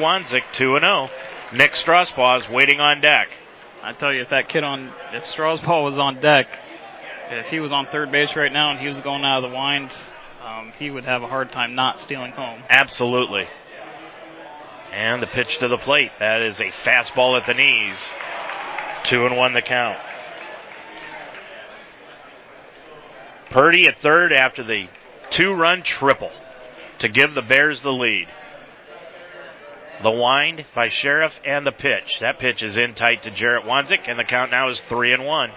Wanzik, two and zero. Nick Strasbaugh is waiting on deck. I tell you, if that kid on, if Strasbaugh was on deck, if he was on third base right now and he was going out of the wind, um, he would have a hard time not stealing home. Absolutely. And the pitch to the plate. That is a fastball at the knees. Two and one the count. Purdy at third after the two run triple to give the Bears the lead. The wind by Sheriff and the pitch. That pitch is in tight to Jarrett Wanzik, and the count now is three and one.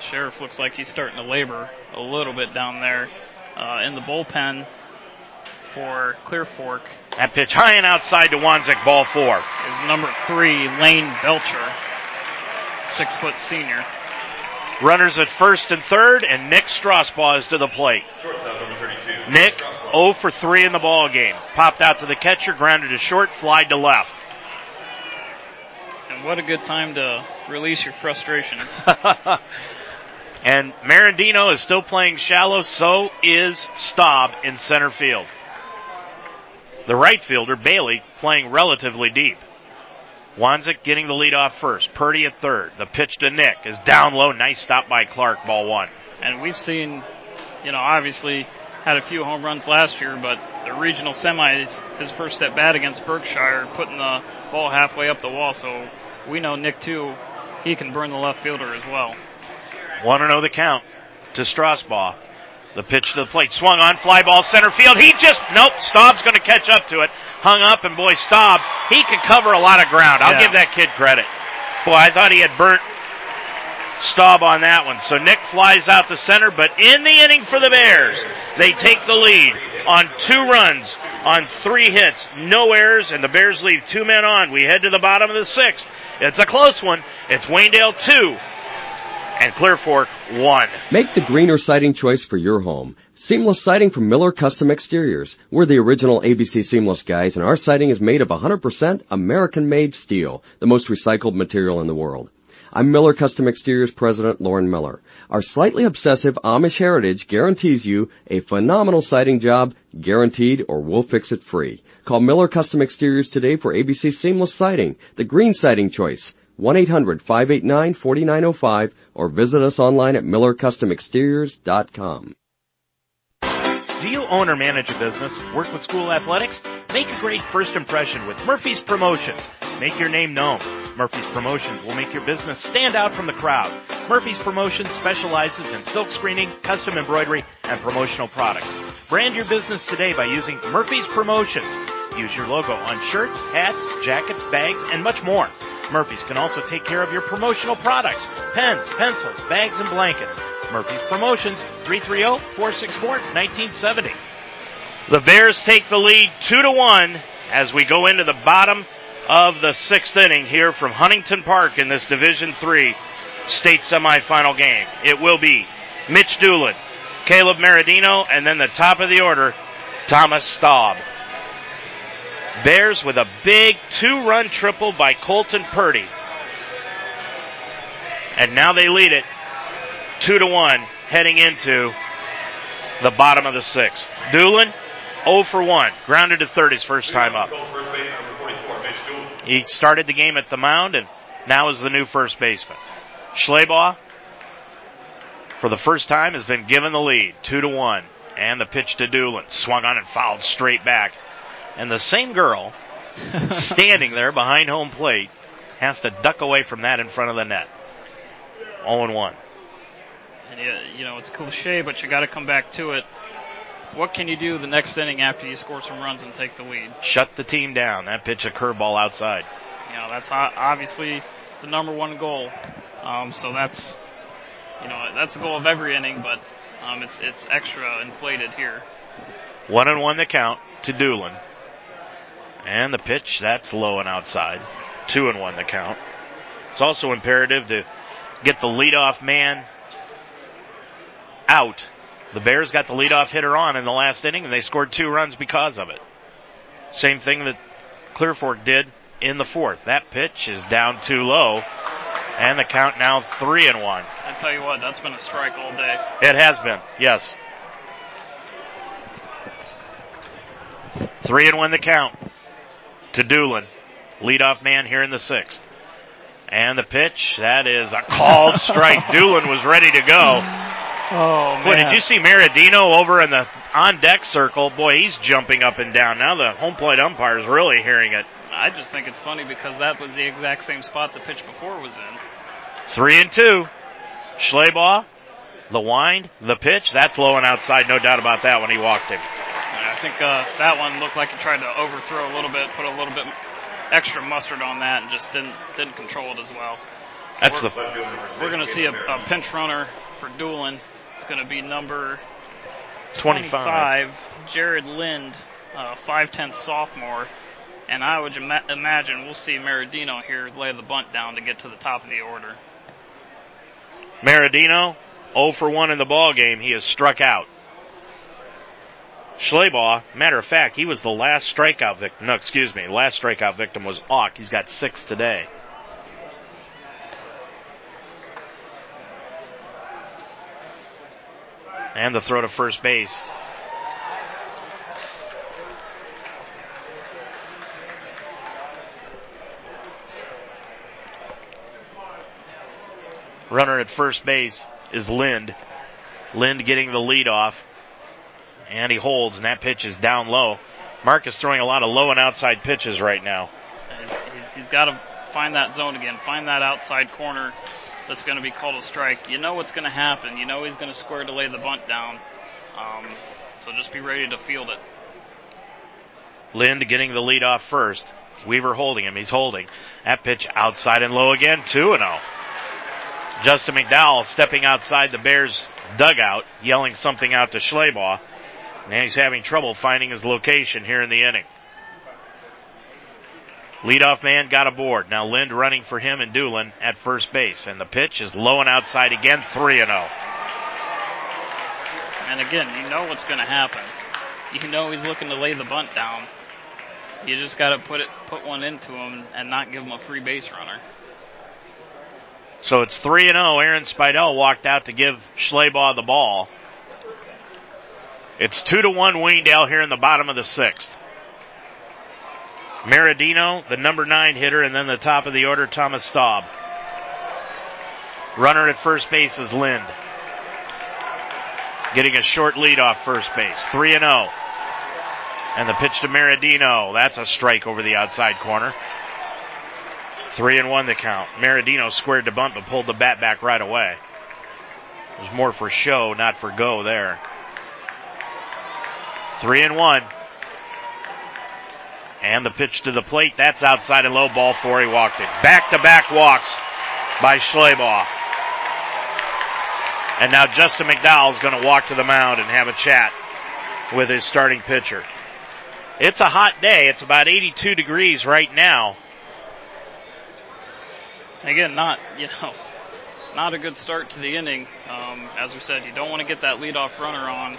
Sheriff looks like he's starting to labor a little bit down there uh, in the bullpen for Clear Fork. That pitch high and outside to Wanzik, ball four. Is number three, Lane Belcher, six foot senior. Runners at first and third, and Nick Strasbaugh is to the plate. Shortstop number 32. Nick 0 for 3 in the ball game. Popped out to the catcher, grounded to short, flied to left. And what a good time to release your frustrations. and Marandino is still playing shallow, so is Staub in center field. The right fielder, Bailey, playing relatively deep. Wanzik getting the lead off first. Purdy at third. The pitch to Nick is down low. Nice stop by Clark. Ball one. And we've seen, you know, obviously had a few home runs last year, but the regional semis, his first at bat against Berkshire, putting the ball halfway up the wall. So we know Nick too, he can burn the left fielder as well. Want to know the count to Strasbaugh. The pitch to the plate, swung on, fly ball center field. He just, nope, Staub's going to catch up to it. Hung up, and boy, Staub, he can cover a lot of ground. I'll Yeah. give that kid credit. Boy, I thought he had burnt Staub on that one. So Nick flies out to center, but in the inning for the Bears, they take the lead on two runs on three hits, no errors, and the Bears leave two men on. We head to the bottom of the sixth. It's a close one. It's Waynedale two and Clear Fork one. Make the greener siding choice for your home. Seamless siding from Miller Custom Exteriors. We're the original ABC Seamless guys and our siding is made of 100% American made steel, the most recycled material in the world. I'm Miller Custom Exteriors President Lauren Miller. Our slightly obsessive Amish heritage guarantees you a phenomenal siding job, guaranteed or we'll fix it free. Call Miller Custom Exteriors today for ABC Seamless Siding, the green siding choice. 1-800-589-4905 or visit us online at millercustomexteriors.com. Do you own or manage a business? Work with school athletics? Make a great first impression with Murphy's Promotions. Make your name known. Murphy's Promotions will make your business stand out from the crowd. Murphy's Promotions specializes in silk screening, custom embroidery, and promotional products. Brand your business today by using Murphy's Promotions. Use your logo on shirts, hats, jackets, bags, and much more. Murphy's can also take care of your promotional products, pens, pencils, bags, and blankets. Murphy's Promotions, 330-464-1970. The Bears take the lead two to one as we go into the bottom of the sixth inning here from Huntington Park in this Division Three state semifinal game. It will be Mitch Doolin, Caleb Maradino, and then the top of the order, Thomas Staub. Bears with a big two-run triple by Colton Purdy. And now they lead it two to one heading into the bottom of the sixth. Doolin 0 for 1, grounded to third his first time up. First baseman number 44, Mitch Doolin. He started the game at the mound and now is the new first baseman. Schleybaugh, for the first time, has been given the lead, two to one. And the pitch to Doolin, swung on and fouled straight back. And the same girl, standing there behind home plate, has to duck away from that in front of the net. 0 and 1. And you, you know, it's cliche, but you got to come back to it. What can you do the next inning after you score some runs and take the lead? Shut the team down. That pitch a curveball outside. You know, that's obviously the number one goal. Um, so that's, you know, that's the goal of every inning, but um, it's it's extra inflated here. One and one the count to Doolin. And the pitch, that's low and outside. Two and one the count. It's also imperative to get the leadoff man out. The Bears got the leadoff hitter on in the last inning and they scored two runs because of it. Same thing that Clear Fork did in the fourth. That pitch is down too low. And the count now three and one. I tell you what, that's been a strike all day. It has been, yes. Three and one the count to Doolin. Leadoff man here in the sixth. And the pitch, that is a called strike. Doolin was ready to go. Oh Boy, did you see Maradino over in the on deck circle? Boy, he's jumping up and down. Now the home plate umpire is really hearing it. I just think it's funny because that was the exact same spot the pitch before was in. Three and two. Schleybaugh, the wind, the pitch. That's low and outside, no doubt about that when he walked him. I think uh, that one looked like he tried to overthrow a little bit, put a little bit extra mustard on that, and just didn't didn't control it as well. So That's we're, the we're going to see a, a pinch runner for Doolin, it's going to be number 25. 25, Jared Lind, uh, 5'10 sophomore. And I would ima- imagine we'll see Meridino here lay the bunt down to get to the top of the order. Meridino, 0 for 1 in the ball game. He has struck out. Schleybaugh, matter of fact, he was the last strikeout victim. No, excuse me, last strikeout victim was Auk. He's got six today. And the throw to first base. Runner at first base is Lind. Lind getting the lead off. And he holds, and that pitch is down low. Mark is throwing a lot of low and outside pitches right now. He's, he's got to find that zone again, find that outside corner that's going to be called a strike. You know what's going to happen. You know he's going to square to lay the bunt down. Um, so just be ready to field it. Lind getting the lead off first. Weaver holding him. He's holding. That pitch outside and low again. 2 0. Justin McDowell stepping outside the Bears dugout, yelling something out to Schleybaugh. And he's having trouble finding his location here in the inning. Leadoff man got aboard. Now Lind running for him and Doolin at first base. And the pitch is low and outside again, 3 0. And again, you know what's going to happen. You know he's looking to lay the bunt down. You just got to put it, put one into him and not give him a free base runner. So it's 3 0. Aaron Spidell walked out to give Schleybaugh the ball. It's 2 to 1 Waynedale here in the bottom of the sixth. Meridino, the number nine hitter, and then the top of the order, Thomas Staub. Runner at first base is Lind. Getting a short lead off first base. 3 0. And the pitch to Meridino. That's a strike over the outside corner. Three and one the count. Meridino squared the bunt but pulled the bat back right away. It was more for show, not for go there. Three and one. And the pitch to the plate. That's outside and low ball four. He walked it. Back to back walks by Schleybaugh. And now Justin McDowell is going to walk to the mound and have a chat with his starting pitcher. It's a hot day. It's about 82 degrees right now. Again, not you know, not a good start to the inning. Um, as we said, you don't want to get that leadoff runner on,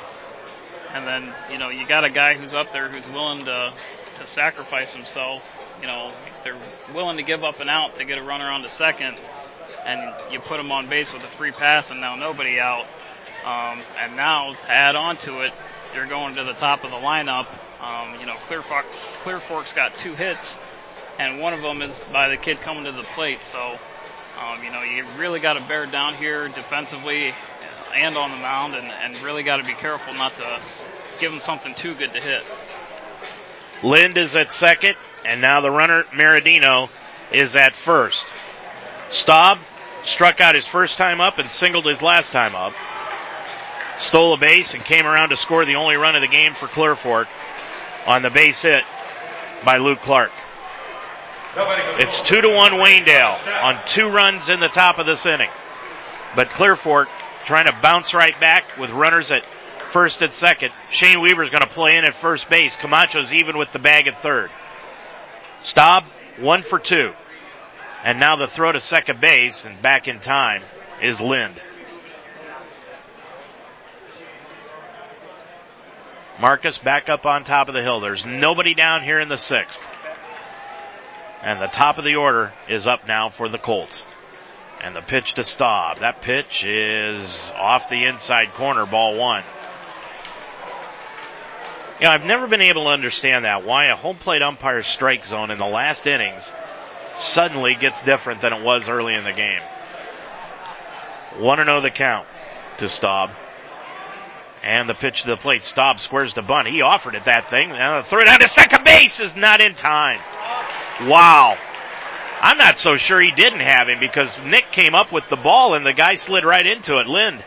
and then you know you got a guy who's up there who's willing to to sacrifice himself. You know, they're willing to give up an out to get a runner on to second, and you put him on base with a free pass, and now nobody out. Um, and now to add on to it, you're going to the top of the lineup. Um, you know, Clear, Fork, Clear Fork's got two hits, and one of them is by the kid coming to the plate. So, um, you know, you really got to bear down here defensively and on the mound, and, and really got to be careful not to give him something too good to hit. Lind is at second, and now the runner, Meridino, is at first. Staub struck out his first time up and singled his last time up. Stole a base and came around to score the only run of the game for Clear Fork on the base hit by Luke Clark. It's two to one Waynedale on two runs in the top of this inning. But Clear Fork trying to bounce right back with runners at first and second. Shane Weaver's going to play in at first base. Camacho's even with the bag at third. Staub, one for two. And now the throw to second base and back in time is Lind. Marcus back up on top of the hill. There's nobody down here in the sixth. And the top of the order is up now for the Colts. And the pitch to Staub. That pitch is off the inside corner, ball one. You know, I've never been able to understand that, why a home plate umpire strike zone in the last innings suddenly gets different than it was early in the game. 1 0 the count to Staub. And the pitch to the plate. Staub squares the bunt. He offered it that thing. Now the throw down to second base is not in time. Wow. I'm not so sure he didn't have him because Nick came up with the ball and the guy slid right into it. Lind.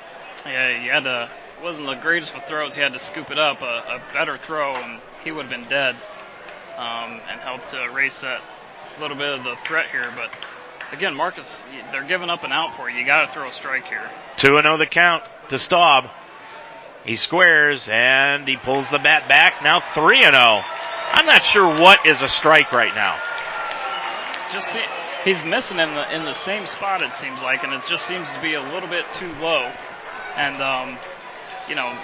Yeah, you had to. Wasn't the greatest with throws. He had to scoop it up. A, a better throw, and he would have been dead. Um, and helped to erase that little bit of the threat here. But again, Marcus, they're giving up an out for you. You got to throw a strike here. 2 0 the count to Staub. He squares and he pulls the bat back. Now 3 0. I'm not sure what is a strike right now. Just see, he's missing in the in the same spot it seems like, and it just seems to be a little bit too low. And um, you know,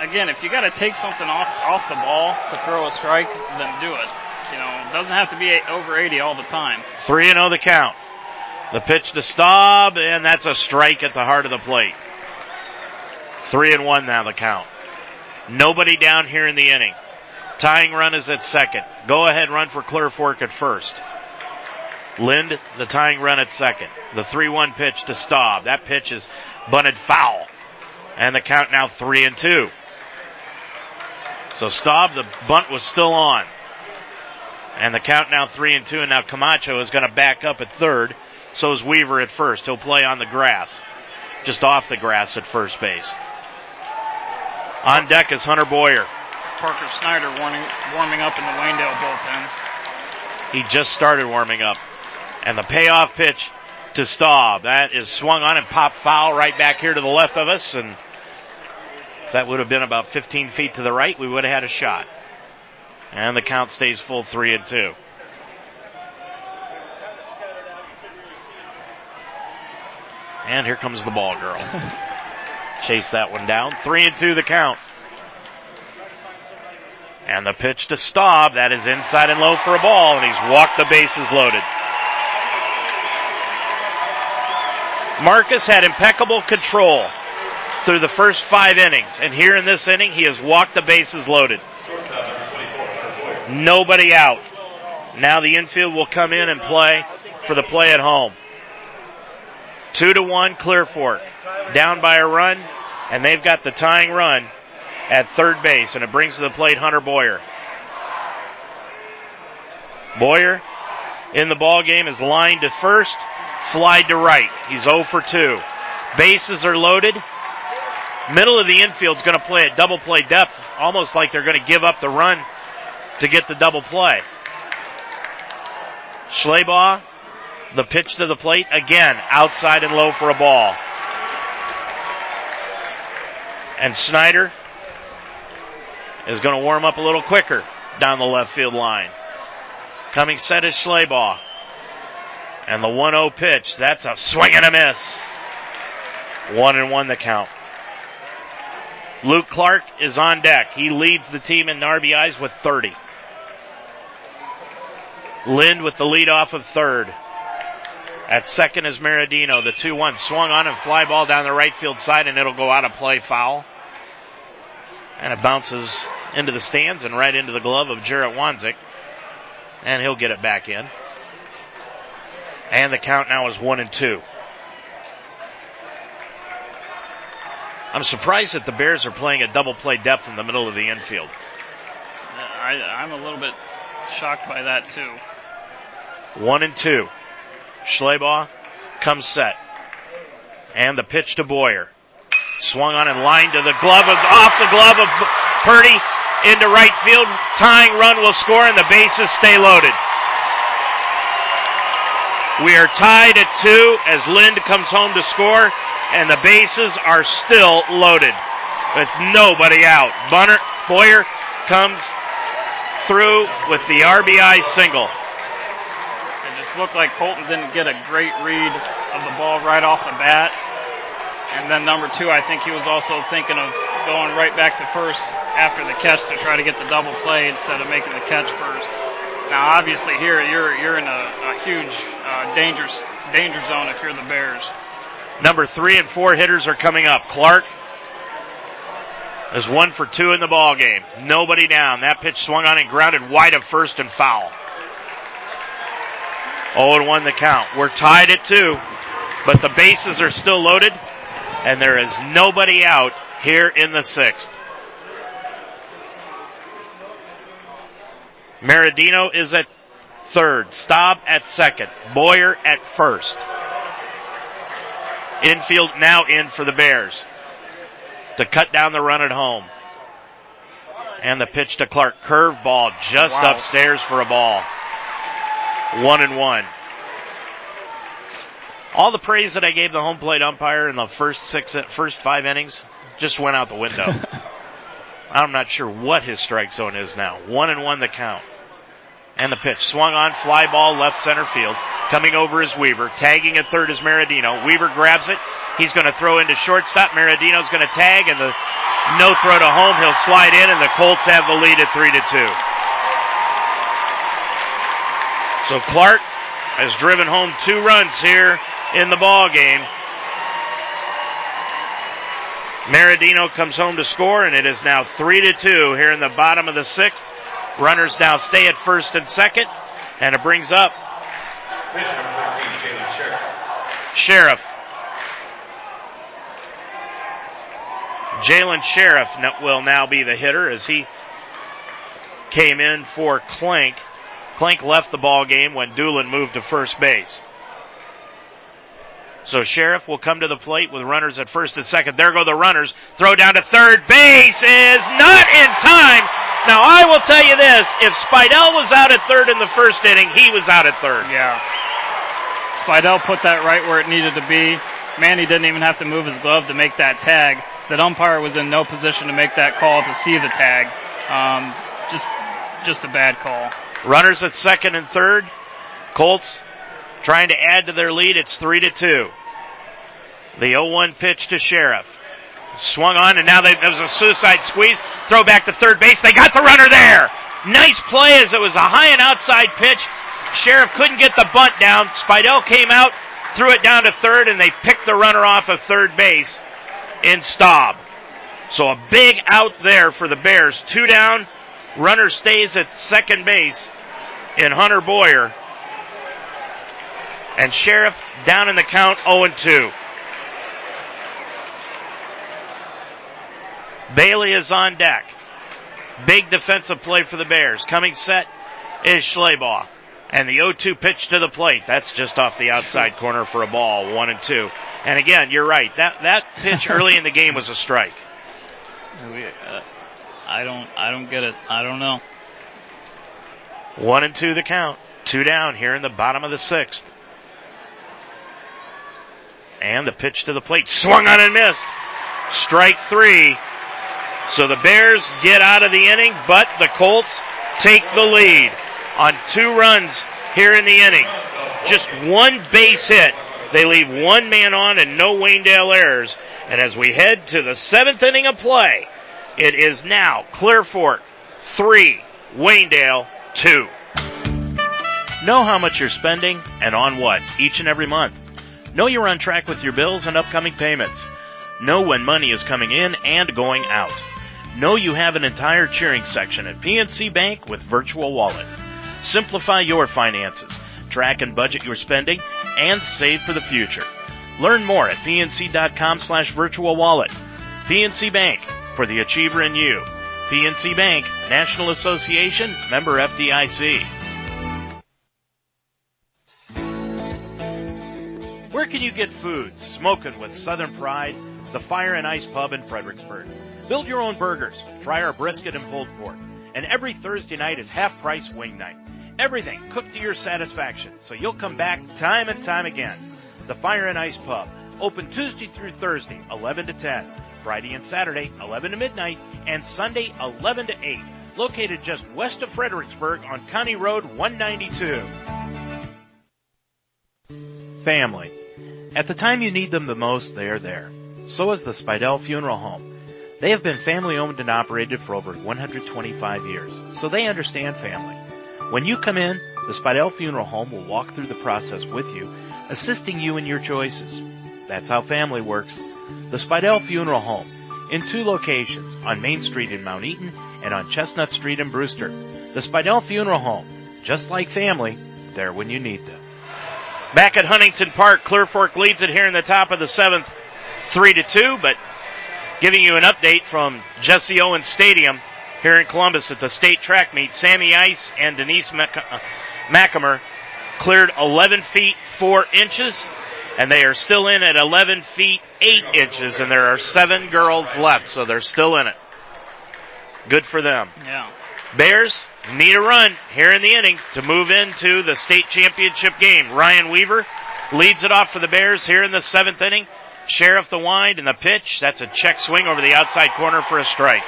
again, if you got to take something off off the ball to throw a strike, then do it. You know, it doesn't have to be over 80 all the time. 3 and 0 the count. The pitch to Staub, and that's a strike at the heart of the plate. 3 and 1 now the count. Nobody down here in the inning. Tying run is at second. Go ahead run for Clear Fork at first. Lind, the tying run at second. The 3-1 pitch to Staub. That pitch is bunted foul. And the count now 3 and 2. So Staub, the bunt was still on. And the count now 3 and 2 and now Camacho is going to back up at third. So is Weaver at first. He'll play on the grass. Just off the grass at first base. On deck is Hunter Boyer. Parker Snyder warming, warming up in the Waynedale bullpen. He just started warming up. And the payoff pitch to Staub. That is swung on and popped foul right back here to the left of us. And that would have been about 15 feet to the right, we would have had a shot. And the count stays full three and two. And here comes the ball girl. Chase that one down. Three and two the count. And the pitch to Staub. That is inside and low for a ball, and he's walked the bases loaded. Marcus had impeccable control through the first five innings, and here in this inning, he has walked the bases loaded. Nobody out. Now the infield will come in and play for the play at home. Two to one, Clear Fork. Down by a run, and they've got the tying run at third base, and it brings to the plate Hunter Boyer. Boyer in the ball game is lined to first, fly to right. He's 0 for 2. Bases are loaded. Middle of the infield is going to play at double play depth, almost like they're going to give up the run to get the double play. Schleybaugh, the pitch to the plate, again, outside and low for a ball. And Snyder is going to warm up a little quicker down the left field line. Coming set is Schleybaugh. And the 1-0 pitch, that's a swing and a miss. One and one the count. Luke Clark is on deck. He leads the team in RBIs with 30. Lind with the lead off of third. At second is Meridino. The 2-1 swung on and fly ball down the right field side and it'll go out of play foul. And it bounces into the stands and right into the glove of Jarrett Wanzik. And he'll get it back in. And the count now is one and two. I'm surprised that the Bears are playing a double play depth in the middle of the infield. I, I'm a little bit shocked by that too. One and two. Schleybaugh comes set. And the pitch to Boyer. Swung on and lined to the glove of, off the glove of Purdy into right field. Tying run will score and the bases stay loaded. We are tied at two as Lind comes home to score and the bases are still loaded with nobody out. Bunner, Boyer comes through with the RBI single. It just looked like Colton didn't get a great read of the ball right off the bat. And then number two, I think he was also thinking of going right back to first after the catch to try to get the double play instead of making the catch first. Now, obviously, here you're you're in a, a huge uh, danger danger zone if you're the Bears. Number three and four hitters are coming up. Clark is one for two in the ball game. Nobody down. That pitch swung on and grounded wide of first and foul. 0 and 1 the count. We're tied at two, but the bases are still loaded, and there is nobody out here in the sixth. Meridino is at third. Staub at second. Boyer at first. Infield now in for the Bears to cut down the run at home. And the pitch to Clark. Curve ball just Wow. upstairs for a ball. One and one. All the praise that I gave the home plate umpire in the first six, first five innings just went out the window. I'm not sure what his strike zone is now. One and one the count. And the pitch swung on, fly ball left center field. Coming over is Weaver. Tagging at third is Maradino. Weaver grabs it. He's going to throw into shortstop. Maradino's going to tag and the no throw to home. He'll slide in and the Colts have the lead at three to two. So Clark has driven home two runs here in the ball game. Maradino comes home to score, and it is now three to two here in the bottom of the sixth. Runners now stay at first and second, and it brings up. Sheriff. Jalen Sheriff will now be the hitter as he came in for Clank. Clank left the ball game when Doolin moved to first base. So Sheriff will come to the plate with runners at first and second. There go the runners. Throw down to third base is not in time. Now I will tell you this, if Spidell was out at third in the first inning, he was out at third. Yeah. Spidell put that right where it needed to be. Manny didn't even have to move his glove to make that tag. That umpire was in no position to make that call to see the tag. Um, just, just a bad call. Runners at second and third. Colts trying to add to their lead. It's three to two. The 0-1 pitch to Sheriff. Swung on and now they, there was a suicide squeeze. Throw back to third base. They got the runner there. Nice play as it was a high and outside pitch. Sheriff couldn't get the bunt down. Spidell came out, threw it down to third, and they picked the runner off of third base in Staub. So a big out there for the Bears. Two down. Runner stays at second base in Hunter Boyer. And Sheriff down in the count 0 2. Bailey is on deck. Big defensive play for the Bears. Coming set is Schleybaugh. And the 0-2 pitch to the plate. That's just off the outside corner for a ball. One and two. And again, you're right. That that pitch early in the game was a strike. Uh, I don't. I don't get it. I don't know. One and two the count. Two down here in the bottom of the sixth. And the pitch to the plate. Swung on and missed. Strike three. So the Bears get out of the inning, but the Colts take the lead on two runs here in the inning. Just one base hit. They leave one man on and no Waynedale errors. And as we head to the seventh inning of play, it is now Clearfork three, Waynedale two. Know how much you're spending and on what each and every month. Know you're on track with your bills and upcoming payments. Know when money is coming in and going out. Know you have an entire cheering section at PNC Bank with Virtual Wallet. Simplify your finances, track and budget your spending, and save for the future. Learn more at pnc.com slash virtual wallet. PNC Bank, for the achiever in you. PNC Bank, National Association, member FDIC. Where can you get food? Smoking with Southern Pride, the Fire and Ice Pub in Fredericksburg. Build your own burgers, try our brisket and pulled pork. And every Thursday night is half price wing night. Everything cooked to your satisfaction, so you'll come back time and time again. The Fire and Ice Pub, open Tuesday through Thursday, 11 to 10, Friday and Saturday, 11 to midnight, and Sunday, 11 to 8. Located just west of Fredericksburg on County Road 192. Family. At the time you need them the most, they are there. So is the Spidell Funeral Home. They have been family owned and operated for over 125 years, so they understand family. When you come in, the Spidell Funeral Home will walk through the process with you, assisting you in your choices. That's how family works. The Spidell Funeral Home, in two locations, on Main Street in Mount Eaton and on Chestnut Street in Brewster. The Spidell Funeral Home, just like family, there when you need them. Back at Huntington Park, Clear Fork leads it here in the top of the seventh, three to two, but giving you an update from Jesse Owens Stadium here in Columbus at the state track meet. Sammy Ice and Denise McAmer uh, cleared 11 feet 4 inches, and they are still in at 11 feet 8 inches, and there are seven girls left, so they're still in it. Good for them. Yeah. Bears need a run here in the inning to move into the state championship game. Ryan Weaver leads it off for the Bears here in the seventh inning. Sheriff the wind and the pitch. That's a check swing over the outside corner for a strike.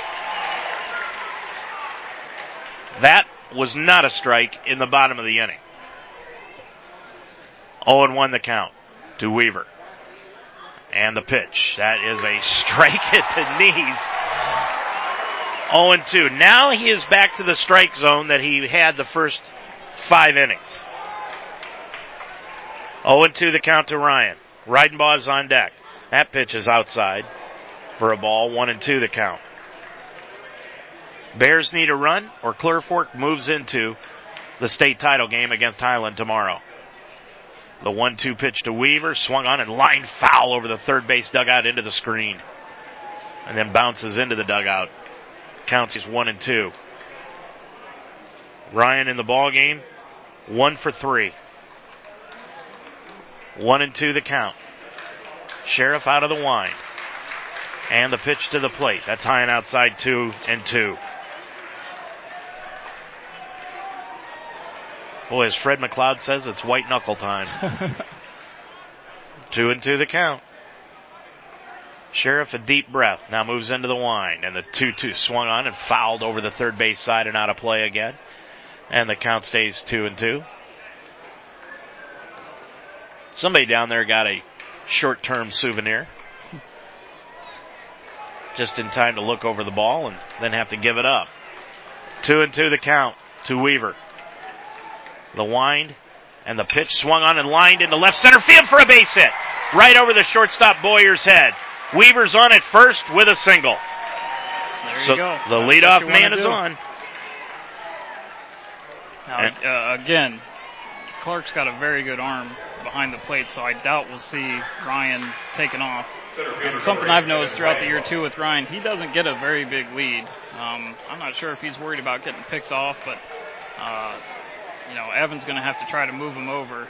That was not a strike in the bottom of the inning. 0 and 1 the count to Weaver. And the pitch. That is a strike at the knees. 0 and 2. Now he is back to the strike zone that he had the first five innings. 0 and 2 the count to Ryan. Reidenbaugh is on deck. That pitch is outside for a ball. 1 and 2 the count. Bears need a run or Clear Fork moves into the state title game against Highland tomorrow. The one two pitch to Weaver, swung on and lined foul over the third base dugout into the screen. And then bounces into the dugout. Counts is one and two. Ryan in the ball game, one for three. One and two the count. Sheriff out of the wind. And the pitch to the plate. That's high and outside two and two. Boy, as Fred McLeod says, it's white knuckle time. two and two the count. Sheriff a deep breath. Now moves into the wind. And the 2-2 swung on and fouled over the third base side and out of play again. And the count stays two and two. Somebody down there got a short term souvenir. Just in time to look over the ball and then have to give it up. Two and two the count to Weaver. The wind and the pitch swung on and lined into left center field for a base hit. Right over the shortstop Boyer's head. Weaver's on at first with a single. There so you go. the leadoff what you wanna man is do. on. Now, uh, again, Clark's got a very good arm behind the plate, so I doubt we'll see Ryan taken off. And something I've noticed throughout the year too with Ryan, he doesn't get a very big lead. Um, I'm not sure if he's worried about getting picked off, but uh, you know, Evan's going to have to try to move him over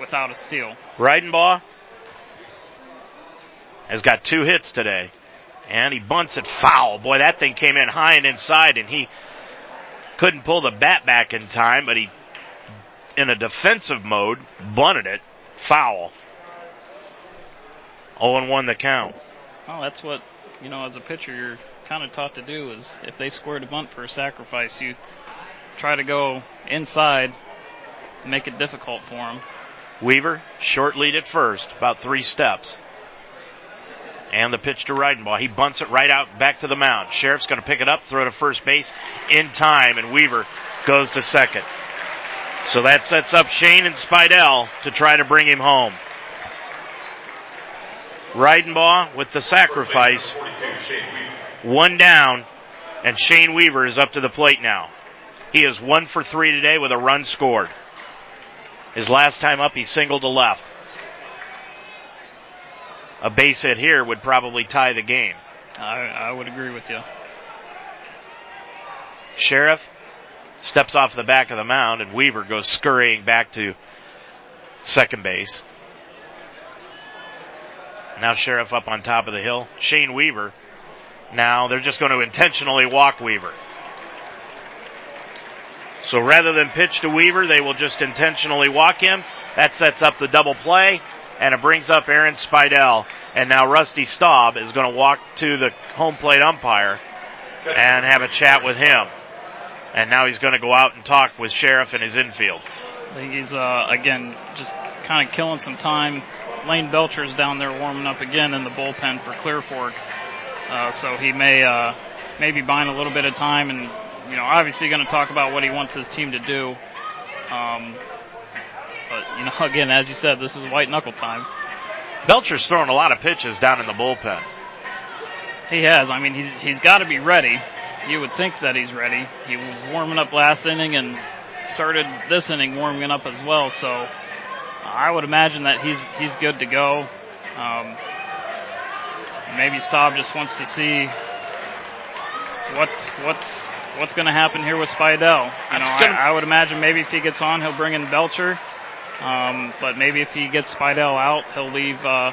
without a steal. Reidenbaugh has got two hits today. And he bunts it foul. Boy, that thing came in high and inside and he couldn't pull the bat back in time, but he, in a defensive mode, bunted it foul. 0 1 the count. Well, that's what you know as a pitcher you're kind of taught to do is if they squared a bunt for a sacrifice, you try to go inside, make it difficult for them. Weaver, short lead at first, about three steps. And the pitch to Reidenbaugh. He bunts it right out back to the mound. Sheriff's going to pick it up, throw to first base in time, and Weaver goes to second. So that sets up Shane and Spidell to try to bring him home. Reidenbaugh with the sacrifice. One down, and Shane Weaver is up to the plate now. He is one for three today with a run scored. His last time up, he singled to left. A base hit here would probably tie the game. I, I would agree with you. Sheriff steps off the back of the mound, and Weaver goes scurrying back to second base. Now Sheriff up on top of the hill. Shane Weaver. Now they're just going to intentionally walk Weaver. So rather than pitch to Weaver, they will just intentionally walk him. That sets up the double play, and it brings up Aaron Spidell. And now Rusty Staub is going to walk to the home plate umpire and have a chat with him. And now he's going to go out and talk with Sheriff in his infield. I think he's uh, again just kind of killing some time. Lane Belcher's down there warming up again in the bullpen for Clear Fork, uh, so he may uh, maybe buying a little bit of time, and you know obviously going to talk about what he wants his team to do. Um, but you know, again, as you said, this is white knuckle time. Belcher's throwing a lot of pitches down in the bullpen. He has. I mean, he's he's got to be ready. You would think that he's ready. He was warming up last inning and started this inning warming up as well. So I would imagine that he's he's good to go. Um, maybe Staub just wants to see what's what's what's going to happen here with Spidell. You know, I, I would imagine maybe if he gets on, he'll bring in Belcher. Um, but maybe if he gets Spidell out, he'll leave uh,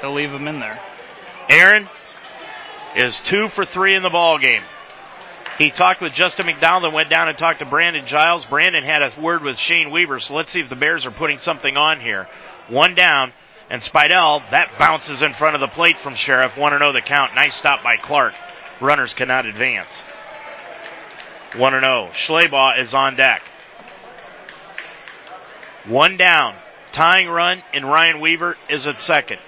he'll leave him in there. Aaron is two for three in the ball game. He talked with Justin McDowell and went down and talked to Brandon Giles. Brandon had a word with Shane Weaver, so let's see if the Bears are putting something on here. One down. And Spidell, that bounces in front of the plate from Sheriff. 1 0 the count. Nice stop by Clark. Runners cannot advance. 1 0. Schleybaugh is on deck. One down. Tying run and Ryan Weaver is at second.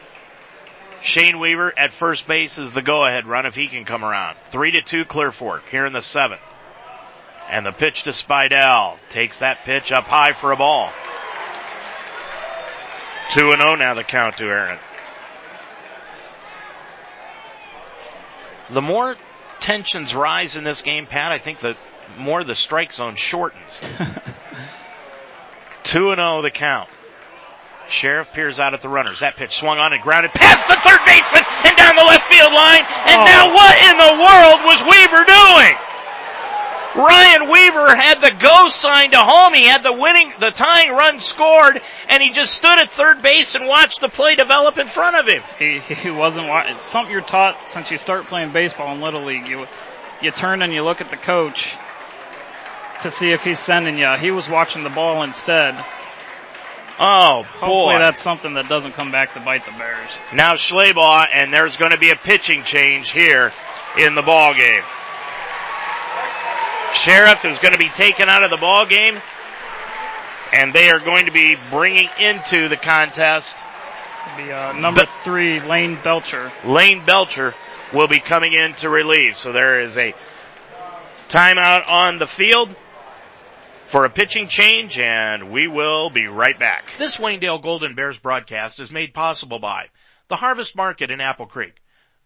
Shane Weaver at first base is the go-ahead run if he can come around. Three to two Clear Fork here in the seventh. And the pitch to Spidell takes that pitch up high for a ball. Two and zero oh now the count to Aaron. The more tensions rise in this game, Pat, I think the more the strike zone shortens. Two and zero oh the count. Sheriff peers out at the runners. That pitch swung on and grounded past the third baseman and down the left field line. And oh. now what in the world was Weaver doing? Ryan Weaver had the go sign to home. He had the winning, the tying run scored, and he just stood at third base and watched the play develop in front of him. He, he wasn't It's something you're taught since you start playing baseball in Little League. You, you turn and you look at the coach to see if he's sending you. He was watching the ball instead. Oh boy. Hopefully that's something that doesn't come back to bite the Bears. Now Schleybaugh, and there's going to be a pitching change here in the ball game. Sheriff is going to be taken out of the ball game, and they are going to be bringing into the contest. Be uh, number Be- three, Lane Belcher. Lane Belcher will be coming in to relieve. So there is a timeout on the field for a pitching change, and we will be right back. This Waynedale Golden Bears broadcast is made possible by the Harvest Market in Apple Creek,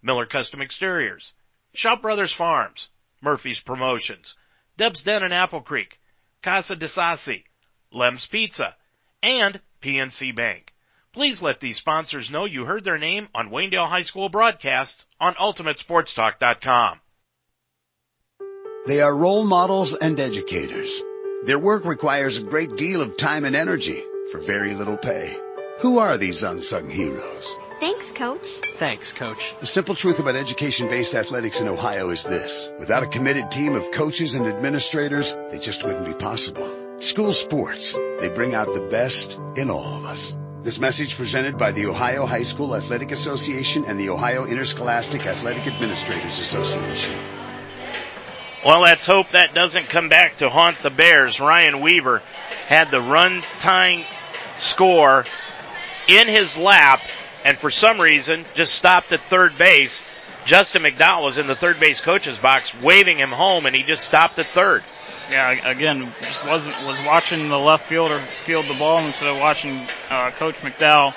Miller Custom Exteriors, Shop Brothers Farms, Murphy's Promotions, Deb's Den in Apple Creek, Casa de Sassi, Lem's Pizza, and PNC Bank. Please let these sponsors know you heard their name on Waynedale High School broadcasts on UltimateSportsTalk.com. They are role models and educators. Their work requires a great deal of time and energy for very little pay. Who are these unsung heroes? Thanks, Coach. Thanks, Coach. The simple truth about education-based athletics in Ohio is this. Without a committed team of coaches and administrators, they just wouldn't be possible. School sports, they bring out the best in all of us. This message presented by the Ohio High School Athletic Association and the Ohio Interscholastic Athletic Administrators Association. Well, let's hope that doesn't come back to haunt the Bears. Ryan Weaver had the run tying score in his lap and for some reason just stopped at third base. Justin McDowell was in the third base coach's box waving him home and he just stopped at third. Yeah, again, just wasn't was watching the left fielder field the ball instead of watching uh, Coach McDowell.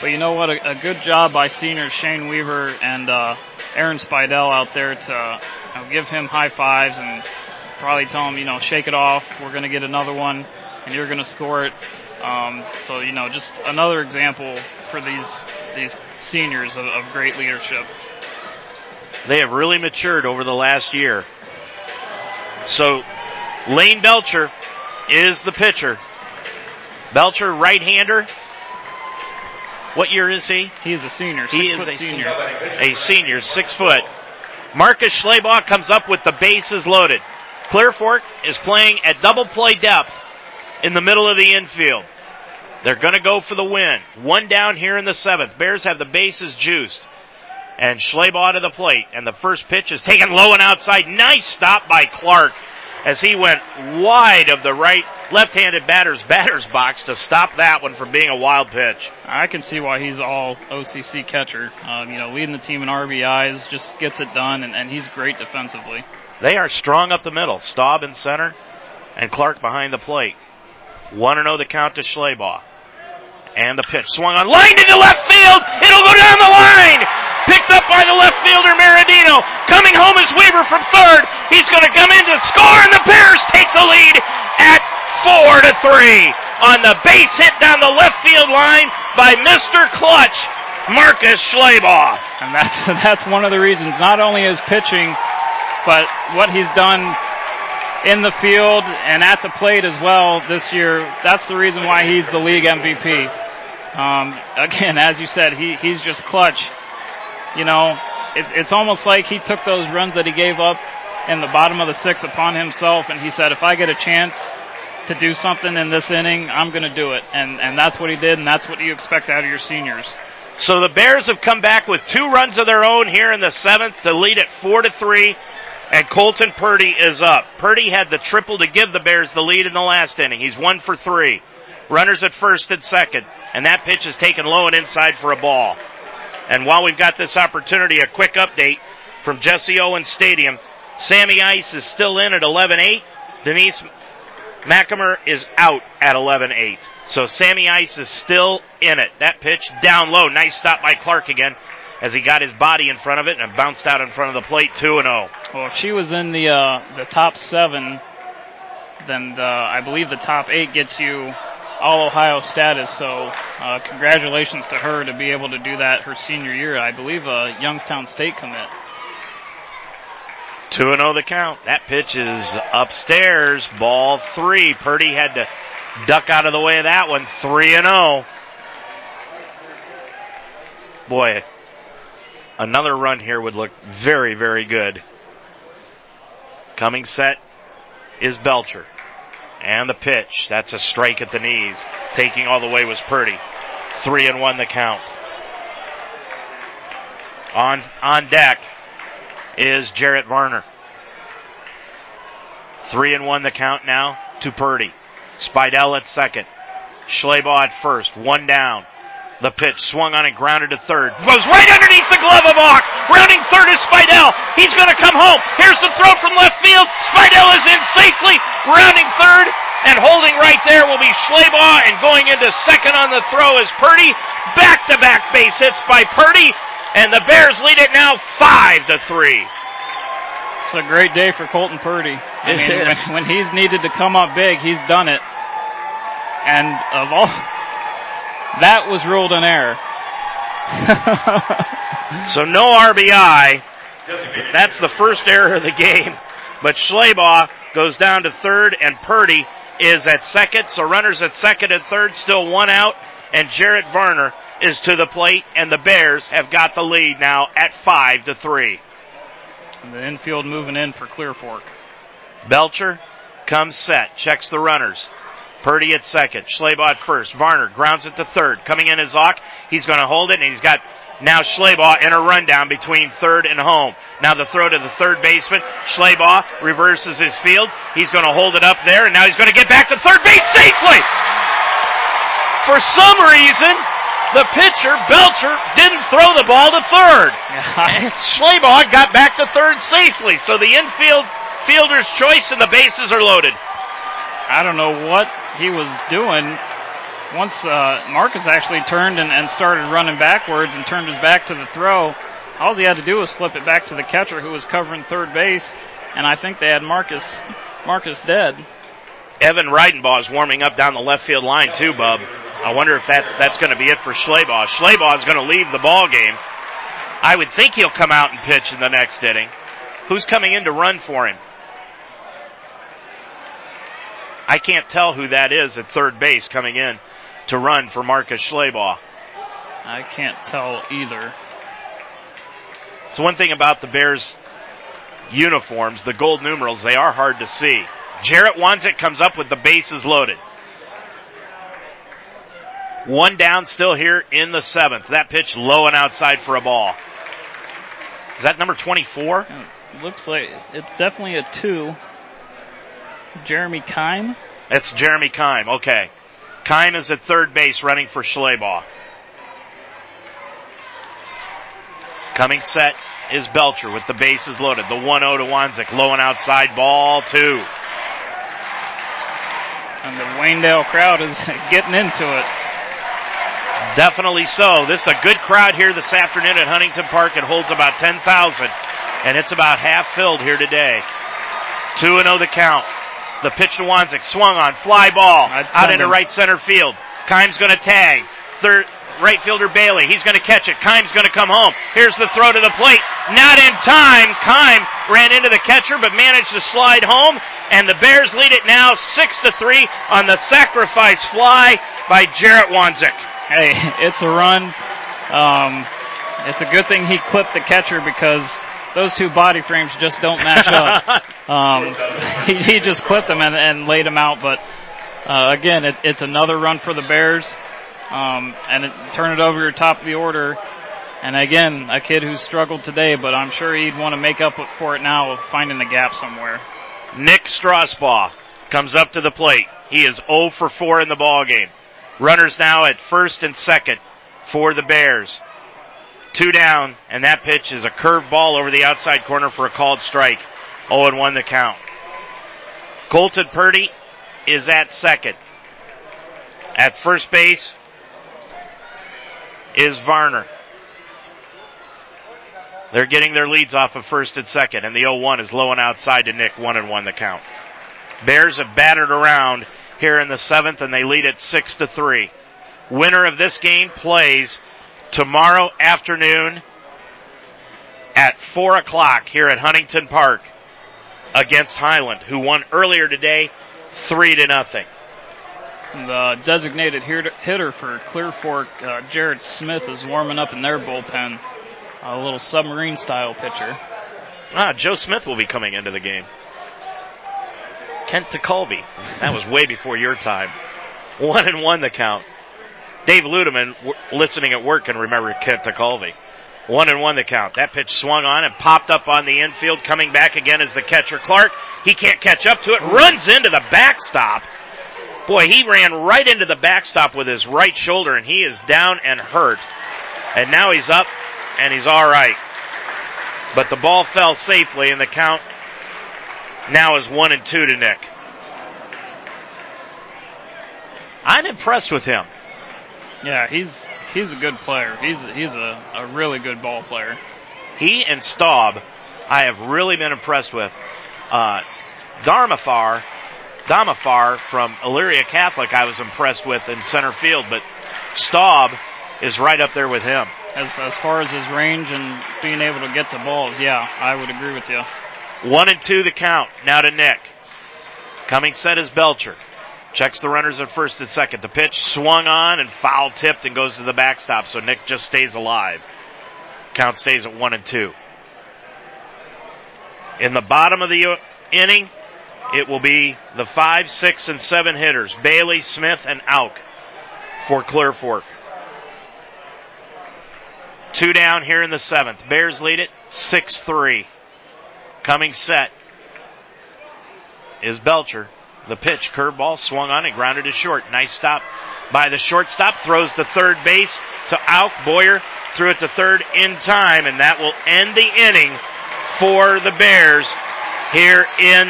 But you know what? A, a, good job by seniors Shane Weaver and uh, Aaron Spidell out there to know, give him high fives and probably tell him, you know, shake it off. We're going to get another one, and you're going to score it. Um, so you know, just another example for these these seniors of, of great leadership. They have really matured over the last year. So Lane Belcher is the pitcher. Belcher, right-hander. What year is he? He is a senior. He is a senior. A senior, six foot. Marcus Schleybaugh comes up with the bases loaded. Clear Fork is playing at double play depth in the middle of the infield. They're going to go for the win. One down here in the seventh. Bears have the bases juiced. And Schleybaugh to the plate. And the first pitch is taken low and outside. Nice stop by Clark as he went wide of the right left-handed batter's batter's box to stop that one from being a wild pitch. I can see why he's all OCC catcher. Um, you know, leading the team in RBIs, just gets it done, and, and he's great defensively. They are strong up the middle. Staub in center, and Clark behind the plate. 1 and 0 the count to Schleybaugh. And the pitch swung on line into left field. It'll go down the line. Picked up by the left fielder Maradino. Coming home is Weaver from third. He's going to come in to score, and the Bears take the lead at four to three on the base hit down the left field line by Mr. Clutch, Marcus Schleybaugh. And that's that's one of the reasons. Not only his pitching, but what he's done in the field and at the plate as well this year. That's the reason why he's the league MVP. Um, again, as you said, he, he's just clutch. You know, it, it's almost like he took those runs that he gave up in the bottom of the six upon himself and he said, if I get a chance to do something in this inning, I'm going to do it. And, and that's what he did, and that's what you expect out of your seniors. So the Bears have come back with two runs of their own here in the seventh to lead it four to three, and Colton Purdy is up. Purdy had the triple to give the Bears the lead in the last inning. He's one for three. Runners at first and second, and that pitch is taken low and inside for a ball. And while we've got this opportunity, a quick update from Jesse Owens Stadium. Sammy Ice is still in at 11-8. Denise McAmer is out at 11-8. So Sammy Ice is still in it. That pitch down low. Nice stop by Clark again as he got his body in front of it and bounced out in front of the plate 2 and 0. Well, if she was in the uh, the top 7, then the, I believe the top 8 gets you all Ohio status. So, uh, congratulations to her to be able to do that her senior year. I believe a Youngstown State commit. 2 and 0 the count. That pitch is upstairs. Ball 3. Purdy had to duck out of the way of that one. 3 and 0. Boy, another run here would look very, very good. Coming set is Belcher. And the pitch. That's a strike at the knees. Taking all the way was Purdy. Three and one the count. On, on deck is Jarrett Varner. Three and one the count now to Purdy. Spidell at second. Schleybaugh at first. One down. The pitch swung on and grounded to third. Goes right underneath the glove of Auk. Rounding third is Spidell. He's going to come home. Here's the throw from left field. Spidell is in safely. Rounding third and holding right there will be Schleybaugh and going into second on the throw is Purdy. Back to back base hits by Purdy and the Bears lead it now five to three. It's a great day for Colton Purdy. I mean, when, when he's needed to come up big, he's done it. And of all, that was ruled an error. So no RBI. That's the first error of the game. But Schleybaugh goes down to third and Purdy is at second. So runners at second and third, still one out. And Jarrett Varner is to the plate and the Bears have got the lead now at five to three. And The infield moving in for Clear Fork. Belcher comes set, checks the runners. Purdy at second, Schleybaugh at first. Varner grounds it to third. Coming in is Auk. He's going to hold it, and he's got now Schleybaugh in a rundown between third and home. Now the throw to the third baseman. Schleybaugh reverses his field. He's going to hold it up there, and now he's going to get back to third base safely. For some reason, the pitcher, Belcher, didn't throw the ball to third. And got back to third safely. So the infield fielder's choice and the bases are loaded. I don't know what he was doing. Once uh, Marcus actually turned and, and started running backwards and turned his back to the throw, all he had to do was flip it back to the catcher who was covering third base, and I think they had Marcus Marcus dead. Evan Reidenbaugh is warming up down the left field line too, Bub. I wonder if that's that's going to be it for Schleybaugh. Schleybaugh is going to leave the ball game. I would think he'll come out and pitch in the next inning. Who's coming in to run for him? I can't tell who that is at third base coming in to run for Marcus Schleybaugh. I can't tell either. It's one thing about the Bears uniforms, the gold numerals, they are hard to see. Jarrett Wanzik comes up with the bases loaded. One down still here in the seventh. That pitch low and outside for a ball. Is that number 24? Looks like it's definitely a two. Jeremy Kime. That's Jeremy Kime. Okay. Kime is at third base running for Schleybaugh. Coming set is Belcher with the bases loaded. The 1-0 to Wanzik. Low and outside ball two. And the Waynedale crowd is getting into it. Definitely so. This is a good crowd here this afternoon at Huntington Park. It holds about 10,000 and it's about half filled here today. 2 and 0 the count. The pitch to Wanzik swung on fly ball out send into right center field. Kime's going to tag. Third right fielder Bailey. He's going to catch it. Kime's going to come home. Here's the throw to the plate. Not in time. Kime ran into the catcher but managed to slide home and the Bears lead it now 6 to 3 on the sacrifice fly by Jarrett Wanzik. Hey, it's a run. Um, it's a good thing he clipped the catcher because those two body frames just don't match up. Um, he, he just clipped them and, and laid them out, but Uh, again, it, it's another run for the Bears, um, and it, turn it over your top of the order. And again, a kid who struggled today, but I'm sure he'd want to make up for it now, finding the gap somewhere. Nick Strasbaugh comes up to the plate. He is 0 for 4 in the ball game. Runners now at first and second for the Bears. Two down, and that pitch is a curved ball over the outside corner for a called strike. 0 and 1 the count. Colton Purdy is at second. At first base is Varner. They're getting their leads off of first and second, and the 0-1 is low and outside to Nick, 1 and 1 the count. Bears have battered around here in the seventh, and they lead at 6 to 3. Winner of this game plays tomorrow afternoon at 4 o'clock here at Huntington Park against Highland, who won earlier today 3 to nothing. The designated hitter for Clear Fork, uh, Jared Smith, is warming up in their bullpen a little submarine style pitcher. Ah, Joe Smith will be coming into the game. Kent to Colby. That was way before your time. One and one the count. Dave Ludeman, w- listening at work, can remember Kent Colby. One and one the count. That pitch swung on and popped up on the infield. Coming back again is the catcher Clark. He can't catch up to it. Runs into the backstop. Boy, he ran right into the backstop with his right shoulder, and he is down and hurt. And now he's up and he's all right. But the ball fell safely, and the count now is one and two to Nick. I'm impressed with him. Yeah, he's he's a good player. He's he's a, a really good ball player. He and Staub, I have really been impressed with. Uh, Darmafar, Damafar from Elyria Catholic, I was impressed with in center field, but Staub is right up there with him as as far as his range and being able to get the balls, yeah, I would agree with you. One and two the count. Now to Nick. Coming set is Belcher. Checks the runners at first and second. The pitch swung on and foul tipped and goes to the backstop, so Nick just stays alive. Count stays at one and two. In the bottom of the inning, it will be the five, six, and seven hitters Bailey, Smith, and Auk for Clear Fork. Two down here in the seventh. Bears lead it 6-3. Coming set is Belcher. The pitch, curveball, swung on and grounded to short. Nice stop by the shortstop. Throws to third base to Auk. Boyer threw it to third in time, and that will end the inning for the Bears here in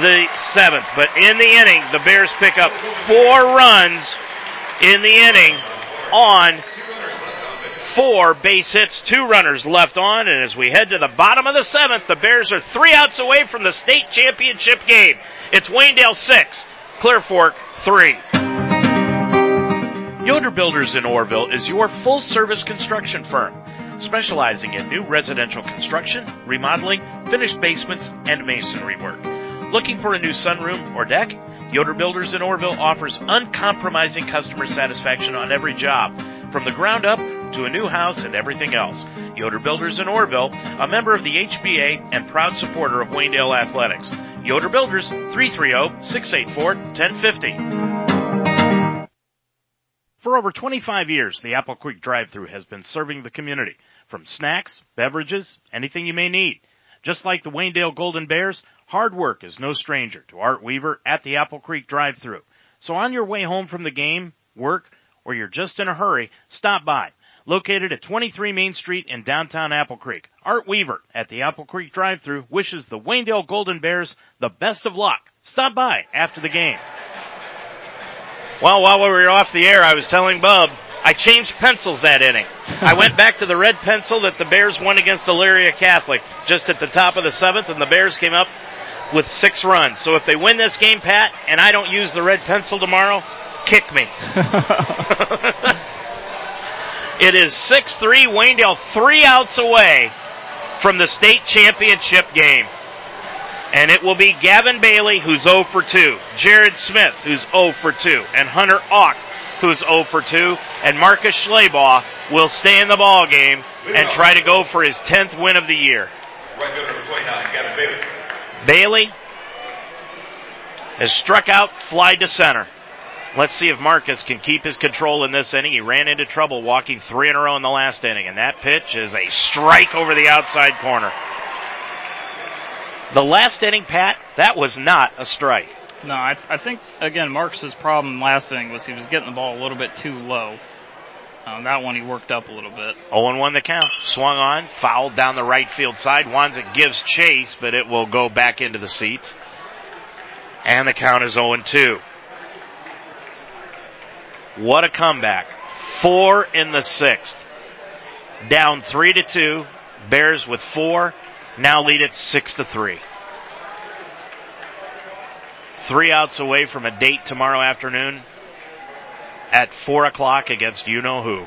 the seventh. But in the inning, the Bears pick up four runs in the inning on four base hits, two runners left on, and as we head to the bottom of the seventh, the Bears are three outs away from the state championship game. It's Waynedale six, Clear Fork three. Yoder Builders in Orrville is your full service construction firm, specializing in new residential construction, remodeling, finished basements, and masonry work. Looking for a new sunroom or deck? Yoder Builders in Orrville offers uncompromising customer satisfaction on every job, from the ground up to a new house and everything else. Yoder Builders in Orrville, a member of the HBA and proud supporter of Waynedale Athletics. Yoder Builders, 330-684-1050. For over 25 years, the Apple Creek drive-thru has been serving the community from snacks, beverages, anything you may need. Just like the Waynedale Golden Bears, hard work is no stranger to Art Weaver at the Apple Creek drive-thru. So on your way home from the game, work, or you're just in a hurry, stop by located at 23 Main Street in downtown Apple Creek. Art Weaver at the Apple Creek drive-thru wishes the Waynedale Golden Bears the best of luck. Stop by after the game. Well, while we were off the air, I was telling Bub I changed pencils that inning. I went back to the red pencil that the Bears won against Elyria Catholic just at the top of the seventh, and the Bears came up with six runs. So if they win this game, Pat, and I don't use the red pencil tomorrow, kick me. It is 6-3 Waynedale, three outs away from the state championship game. And it will be Gavin Bailey, who's 0 for 2, Jared Smith, who's 0 for 2, and Hunter Auk, who's 0 for 2, and Marcus Schleybaugh will stay in the ball game and try to go for his 10th win of the year. Right number 29, Gavin Bailey. Bailey has struck out, fly to center. Let's see if Marcus can keep his control in this inning. He ran into trouble walking three in a row in the last inning, and that pitch is a strike over the outside corner. The last inning, Pat, that was not a strike. No, I, I think again Marcus's problem last inning was he was getting the ball a little bit too low. Um, that one he worked up a little bit. 0 1 the count. Swung on, fouled down the right field side. Wanzik gives chase, but it will go back into the seats. And the count is 0 2. What a comeback. Four in the sixth. Down three to two. Bears with four. Now lead it six to three. Three outs away from a date tomorrow afternoon at four o'clock against you know who.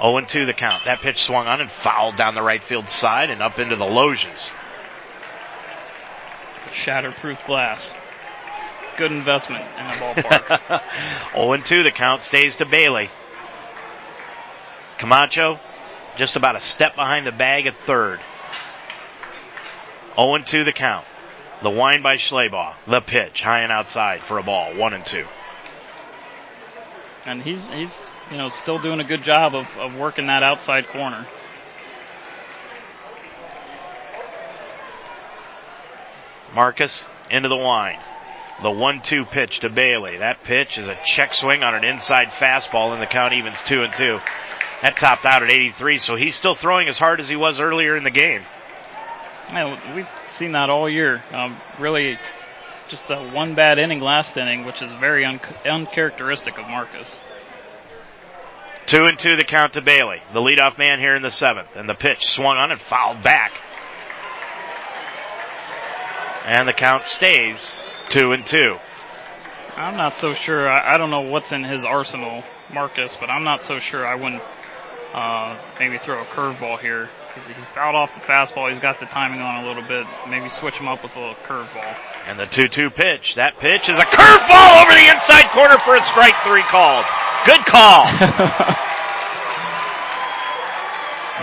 0 2 the count. That pitch swung on and fouled down the right field side and up into the loges. Shatterproof glass good investment in the ballpark. 0 2, the count stays to Bailey. Camacho just about a step behind the bag at third. 0 2, the count. The wind by Schleybaugh. The pitch, high and outside for a ball. 1 and 2. And he's, he's, you know, still doing a good job of, of working that outside corner. Marcus into the wind. The one-two pitch to Bailey. That pitch is a check swing on an inside fastball, and the count evens two and two. That topped out at 83, so he's still throwing as hard as he was earlier in the game. Yeah, we've seen that all year. Um, really, just the one bad inning last inning, which is very un- uncharacteristic of Marcus. Two and two the count to Bailey, the leadoff man here in the seventh, and the pitch swung on and fouled back. And the count stays two and two. I'm not so sure. I, I don't know what's in his arsenal, Marcus, but I'm not so sure I wouldn't uh, maybe throw a curveball here. He's, he's fouled off the fastball. He's got the timing on a little bit. Maybe switch him up with a little curveball. And the 2-2 pitch. That pitch is a curveball over the inside corner for a strike three called. Good call.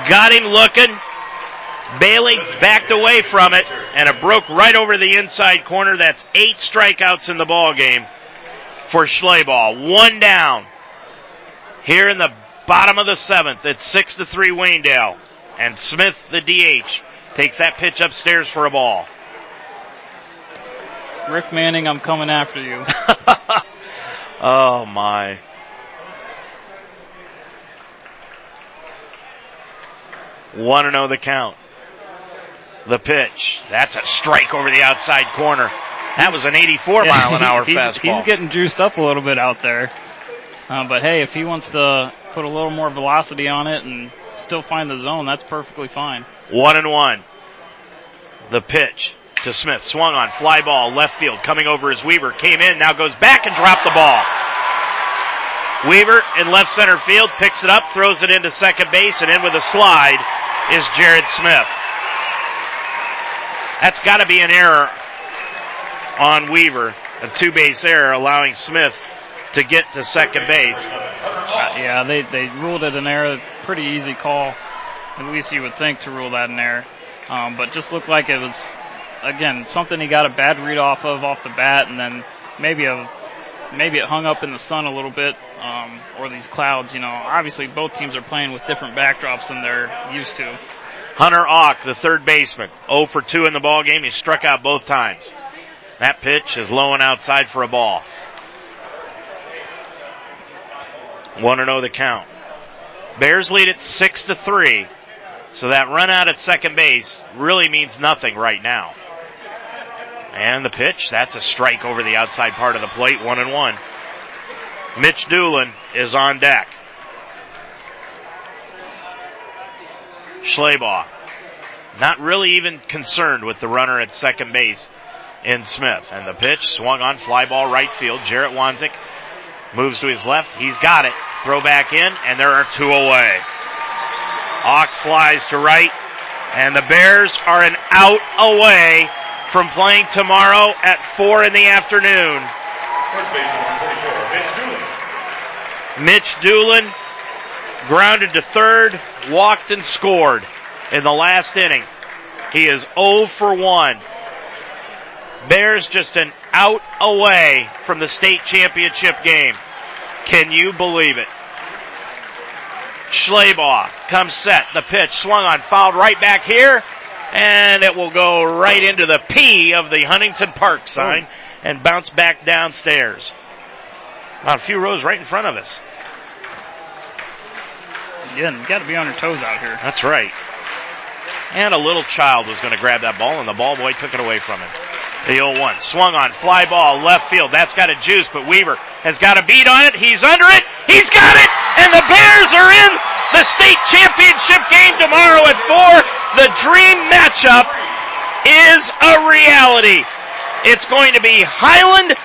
Got him looking. Bailey backed away from it, and it broke right over the inside corner. That's eight strikeouts in the ball game for Schleybaugh. One down here in the bottom of the seventh. It's six to three Waynedale, and Smith, the DH, takes that pitch upstairs for a ball. Rick Manning, I'm coming after you. oh my. Want to know the count? The pitch. That's a strike over the outside corner. That was an 84 yeah, mile an hour he's, fastball. He's getting juiced up a little bit out there. Uh, but hey, if he wants to put a little more velocity on it and still find the zone, that's perfectly fine. One and one. The pitch to Smith. Swung on. Fly ball. Left field. Coming over as Weaver. Came in. Now goes back and dropped the ball. Weaver in left center field. Picks it up. Throws it into second base. And in with a slide is Jared Smith. That's got to be an error on Weaver, a two base error allowing Smith to get to second base. Uh, yeah, they, they ruled it an error. Pretty easy call, at least you would think to rule that an error. Um, but just looked like it was, again, something he got a bad read off of off the bat, and then maybe a maybe it hung up in the sun a little bit, um, or these clouds. You know, obviously both teams are playing with different backdrops than they're used to. Hunter Auk, the third baseman, 0 for 2 in the ball game. He struck out both times. That pitch is low and outside for a ball. 1 0 the count. Bears lead it 6 to 3. So that run out at second base really means nothing right now. And the pitch, that's a strike over the outside part of the plate, 1 and 1. Mitch Doolin is on deck. Schleybaugh. Not really even concerned with the runner at second base in Smith. And the pitch swung on fly ball right field. Jarrett Wanzik moves to his left. He's got it. Throw back in, and there are two away. Auk flies to right, and the Bears are an out away from playing tomorrow at four in the afternoon. Mitch Doolin grounded to third, walked and scored in the last inning. He is 0 for 1. Bears just an out away from the state championship game. Can you believe it? Schleybaugh comes set, the pitch swung on, fouled right back here, and it will go right into the P of the Huntington Park sign and bounce back downstairs. About a few rows right in front of us. Again, got to be on your toes out here. That's right. And a little child was going to grab that ball, and the ball boy took it away from him. The 0 1 swung on, fly ball, left field. That's got a juice, but Weaver has got a beat on it. He's under it. He's got it, and the Bears are in the state championship game tomorrow at 4. The dream matchup is a reality. It's going to be Highland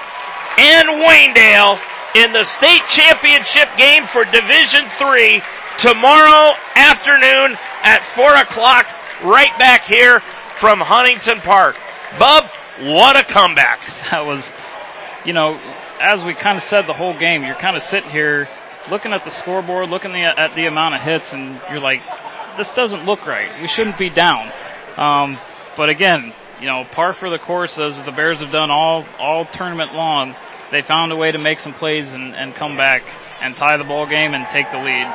and Waynedale in the state championship game for Division 3 tomorrow afternoon at 4 o'clock right back here from Huntington Park. Bub, what a comeback. That was, you know, as we kind of said the whole game, you're kind of sitting here looking at the scoreboard, looking at the amount of hits, and you're like, this doesn't look right. We shouldn't be down. Um, but again, you know, par for the course as the Bears have done all, all tournament long. They found a way to make some plays and, and come back and tie the ball game and take the lead.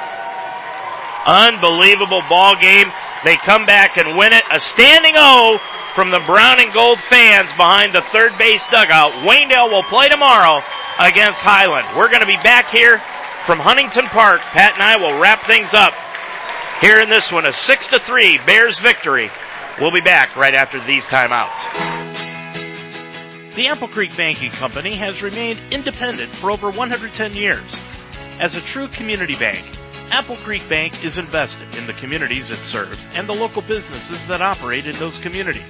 Unbelievable ball game. They come back and win it. A standing O from the brown and gold fans behind the third base dugout. Waynedale will play tomorrow against Highland. We're going to be back here from Huntington Park. Pat and I will wrap things up here in this one. A six to three Bears victory. We'll be back right after these timeouts. The Apple Creek Banking Company has remained independent for over 110 years. As a true community bank, Apple Creek Bank is invested in the communities it serves and the local businesses that operate in those communities.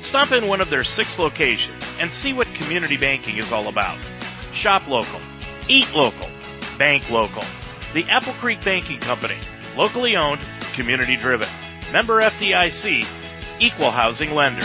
Stop in one of their six locations and see what community banking is all about. Shop local, eat local, bank local. The Apple Creek Banking Company, locally owned, community driven. Member FDIC, equal housing lender.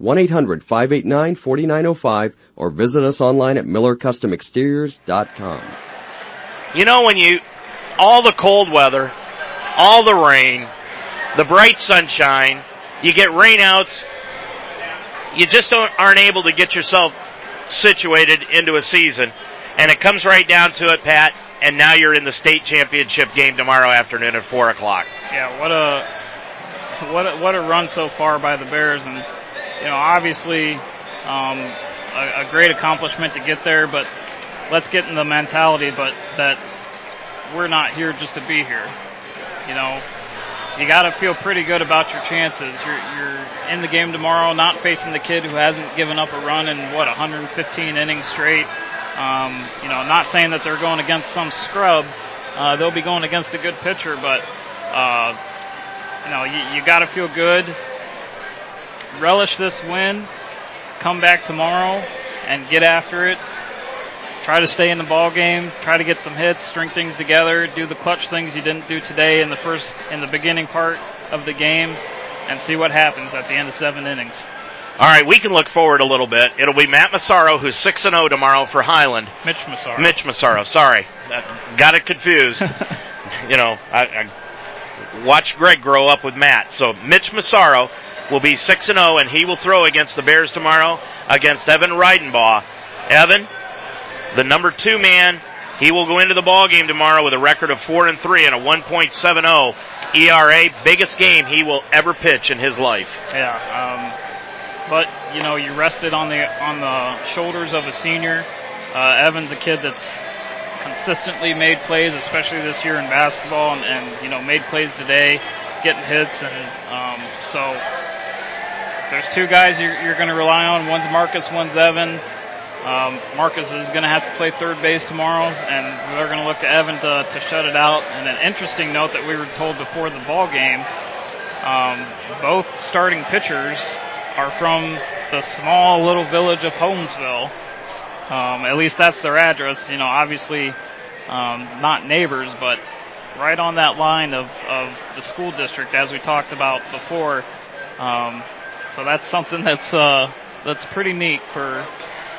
1-800-589-4905 or visit us online at millercustomexteriors.com. You know, when you, all the cold weather, all the rain, the bright sunshine, you get rainouts, you just don't aren't able to get yourself situated into a season. And it comes right down to it, Pat, and now you're in the state championship game tomorrow afternoon at 4 o'clock. Yeah, what a, what a, what a run so far by the Bears and you know, obviously um, a, a, great accomplishment to get there, but let's get in the mentality, but that we're not here just to be here. You know, you got to feel pretty good about your chances. You're, you're in the game tomorrow, not facing the kid who hasn't given up a run in what 115 innings straight. Um, you know, not saying that they're going against some scrub. Uh, they'll be going against a good pitcher, but uh, you know, you, you got to feel good relish this win, come back tomorrow and get after it. Try to stay in the ball game, try to get some hits, string things together, do the clutch things you didn't do today in the first in the beginning part of the game and see what happens at the end of 7 innings. All right, we can look forward a little bit. It'll be Matt Massaro, who's six and zero tomorrow for Highland. Mitch Massaro. Mitch Massaro. Sorry, got it confused. you know, I, I watched Greg grow up with Matt. So Mitch Massaro will be 6 and 0 and he will throw against the Bears tomorrow against Evan Reidenbaugh. Evan, the number 2 man, he will go into the ball game tomorrow with a record of 4 and 3 and a 1.70 ERA, biggest game he will ever pitch in his life. Yeah, um, but you know, you rested on the on the shoulders of a senior. Uh, Evan's a kid that's consistently made plays, especially this year in basketball, and, and you know made plays today, getting hits, and um, so there's two guys you're, you're going to rely on. One's Marcus, one's Evan. Um, Marcus is going to have to play third base tomorrow, and they're going to look to Evan to, to shut it out. And an interesting note that we were told before the ball game: um, both starting pitchers are from the small little village of Holmesville, Um, at least that's their address. You know, obviously um, not neighbors, but right on that line of, of the school district, as we talked about before. Um, so that's something that's uh, that's pretty neat for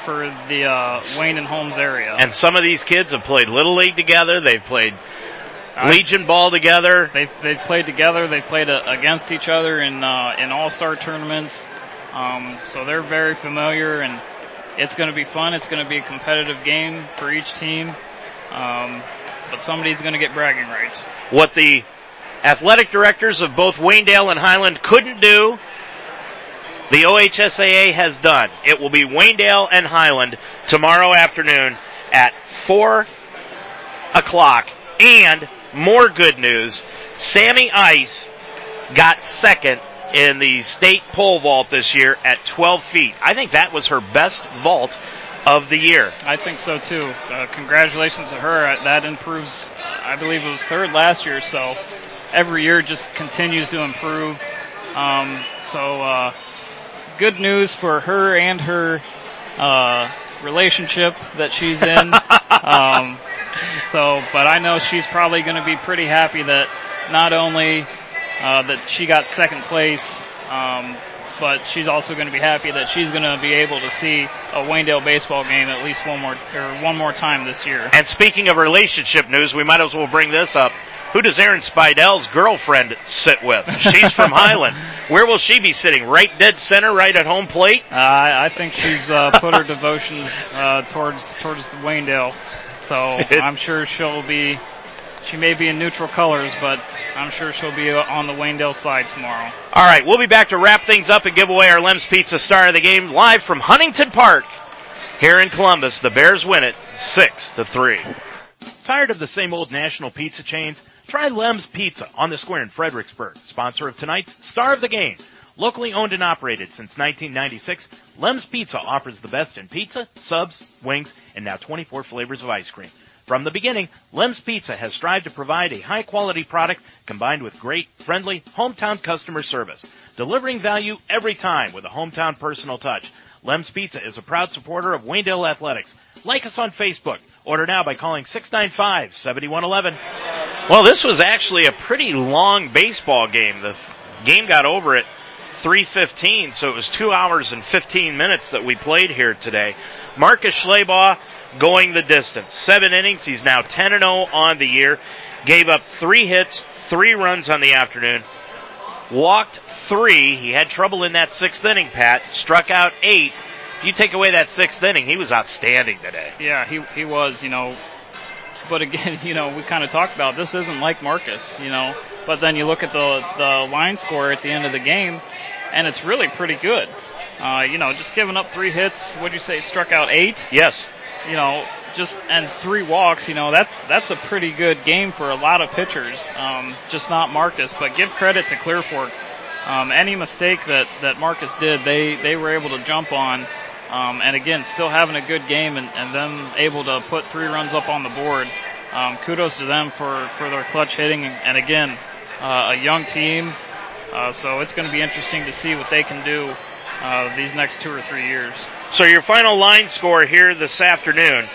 for the uh, Wayne and Holmes area. And some of these kids have played little league together. They've played Legion ball together. They've they've played together. They've played uh, against each other in uh, in all star tournaments. Um, so they're very familiar, and it's going to be fun. It's going to be a competitive game for each team. Um, but somebody's going to get bragging rights. What the athletic directors of both Waynedale and Highland couldn't do, the OHSAA has done. It will be Waynedale and Highland tomorrow afternoon at 4 o'clock. And more good news, Sammy Ice got second in the state pole vault this year at 12 feet. I think that was her best vault of the year. I think so too. Uh, congratulations to her. Uh, That improves. I believe it was third last year, so every year just continues to improve. Um, so uh, good news for her and her uh, relationship that she's in. um, so, but I know she's probably going to be pretty happy that not only uh, that she got second place, um, but she's also going to be happy that she's going to be able to see a Waynedale baseball game at least one more or one more time this year. And speaking of relationship news, we might as well bring this up. Who does Aaron Spidel's girlfriend sit with? She's from Highland. Where will she be sitting? Right dead center, right at home plate? Uh, I I think she's uh, put her devotions uh, towards towards the Waynedale, so I'm sure she'll be. She may be in neutral colors, but I'm sure she'll be uh, on the Waynedale side tomorrow. All right, we'll be back to wrap things up and give away our Lem's Pizza star of the game live from Huntington Park here in Columbus. The Bears win it six to three. Tired of the same old national pizza chains? Try Lem's Pizza on the square in Fredericksburg, sponsor of tonight's Star of the Game. Locally owned and operated since 1996, Lem's Pizza offers the best in pizza, subs, wings, and now 24 flavors of ice cream. From the beginning, Lem's Pizza has strived to provide a high quality product combined with great, friendly, hometown customer service, delivering value every time with a hometown personal touch. Lem's Pizza is a proud supporter of Waynedale Athletics. Like us on Facebook. Order now by calling 695-7111. Well, this was actually a pretty long baseball game. The game got over at 3:15, so it was 2 hours and 15 minutes that we played here today. Marcus Schleybaugh going the distance. 7 innings, he's now 10 and 0 on the year. Gave up 3 hits, 3 runs on the afternoon. Walked 3. He had trouble in that 6th inning, Pat. Struck out 8. If you take away that 6th inning, he was outstanding today. Yeah, he he was, you know. But again, you know, we kind of talked about this isn't like Marcus, you know. But then you look at the the line score at the end of the game, and it's really pretty good. Uh, you know, just giving up three hits. What'd you say? Struck out eight. Yes. You know, just and three walks. You know, that's that's a pretty good game for a lot of pitchers. Um, just not Marcus, but give credit to Clear Fork. Um, any mistake that that Marcus did, they they were able to jump on. Um, and again, still having a good game and, and them able to put three runs up on the board. Um, kudos to them for, for their clutch hitting. And, and again, uh, a young team. Uh, so it's going to be interesting to see what they can do uh, these next two or three years. So your final line score here this afternoon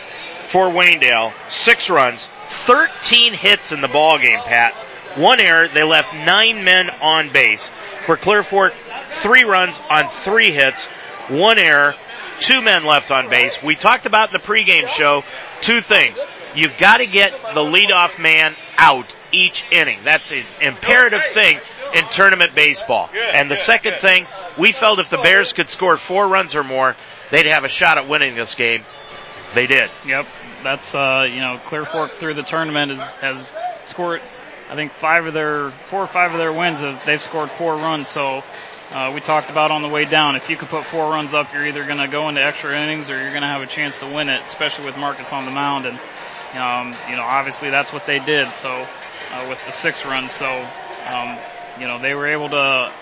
for Waynedale, six runs, 13 hits in the ball game, Pat. One error. They left nine men on base. For Clear Fork, three runs on three hits, one error, two men left on base. We talked about in the pregame show two things. You've got to get the leadoff man out each inning. That's an imperative thing in tournament baseball. And the second thing, we felt if the Bears could score four runs or more, they'd have a shot at winning this game. They did. Yep, that's uh, you know Clear Fork through the tournament has, has scored. I think five of their four or five of their wins they've scored four runs. So uh, we talked about on the way down. If you can put four runs up, you're either going to go into extra innings or you're going to have a chance to win it, especially with Marcus on the mound. And um, you know obviously that's what they did. So uh, with the six runs, so um, you know they were able to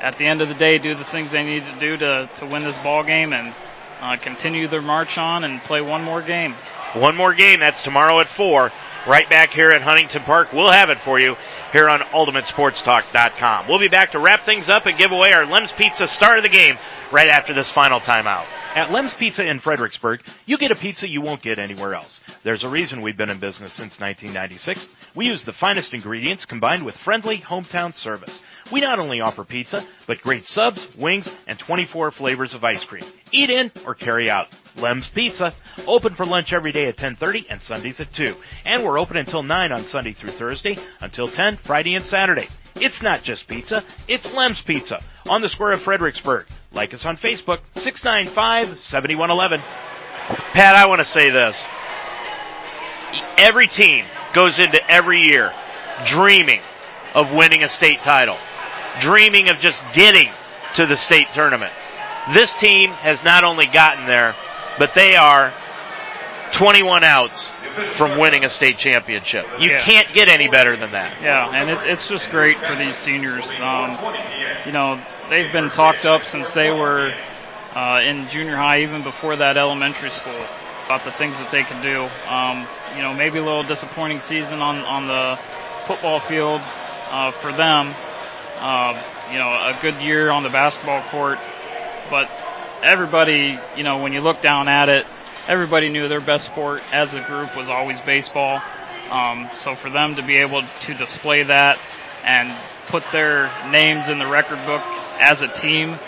at the end of the day do the things they needed to do to to win this ball game and uh, continue their march on and play one more game. One more game. That's tomorrow at 4. Right back here at Huntington Park. We'll have it for you here on UltimateSportsTalk.com. We'll be back to wrap things up and give away our Lem's Pizza star of the game right after this final timeout. At Lem's Pizza in Fredericksburg, you get a pizza you won't get anywhere else. There's a reason we've been in business since 1996. We use the finest ingredients combined with friendly hometown service. We not only offer pizza, but great subs, wings, and 24 flavors of ice cream. Eat in or carry out. Lem's Pizza, open for lunch every day at 10:30 and Sundays at 2. And we're open until 9 on Sunday through Thursday, until 10 Friday and Saturday. It's not just pizza, it's Lem's Pizza on the square of Fredericksburg. Like us on Facebook, 695-7111. Pat, I want to say this. Every team goes into every year dreaming of winning a state title, dreaming of just getting to the state tournament. This team has not only gotten there, but they are 21 outs from winning a state championship. You Yeah. can't get any better than that. Yeah, and it's it's just great for these seniors. Um, you know, they've been talked up since they were uh, in junior high, even before that elementary school, about the things that they can do. Um, you know, maybe a little disappointing season on on the football field uh, for them. Uh, you know, a good year on the basketball court, but everybody, you know, when you look down at it, everybody knew their best sport as a group was always baseball. Um, so for them to be able to display that and put their names in the record book as a team, um,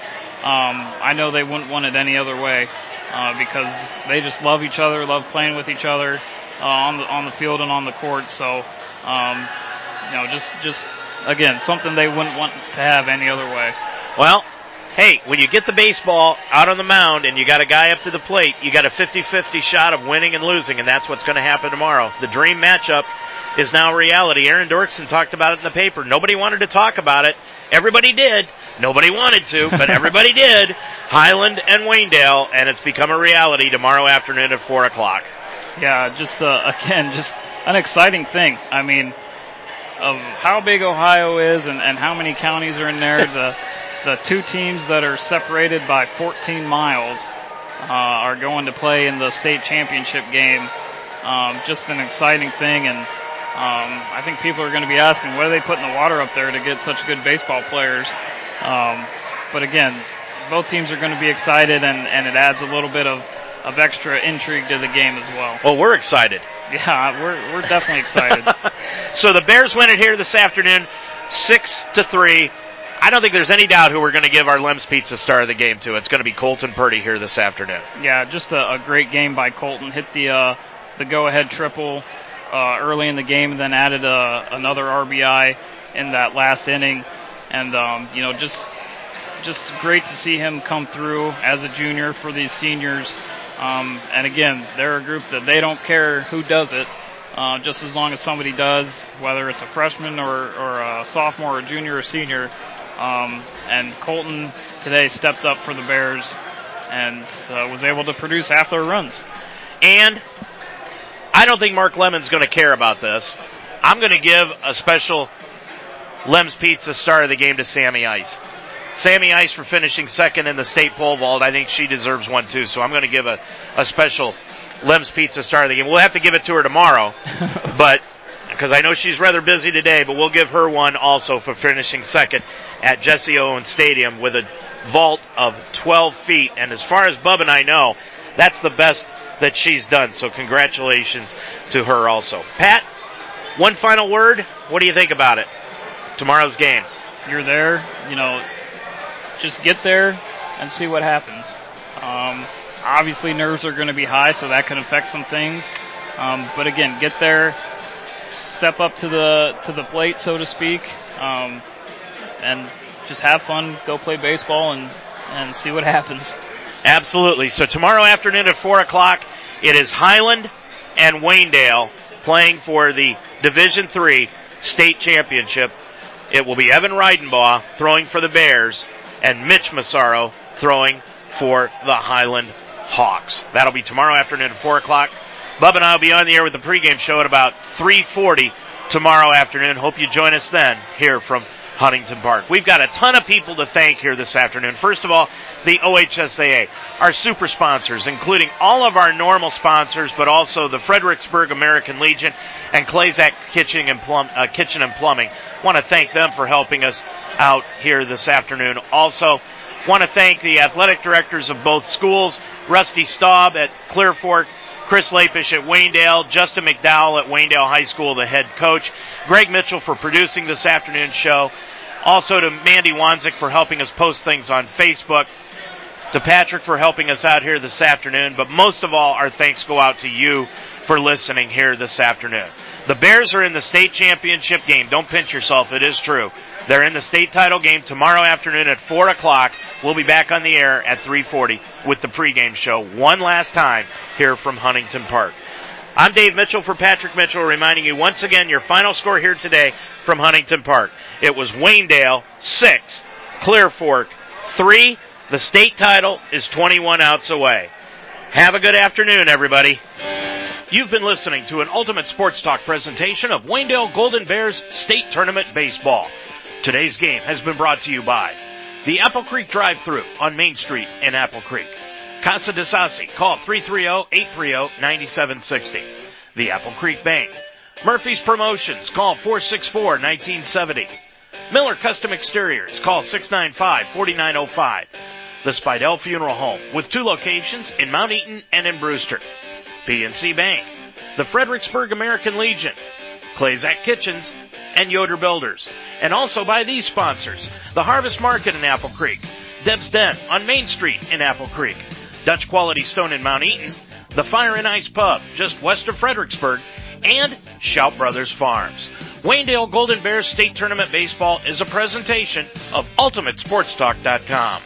I know they wouldn't want it any other way uh, because they just love each other, love playing with each other uh, on the on the field and on the court. So, um, you know, just just again something they wouldn't want to have any other way. Well, hey, when you get the baseball out on the mound and you got a guy up to the plate, you got a 50-50 shot of winning and losing, and that's what's going to happen tomorrow. The dream matchup is now reality. Aaron Dorkson talked about it in the paper. Nobody wanted to talk about it. Everybody did. Nobody wanted to, but everybody did. Highland and Waynedale, and it's become a reality tomorrow afternoon at 4 o'clock. Yeah, just uh, again, just an exciting thing. I mean, of how big Ohio is and, and how many counties are in there. the the two teams that are separated by 14 miles uh, are going to play in the state championship game. Um, just an exciting thing, and um, I think people are going to be asking, what are they putting the water up there to get such good baseball players? Um, but again, both teams are going to be excited, and, and it adds a little bit of, of extra intrigue to the game as well. Well, we're excited. Yeah, we're we're definitely excited. So the Bears win it here this afternoon, six to three. I don't think there's any doubt who we're going to give our Lem's Pizza star of the game to. It's going to be Colton Purdy here this afternoon. yeah, just a, a great game by Colton. Hit the uh, the go ahead triple uh, early in the game, and then added a, another RBI in that last inning. And um, you know, just just great to see him come through as a junior for these seniors. Um, and again, they're a group that they don't care who does it, uh, just as long as somebody does, whether it's a freshman or, or a sophomore or junior or senior. Um, and Colton today stepped up for the Bears and uh, was able to produce half their runs. And I don't think Mark Lemon's going to care about this. I'm going to give a special Lem's Pizza star of the game to Sammy Ice. Sammy Ice for finishing second in the state pole vault. I think she deserves one too. So I'm going to give a, a special Lem's Pizza star of the game. We'll have to give it to her tomorrow, but because I know she's rather busy today, but we'll give her one also for finishing second at Jesse Owens Stadium with a vault of 12 feet. And as far as Bub and I know, that's the best that she's done. So congratulations to her also. Pat, one final word. What do you think about it? Tomorrow's game. You're there, you know, just get there and see what happens. Um, obviously, nerves are going to be high, so that can affect some things. Um, but again, get there, step up to the to the plate, so to speak, um, and just have fun. Go play baseball and and see what happens. Absolutely. So tomorrow afternoon at four o'clock, it is Highland and Waynedale playing for the Division Three state championship. It will be Evan Reidenbaugh throwing for the Bears and Mitch Massaro throwing for the Highland Hawks. That'll be tomorrow afternoon at four o'clock. Bub and I will be on the air with the pregame show at about 3:40 tomorrow afternoon. Hope you join us then here from Huntington Park. We've got a ton of people to thank here this afternoon. First of all, the OHSAA, our super sponsors, including all of our normal sponsors, but also the Fredericksburg American Legion and Clayzak Kitchen and, Plum, uh, Kitchen and Plumbing. Want to thank them for helping us out here this afternoon. Also, Want to thank the athletic directors of both schools, Rusty Staub at Clear Fork, Chris Lapish at Waynedale, Justin McDowell at Waynedale High School, the head coach, Greg Mitchell for producing this afternoon's show, also to Mandy Wanzik for helping us post things on Facebook, to Patrick for helping us out here this afternoon, but most of all, our thanks go out to you for listening here this afternoon. The Bears are in the state championship game. Don't pinch yourself. It is true. They're in the state title game tomorrow afternoon at 4 o'clock. We'll be back on the air at 340 with the pregame show one last time here from Huntington Park. I'm Dave Mitchell for Patrick Mitchell reminding you once again your final score here today from Huntington Park. It was Waynedale 6, Clear Fork 3. The state title is 21 outs away. Have a good afternoon, everybody. You've been listening to an Ultimate Sports Talk presentation of Waynedale Golden Bears State Tournament Baseball. Today's game has been brought to you by the Apple Creek Drive-Thru on Main Street in Apple Creek. Casa de Sassi, call 330-830-9760. The Apple Creek Bank. Murphy's Promotions, call 464-1970. Miller Custom Exteriors, call 695-4905. The Spidell Funeral Home, with two locations in Mount Eaton and in Brewster. PNC Bank. The Fredericksburg American Legion. Clayzak Kitchens, and Yoder Builders. And also by these sponsors, the Harvest Market in Apple Creek, Deb's Den on Main Street in Apple Creek, Dutch Quality Stone in Mount Eaton, the Fire and Ice Pub just west of Fredericksburg, and Shout Brothers Farms. Waynedale Golden Bears State Tournament Baseball is a presentation of UltimateSportsTalk.com.